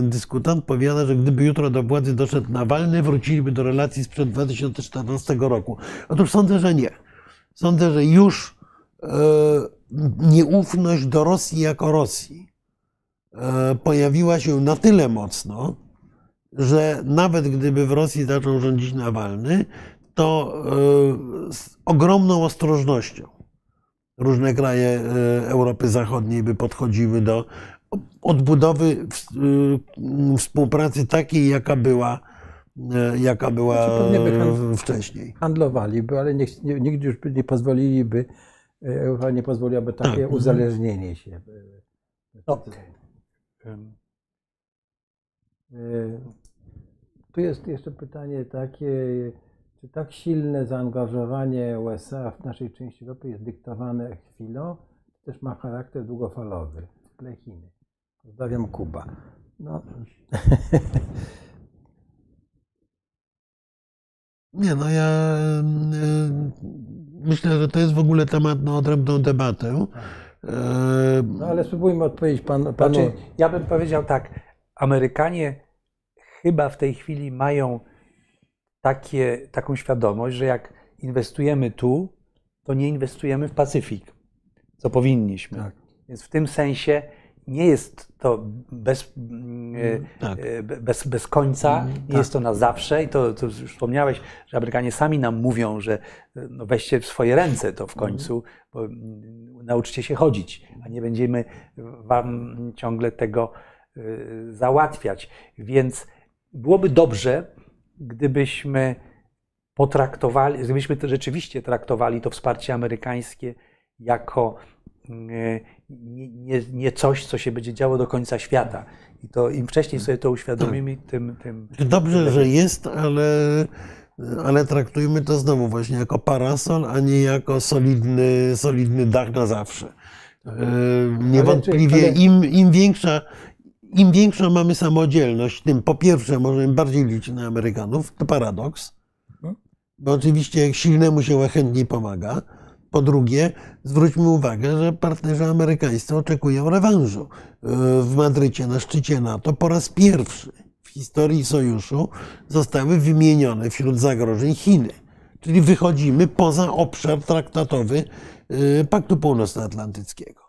y, dyskutant powiada, że gdyby jutro do władzy doszedł Nawalny, wróciliby do relacji sprzed 2014 roku. Otóż sądzę, że nie. Sądzę, że już y, nieufność do Rosji jako Rosji y, pojawiła się na tyle mocno, że nawet gdyby w Rosji zaczął rządzić Nawalny, to y, z ogromną ostrożnością różne kraje e, Europy Zachodniej by podchodziły do odbudowy y, współpracy takiej, jaka była, e, jaka była Znaczy, e, wcześniej. handlowaliby, ale nie, nigdy już by nie pozwoliliby, e, Europa nie pozwoliłaby takie Tak. uzależnienie się. No, E, Tu jest jeszcze pytanie takie, czy tak silne zaangażowanie USA w naszej części Europy jest dyktowane chwilą, czy też ma charakter długofalowy w tle Chiny? Pozdrawiam Kuba. No, Nie, no ja e, myślę, że to jest w ogóle temat na odrębną debatę. E, no ale spróbujmy odpowiedzieć panu. panu Znaczy, ja bym powiedział tak, Amerykanie chyba w tej chwili mają takie, taką świadomość, że jak inwestujemy tu, to nie inwestujemy w Pacyfik, co powinniśmy. Tak. Więc w tym sensie nie jest to bez, mm, tak. e, be- bez, bez końca, nie jest to na zawsze i to, to już wspomniałeś, że Amerykanie sami nam mówią, że e, no weźcie w swoje ręce to w końcu, bo mm, nauczcie się chodzić, a nie będziemy wam ciągle tego e, załatwiać. Więc byłoby dobrze, gdybyśmy potraktowali, gdybyśmy rzeczywiście traktowali to wsparcie amerykańskie jako mm, nie, nie, nie coś, co się będzie działo do końca świata. I to im wcześniej sobie to uświadomimy, tym, tym Dobrze, że jest, ale, ale traktujmy to znowu właśnie jako parasol, a nie jako solidny, solidny dach na zawsze. E, Niewątpliwie im, im większa. Im większą mamy samodzielność, tym po pierwsze możemy bardziej liczyć na Amerykanów. To paradoks. Bo oczywiście silnemu się chętniej pomaga. Po drugie, zwróćmy uwagę, że partnerzy amerykańscy oczekują rewanżu. W Madrycie na szczycie NATO po raz pierwszy w historii sojuszu zostały wymienione wśród zagrożeń Chiny. Czyli wychodzimy poza obszar traktatowy yy, Paktu Północnoatlantyckiego.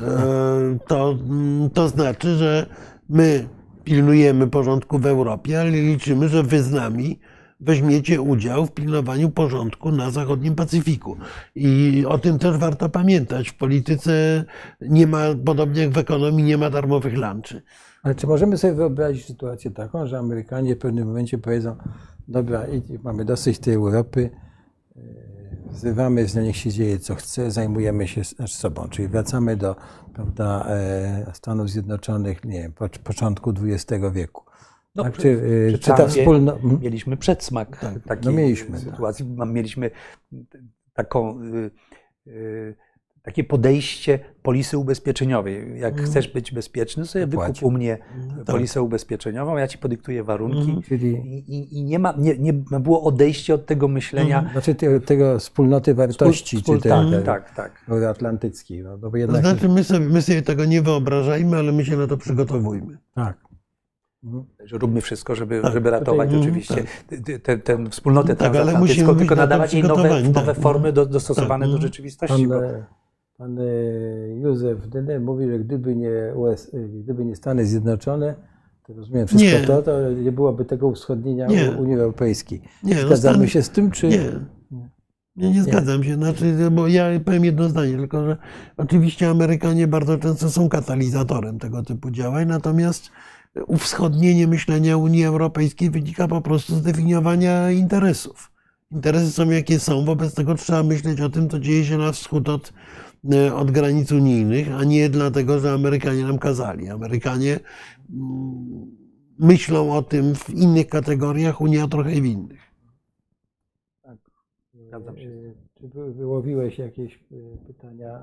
Yy, To, mm, to znaczy, że my pilnujemy porządku w Europie, ale liczymy, że wy z nami weźmiecie udział w pilnowaniu porządku na zachodnim Pacyfiku. I o tym też warto pamiętać. W polityce nie ma, podobnie jak w ekonomii, nie ma darmowych lunchy. Ale czy możemy sobie wyobrazić sytuację taką, że Amerykanie w pewnym momencie powiedzą, dobra, mamy dosyć tej Europy, e, wzywamy z niech się dzieje co chce, zajmujemy się sobą, czyli wracamy do prawda, e, Stanów Zjednoczonych, nie wiem, po, początku XX wieku. No, tak, przy- czy, e, czy ta. Mhm. mieliśmy przedsmak Tak, takiej no mieliśmy, tak. sytuacji. Mam- Mieliśmy taką, y, y, takie podejście polisy ubezpieczeniowej. Jak chcesz być bezpieczny, sobie wykup u mnie tak. polisę ubezpieczeniową, ja ci podyktuję warunki. Czyli I, i, nie, ma, nie, nie było odejście od tego myślenia. znaczy te, tego wspólnoty wartości, wspól- czy tak, tej, tak, tak. euroatlantyckiej. No, bo To jednak, znaczy, my sobie, my sobie tego nie wyobrażajmy, ale my się na to przygotowujmy. tak. Mhm. Że róbmy wszystko, żeby, Tak, żeby ratować tutaj- oczywiście tak. tę tę- tę wspólnotę Tak, ale transatlantycką, tylko nadawać jej nowe, nowe tak. formy do, dostosowane Tak. do rzeczywistości. Pan, Bo, pan e, Józef Dyner mówi, że gdyby nie, US, e, gdyby nie Stany Zjednoczone, to rozumiem wszystko Nie. to, to nie byłoby tego uwschodnienia Nie. Unii Europejskiej. Nie, no Zgadzamy Stany- się z tym, czy... Nie. Nie, nie zgadzam się, znaczy, bo ja powiem jedno zdanie, tylko że oczywiście Amerykanie bardzo często są katalizatorem tego typu działań, natomiast uwschodnienie myślenia Unii Europejskiej wynika po prostu z definiowania interesów. Interesy są jakie są, wobec tego trzeba myśleć o tym, co dzieje się na wschód od, od granic unijnych, a nie dlatego, że Amerykanie nam kazali. Amerykanie mm, myślą o tym w innych kategoriach, Unia trochę w innych. Zgadzam się. E, Czy wy- wyłowiłeś jakieś e, pytania,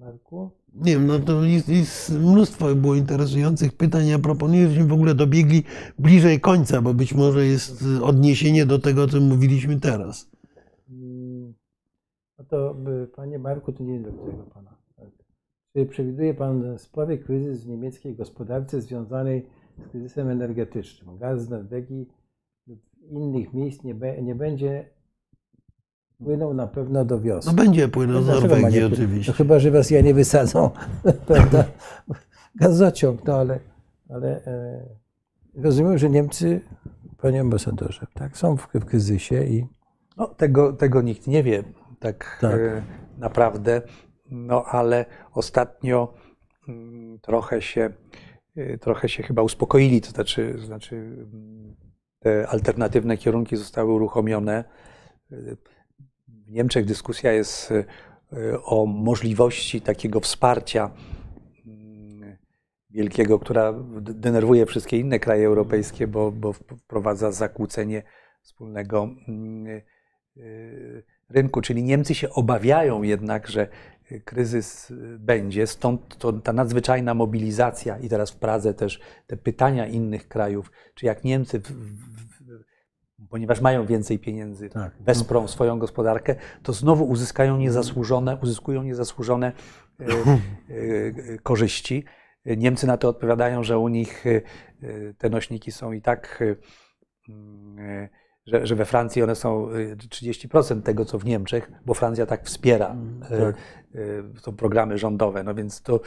Marku? Nie wiem, no to jest, jest mnóstwo było interesujących pytań. Ja proponuję, żebyśmy w ogóle dobiegli bliżej końca, bo być może jest odniesienie do tego, o czym mówiliśmy teraz. No to panie Marku, to nie do tego pana. Tak. Czy przewiduje pan spory kryzys w niemieckiej gospodarce związanej z kryzysem energetycznym? Gaz z Norwegii lub innych miejsc nie, be, nie będzie płynął na pewno do No wiosny. będzie płynął z Dlaczego ma Norwegii nie oczywiście. No chyba, że Rosjanie wysadzą, prawda, gazociąg, no ale, ale e, rozumiem, że Niemcy, panie ambasadorze, tak, są w, w kryzysie i No, tego, tego nikt nie wie tak, Tak. e, naprawdę, no ale ostatnio mm, trochę się, e, trochę się chyba uspokoili, to znaczy, znaczy mm, te alternatywne kierunki zostały uruchomione. E, W Niemczech dyskusja jest o możliwości takiego wsparcia mm, wielkiego, która denerwuje wszystkie inne kraje europejskie, bo, bo wprowadza zakłócenie wspólnego rynku. Czyli Niemcy się obawiają jednak, że kryzys będzie, stąd to, ta nadzwyczajna mobilizacja i teraz w Pradze też te pytania innych krajów, czy jak Niemcy, w, w, ponieważ mają więcej pieniędzy, Tak. wesprą swoją gospodarkę, to znowu uzyskają niezasłużone, uzyskują niezasłużone y, y, korzyści. Niemcy na to odpowiadają, że u nich y, te nośniki są i tak, y, że, że we Francji one są y, 30% tego, co w Niemczech, bo Francja tak wspiera tak. y, y, są programy rządowe. No więc to,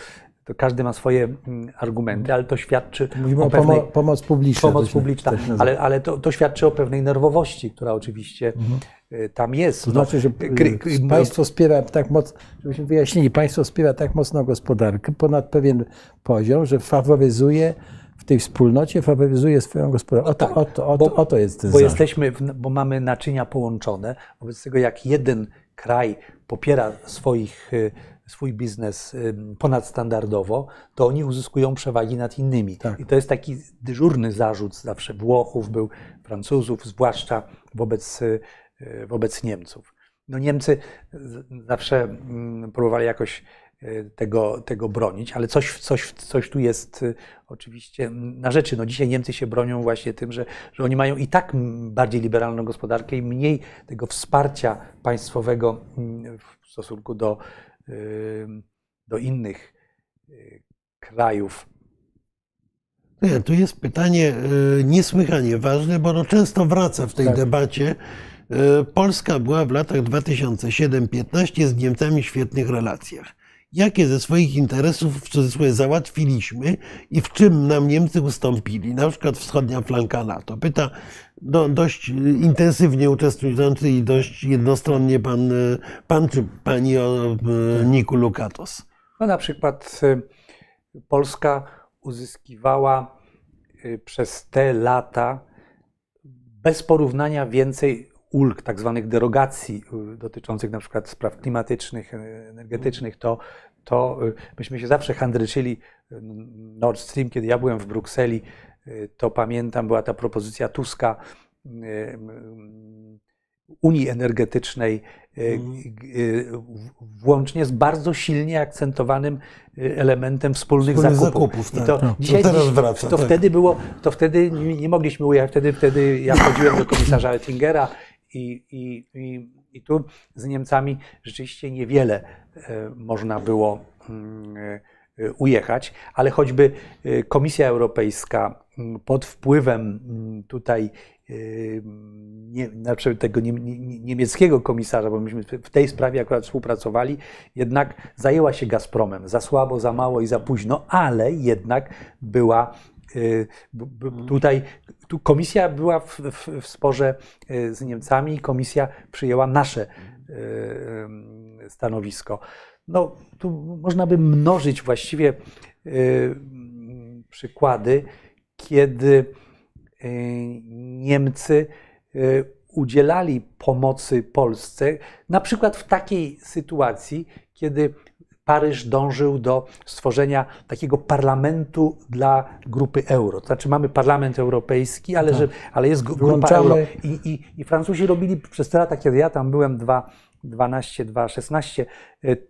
to każdy ma swoje mm, argumenty, ale to świadczy mówimy o pewnej pomo- pomoc publiczna. pomoc publiczna, ale, ale to, to świadczy o pewnej nerwowości, która oczywiście y, tam jest. To znaczy, że państwo wspiera tak mocno, żebyśmy wyjaśnili, państwo wspiera tak mocno gospodarkę ponad pewien poziom, że faworyzuje w tej wspólnocie, faworyzuje swoją gospodarkę. O to, o to, o to, o to jest ten bo jesteśmy, w, bo mamy naczynia połączone. Wobec tego, jak jeden kraj popiera swoich, y, swój biznes y, ponadstandardowo, to oni uzyskują przewagi nad innymi. Tak. I to jest taki dyżurny zarzut zawsze Włochów, był Francuzów, zwłaszcza wobec, y, wobec Niemców. No Niemcy zawsze mm, próbowali jakoś tego, tego bronić, ale coś, coś, coś tu jest y, oczywiście na rzeczy. No dzisiaj Niemcy się bronią właśnie tym, że, że oni mają i tak bardziej liberalną gospodarkę i mniej tego wsparcia państwowego w stosunku do, y, do innych krajów. Nie, tu jest pytanie e, niesłychanie ważne, bo ono często wraca w tej Tak. debacie. E, Polska była w latach 2007-15 z Niemcami w świetnych relacjach. Jakie ze swoich interesów w cudzysłowie załatwiliśmy i w czym nam Niemcy ustąpili? Na przykład wschodnia flanka NATO. Pyta do, dość e, intensywnie uczestniczący i dość jednostronnie pan, e, pan czy pani o Niku Lukatos. No na przykład y, Polska uzyskiwała y, przez te lata bez porównania więcej ulg, tak zwanych derogacji y, dotyczących na przykład spraw klimatycznych, y, energetycznych, to, to y, myśmy się zawsze handryczyli Nord Stream, kiedy ja byłem w Brukseli, to pamiętam, była ta propozycja Tuska Unii Energetycznej, w- włącznie z bardzo silnie akcentowawanym y, elementem wspólnych zakupów. zakupów, I tak. to, To dzisiaj, teraz dziś- wraca, to tak. wtedy było, to wtedy nie, nie mogliśmy ujechać, wtedy, wtedy ja chodziłem do komisarza Oettingera i, i, i, i tu z Niemcami rzeczywiście niewiele e, można było mm, e, ujechać, ale choćby e, Komisja Europejska mm, pod wpływem mm, tutaj nie, znaczy tego nie, nie, niemieckiego komisarza, bo myśmy w tej sprawie akurat współpracowali, jednak zajęła się Gazpromem. Za słabo, za mało i za późno, ale jednak była tutaj tu komisja była w, w, w sporze y, z Niemcami i komisja przyjęła nasze y, stanowisko. No, tu można by mnożyć właściwie y, przykłady, kiedy Niemcy udzielali pomocy Polsce, na przykład w takiej sytuacji, kiedy Paryż dążył do stworzenia takiego parlamentu dla grupy euro. To znaczy mamy parlament europejski, ale, tak. że, ale jest grupa Włączamy. euro. I, i, I Francuzi robili przez te lata, kiedy ja tam byłem, 2012, 2016,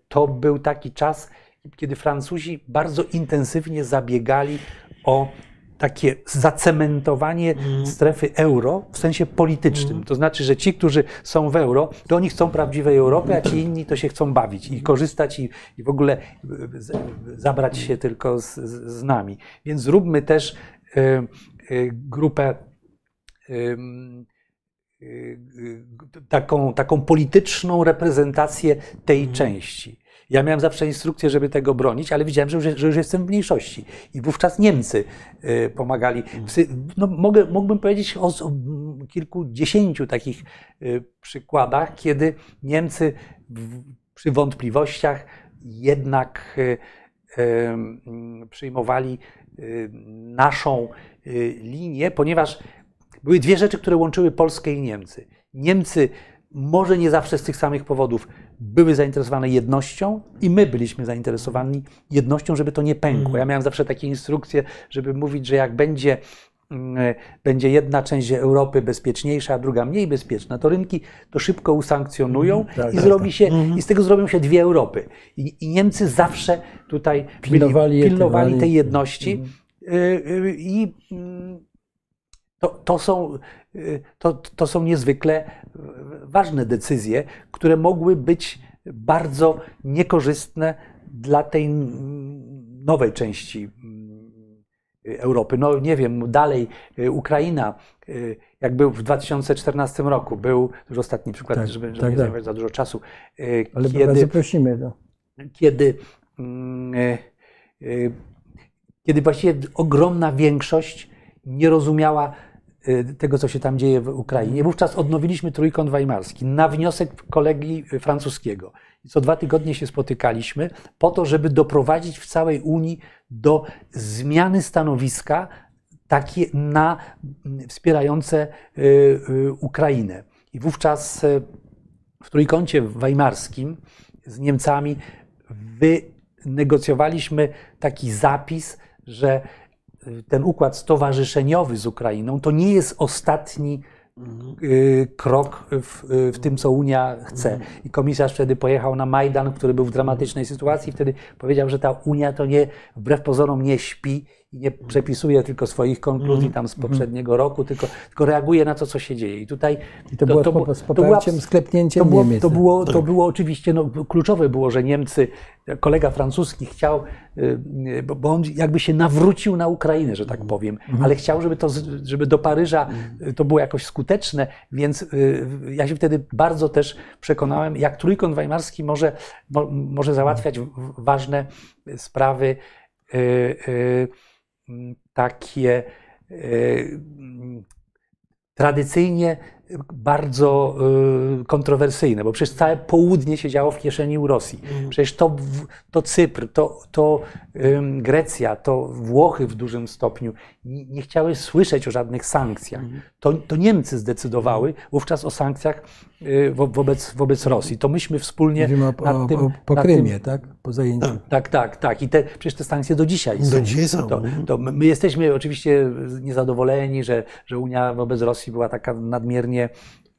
to był taki czas, kiedy Francuzi bardzo intensywnie zabiegali o takie zacementowanie mm. strefy euro w sensie politycznym. Mm. To znaczy, że ci, którzy są w euro, to oni chcą prawdziwej Europy, a ci inni to się chcą bawić i korzystać i, i w ogóle zabrać się tylko z, z nami. Więc zróbmy też y, y, grupę y, taką, taką polityczną reprezentację tej mm. części. Ja miałem zawsze instrukcję, żeby tego bronić, ale widziałem, że już, że już jestem w mniejszości. I wówczas Niemcy y, pomagali. No, mogę, mógłbym powiedzieć o, o kilkudziesięciu takich y, przykładach, kiedy Niemcy w, przy wątpliwościach jednak y, przyjmowali naszą linię, ponieważ były dwie rzeczy, które łączyły Polskę i Niemcy. Niemcy może nie zawsze z tych samych powodów były zainteresowane jednością i my byliśmy zainteresowani jednością, żeby to nie pękło. Ja mhm. miałem zawsze takie instrukcje, żeby mówić, że jak będzie mm, będzie jedna część Europy bezpieczniejsza, a druga mniej bezpieczna, to rynki to szybko usankcjonują mhm. tak, i, tak, zrobi tak. się, mhm. i z tego zrobią się dwie Europy. I, i Niemcy zawsze tutaj pilnowali, byli, pilnowali tej jedności. Y, y, I mm, to, to, są, y, to, to są niezwykle ważne decyzje, które mogły być bardzo niekorzystne dla tej nowej części Europy. No nie wiem, dalej y, Ukraina, y, jak był w 2014 roku, był, już ostatni przykład, tak, żeby, żeby tak, nie tak. zajmować za dużo czasu. Ale kiedy, bardzo prosimy. No. Kiedy, mm, kiedy właściwie ogromna większość nie rozumiała Y, tego, co się tam dzieje w Ukrainie. Wówczas odnowiliśmy Trójkąt Weimarski na wniosek kolegi francuskiego. I co dwa tygodnie się spotykaliśmy po to, żeby doprowadzić w całej Unii do zmiany stanowiska takie na wspierające y, y, Ukrainę. I wówczas w Trójkącie Weimarskim z Niemcami wynegocjowaliśmy taki zapis, że ten układ stowarzyszeniowy z Ukrainą to nie jest ostatni y, krok w, w, tym, co Unia chce. I komisarz wtedy pojechał na Majdan, który był w dramatycznej sytuacji, wtedy powiedział, że ta Unia to nie, wbrew pozorom, nie śpi i nie przepisuje tylko swoich konkluzji mhm. tam z mhm. poprzedniego roku, tylko, tylko reaguje na to, co się dzieje. I tutaj I to, to, było to, z poparciem, sklepnięciem to było, Niemiec. To było, to było oczywiście, no, kluczowe było, że Niemcy, kolega francuski chciał, y, bo on jakby się nawrócił na Ukrainę, że tak mhm. powiem, ale chciał, żeby, to, żeby do Paryża y, to było jakoś skuteczne, więc y, ja się wtedy bardzo też przekonałem, jak Trójkąt Weimarski może, może załatwiać ważne sprawy takie e, tradycyjnie bardzo y, kontrowersyjne, bo przecież całe południe się działo w kieszeni u Rosji. Mhm. Przecież to, to Cypr, to, to Grecja, to Włochy w dużym stopniu nie chciały słyszeć o żadnych sankcjach. Mhm. To, to Niemcy zdecydowały wówczas o sankcjach wo, wobec, wobec Rosji. To myśmy wspólnie Mówimy o, nad tym... O, po Krymie, tym, tak? Po zajęciu. Tak, tak, tak. tak. I te, przecież te sankcje do dzisiaj są. Do dzisiaj są. To, to my jesteśmy oczywiście niezadowoleni, że, że Unia wobec Rosji była taka nadmiernie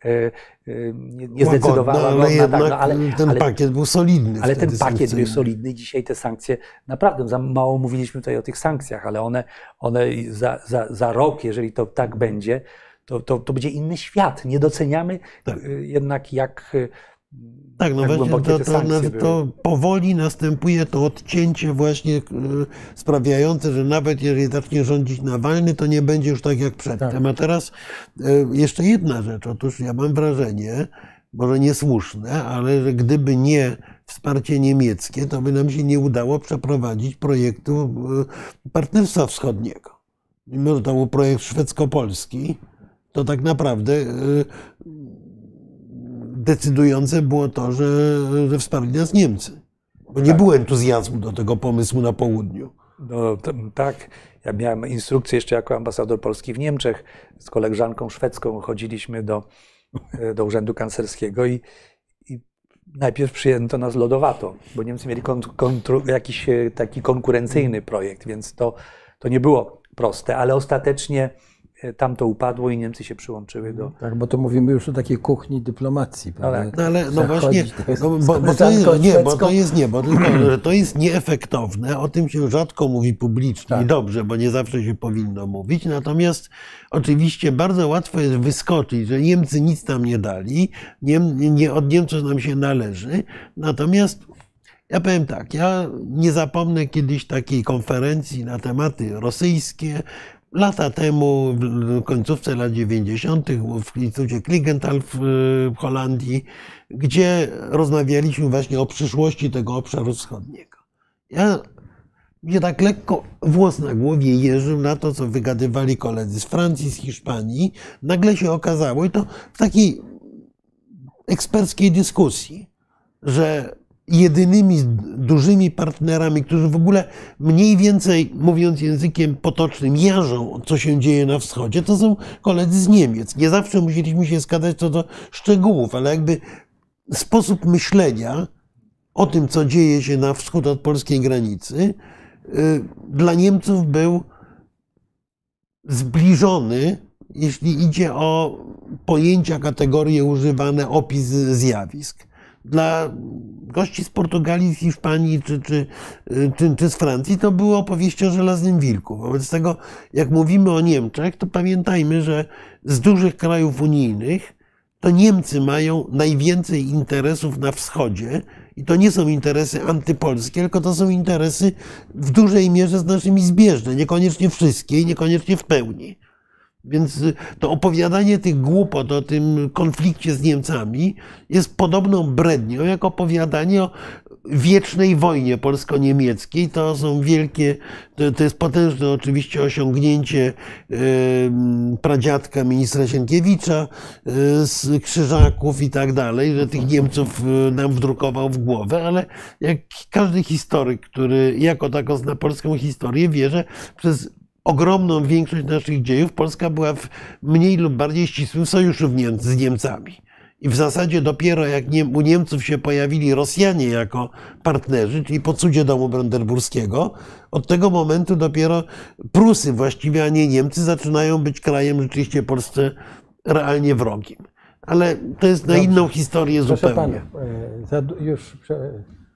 E, e, nie, nie zdecydowała. No, ale, jednak no, ale ten ale, pakiet był solidny. Ale ten pakiet był solidny. Dzisiaj te sankcje, naprawdę za mało mówiliśmy tutaj o tych sankcjach, ale one, one za, za, za rok, jeżeli to tak będzie, to, to, to będzie inny świat. Nie doceniamy tak. E, jednak, jak tak, no właśnie to, to, to, powoli następuje to odcięcie właśnie sprawiające, że nawet jeżeli zacznie rządzić Nawalny, to nie będzie już tak jak przedtem. Tak. A teraz jeszcze jedna rzecz. Otóż ja mam wrażenie, może niesłuszne, ale że gdyby nie wsparcie niemieckie, to by nam się nie udało przeprowadzić projektu Partnerstwa Wschodniego. Mimo, że to był projekt szwedzko-polski, to tak naprawdę e, decydujące było to, że, że wsparli nas Niemcy. Bo nie było entuzjazmu do tego pomysłu na południu. No tak, ja miałem instrukcję jeszcze jako ambasador Polski w Niemczech. Z koleżanką szwedzką chodziliśmy do, do urzędu kanclerskiego i, i najpierw przyjęto nas lodowato, bo Niemcy mieli kon, kontru, jakiś e, taki konkurencyjny projekt, więc to, to nie było proste, ale ostatecznie e, tam to upadło i Niemcy się przyłączyły do. Tak, bo to mówimy już o takiej kuchni dyplomacji. prawda? No ale no właśnie, no, bo, bo, to jest, nie, bo to jest nie, bo tylko, że to jest nieefektowne, o tym się rzadko mówi publicznie i Tak. dobrze, bo nie zawsze się powinno mówić. Natomiast oczywiście bardzo łatwo jest wyskoczyć, że Niemcy nic nam nie dali, nie, nie od Niemców nam się należy. Natomiast ja powiem tak, ja nie zapomnę kiedyś takiej konferencji na tematy rosyjskie. Lata temu, w końcówce lat 90., w Instytucie Kligenthal w, Holandii, gdzie rozmawialiśmy właśnie o przyszłości tego obszaru wschodniego. Ja mnie tak lekko włos na głowie jeżył na to, co wygadywali koledzy z Francji, z Hiszpanii. Nagle się okazało, i to w takiej eksperckiej dyskusji, że jedynymi dużymi partnerami, którzy w ogóle mniej więcej, mówiąc językiem potocznym, jarzą, co się dzieje na wschodzie, to są koledzy z Niemiec. Nie zawsze musieliśmy się zgadzać co do szczegółów, ale jakby sposób myślenia o tym, co dzieje się na wschód od polskiej granicy, y, dla Niemców był zbliżony, jeśli idzie o pojęcia, kategorie używane, opis zjawisk. Dla gości z Portugalii, z Hiszpanii czy, czy, czy, czy z Francji to było opowieści o żelaznym wilku. Wobec tego, jak mówimy o Niemczech, to pamiętajmy, że z dużych krajów unijnych to Niemcy mają najwięcej interesów na wschodzie i to nie są interesy antypolskie, tylko to są interesy w dużej mierze z naszymi zbieżne, niekoniecznie wszystkie i niekoniecznie w pełni. Więc y, to opowiadanie tych głupot o tym konflikcie z Niemcami jest podobną brednią, jak opowiadanie o wiecznej wojnie polsko-niemieckiej. To są wielkie, to, to jest potężne oczywiście osiągnięcie y, pradziadka ministra Sienkiewicza y, z Krzyżaków i tak dalej, że tych Niemców nam wdrukował w głowę, ale jak każdy historyk, który jako tako zna polską historię, wie, że przez ogromną większość naszych dziejów Polska była w mniej lub bardziej ścisłym sojuszu z Niemcami. I w zasadzie dopiero jak u Niemców się pojawili Rosjanie jako partnerzy, czyli po cudzie domu brandenburskiego, od tego momentu dopiero Prusy właściwie, a nie Niemcy, zaczynają być krajem rzeczywiście Polsce realnie wrogim. Ale to jest na Dobrze. inną historię Proszę zupełnie. pana, e, już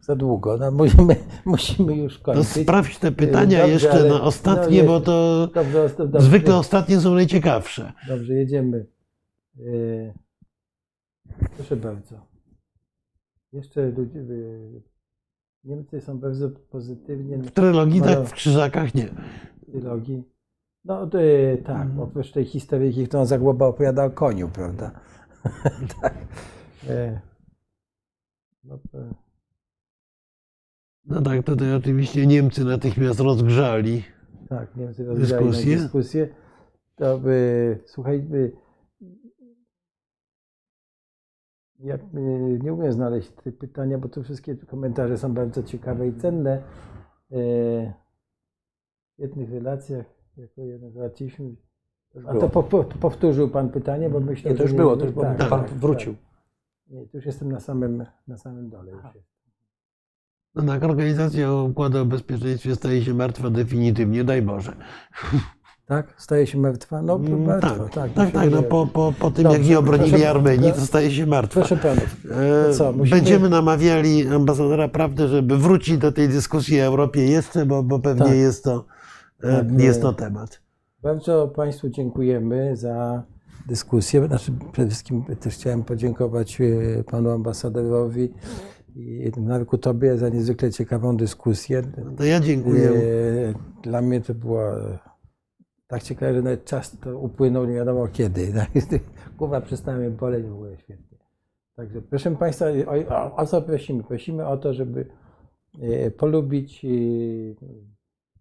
za długo. No, musimy, musimy już To kończyć. sprawdź te pytania Dobrze, jeszcze ale- na ostatnie, no, bo to Dobrze, dobrze, zwykle ostatnie są najciekawsze. Dobrze, jedziemy. E, Proszę bardzo. Jeszcze ludzie, e, Niemcy są bardzo pozytywnie W trylogii tak, w krzyżakach nie. trilogii. No to, tak, Mhm. oprócz tej historyjki, którą Zagłoba opowiada o koniu, prawda? tak. E, No, e, No tak, tutaj oczywiście Niemcy natychmiast rozgrzali. tak, Niemcy rozwijali na Dyskusje? dyskusję. To by, słuchaj, by, ja nie umiem znaleźć te pytania, bo te wszystkie komentarze są bardzo ciekawe i cenne. E, W jednych relacjach, jako jeden zobaczyliśmy, a to, po, po, to powtórzył Pan pytanie, bo myślę, Nie, to że już było, to już było, tak, pan tak, wrócił. Tak. Nie, tu już jestem na samym, na samym dole. Już jest. No organizacja Układu o Bezpieczeństwie staje się martwa definitywnie, daj Boże. Tak? Staje się martwa? No, Mm, martwa, tak, tak. tak, tak, no po, po, po tym jak Dobrze, nie obronili proszę- Armenii, to staje się martwa. Proszę Panów, E, co, musimy- Będziemy namawiali ambasadora prawdy, żeby wrócić do tej dyskusji o Europie jeszcze, bo, bo pewnie Tak. jest, to, e, Tak, jest e, to temat. Bardzo Państwu dziękujemy za dyskusję. Znaczy, przede wszystkim też chciałem podziękować Panu ambasadorowi i Marku Tobie za niezwykle ciekawą dyskusję. To ja dziękuję. E, Dla mnie to było tak ciekawe, że nawet czas to upłynął nie wiadomo kiedy. tak? Głowa przestała mnie boleć w ogóle świetnie. Także proszę Państwa, o, o, o co prosimy? Prosimy o to, żeby e, polubić e,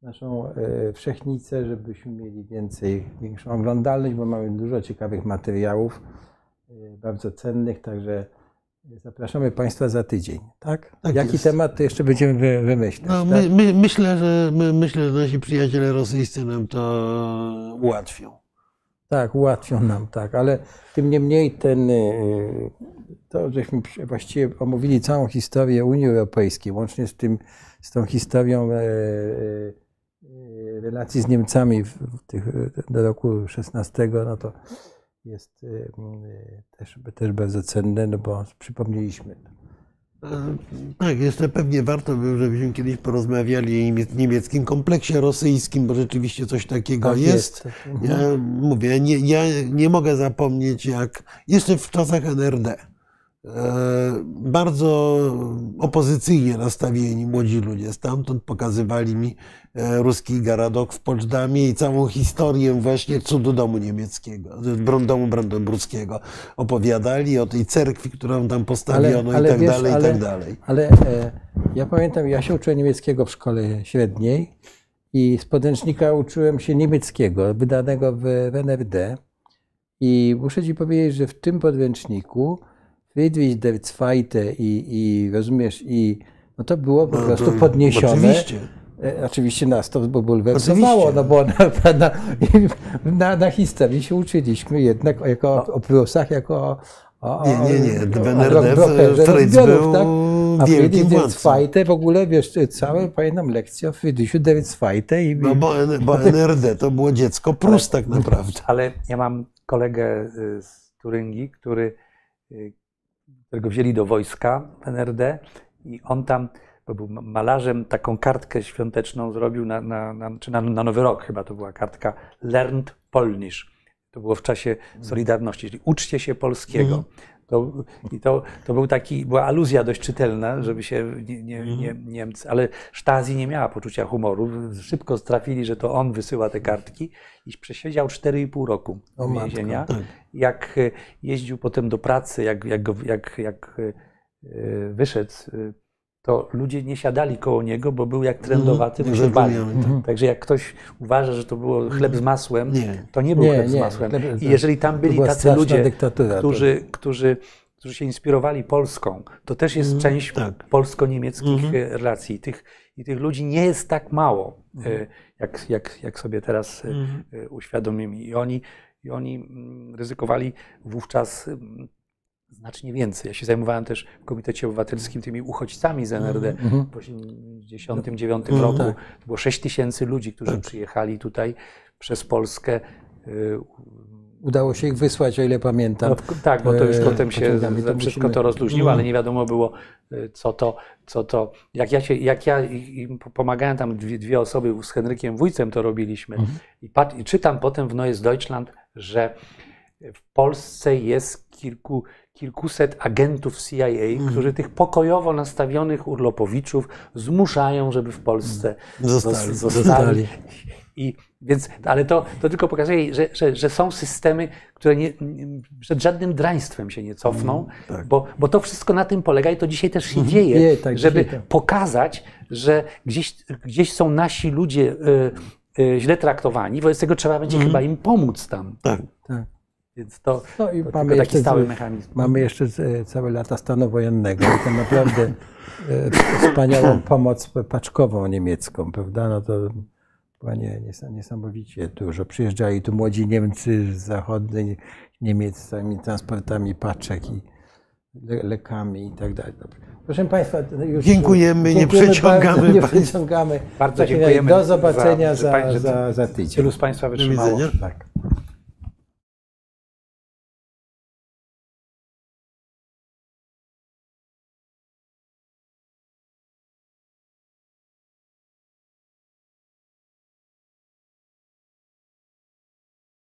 naszą wszechnicę, żebyśmy mieli więcej, większą oglądalność, bo mamy dużo ciekawych materiałów, bardzo cennych, także Zapraszamy Państwa za tydzień, tak? Tak Jaki jest. temat to jeszcze będziemy wy- wymyślać? No, tak? my, my, myślę, że, my, myślę, że nasi przyjaciele rosyjscy nam to ułatwią. Tak, ułatwią nam, tak, ale tym niemniej ten, y, to żeśmy właściwie omówili całą historię Unii Europejskiej, łącznie z tym, z tą historią e, e, e, relacji z Niemcami w, w tych, do roku 16, no to jest e, m, też, też bardzo cenne, no bo przypomnieliśmy. E, Tak, jeszcze pewnie warto by, żebyśmy kiedyś porozmawiali o niemie- niemieckim kompleksie rosyjskim, bo rzeczywiście coś takiego Tak jest. jest. Ja mówię, nie, ja nie mogę zapomnieć, jak jeszcze w czasach NRD bardzo opozycyjnie nastawieni młodzi ludzie stamtąd pokazywali mi e, ruski garadok w Poczdamie i całą historię właśnie cudu domu niemieckiego, domu brandenburskiego. Opowiadali o tej cerkwi, którą tam postawiono i tak wiesz, dalej, i ale, tak dalej. Ale e, ja pamiętam, ja się uczyłem niemieckiego w szkole średniej i z podręcznika uczyłem się niemieckiego, wydanego w, w NRD. I muszę ci powiedzieć, że w tym podręczniku Friedrich der Zweite i, i rozumiesz, i no to było po No, prostu to- podniesione. Oczywiście. E, Oczywiście nas to bulwersowało, no bo na, na, na, na historii się uczyliśmy jednak jako o Prusach, jako o, o, Nie, nie, nie. o- W o NRD brokerze Fritz był tak? A wielkim. Zweite w ogóle, wiesz, całe, pamiętam lekcję o Friedrichu der Zweite i, No bo, bo NRD to było dziecko Prus tak naprawdę. Ale ja mam kolegę y, z Turyngii, który, y, którego wzięli do wojska w NRD i on tam, bo był ma- malarzem, taką kartkę świąteczną zrobił na, na, na, czy na, na Nowy Rok chyba to była kartka Learned Polnish. To było w czasie Solidarności, czyli uczcie się polskiego. To, I to, to był taki, była aluzja dość czytelna, żeby się nie, nie, nie, Niemcy, ale Stasi nie miała poczucia humoru. Szybko strafili, że to on wysyła te kartki i przesiedział 4,5 roku O więzienia. tak. Jak e, jeździł potem do pracy, jak, jak, jak, jak e, wyszedł, e, to ludzie nie siadali koło niego, bo był jak trendowaty, bo się bali. Zapomniałem, tak. Także jak ktoś uważa, że to było chleb z masłem, Nie. to nie był Nie, chleb z masłem. I jeżeli tam byli tacy ludzie, którzy, którzy, którzy się inspirowali Polską, to też jest część tak. polsko-niemieckich e, relacji. I tych, I tych ludzi nie jest tak mało, Mhm. e, jak, jak, jak sobie teraz e, e, uświadomimy. I oni, I oni mm, ryzykowali wówczas mm, znacznie więcej. Ja się zajmowałem też w Komitecie Obywatelskim tymi uchodźcami z NRD Mhm. w 1989 roku. tak. To było 6 tysięcy ludzi, którzy przyjechali tutaj przez Polskę. y, udało się ich wysłać, o ile pamiętam. no, tak, bo to już E, potem się to wszystko musimy- to rozluźniło, ale nie wiadomo było, y, co to, co to. Jak ja, się, jak ja pomagałem tam dwie, dwie osoby z Henrykiem Wójcem to robiliśmy Mhm. i, pat, i czytam potem w Neues Deutschland, że w Polsce jest kilku, kilkuset agentów CIA, Mhm. którzy tych pokojowo nastawionych urlopowiczów zmuszają, żeby w Polsce Zostali. zos- Zostali. zostali. I, więc, ale to, to tylko pokazuje, że, że, że są systemy, które nie, przed żadnym draństwem się nie cofną, tak. bo, bo to wszystko na tym polega i to dzisiaj też się dzieje, tak, żeby dzisiaj tak. pokazać, że gdzieś, gdzieś są nasi ludzie y, y, źle traktowani, wobec tego trzeba będzie chyba im pomóc tam. Tak. Tak. Więc to, No i to mamy taki jeszcze, stały mechanizm. mamy jeszcze e, całe lata stanu wojennego i to naprawdę e, wspaniałą pomoc paczkową niemiecką, prawda? No to była nie, nies- niesamowicie dużo. Przyjeżdżali tu młodzi Niemcy z zachodniej Niemiec z całymi transportami paczek i le, lekami i tak dalej. Dobrze. Proszę Państwa, no już Dziękujemy, nie dziękujemy przeciągamy bardzo, nie przeciągamy. Bardzo razie dziękujemy Do zobaczenia za- za, za, za tydzień. Tylu z Państwa wytrzymało. widzenia. Tak.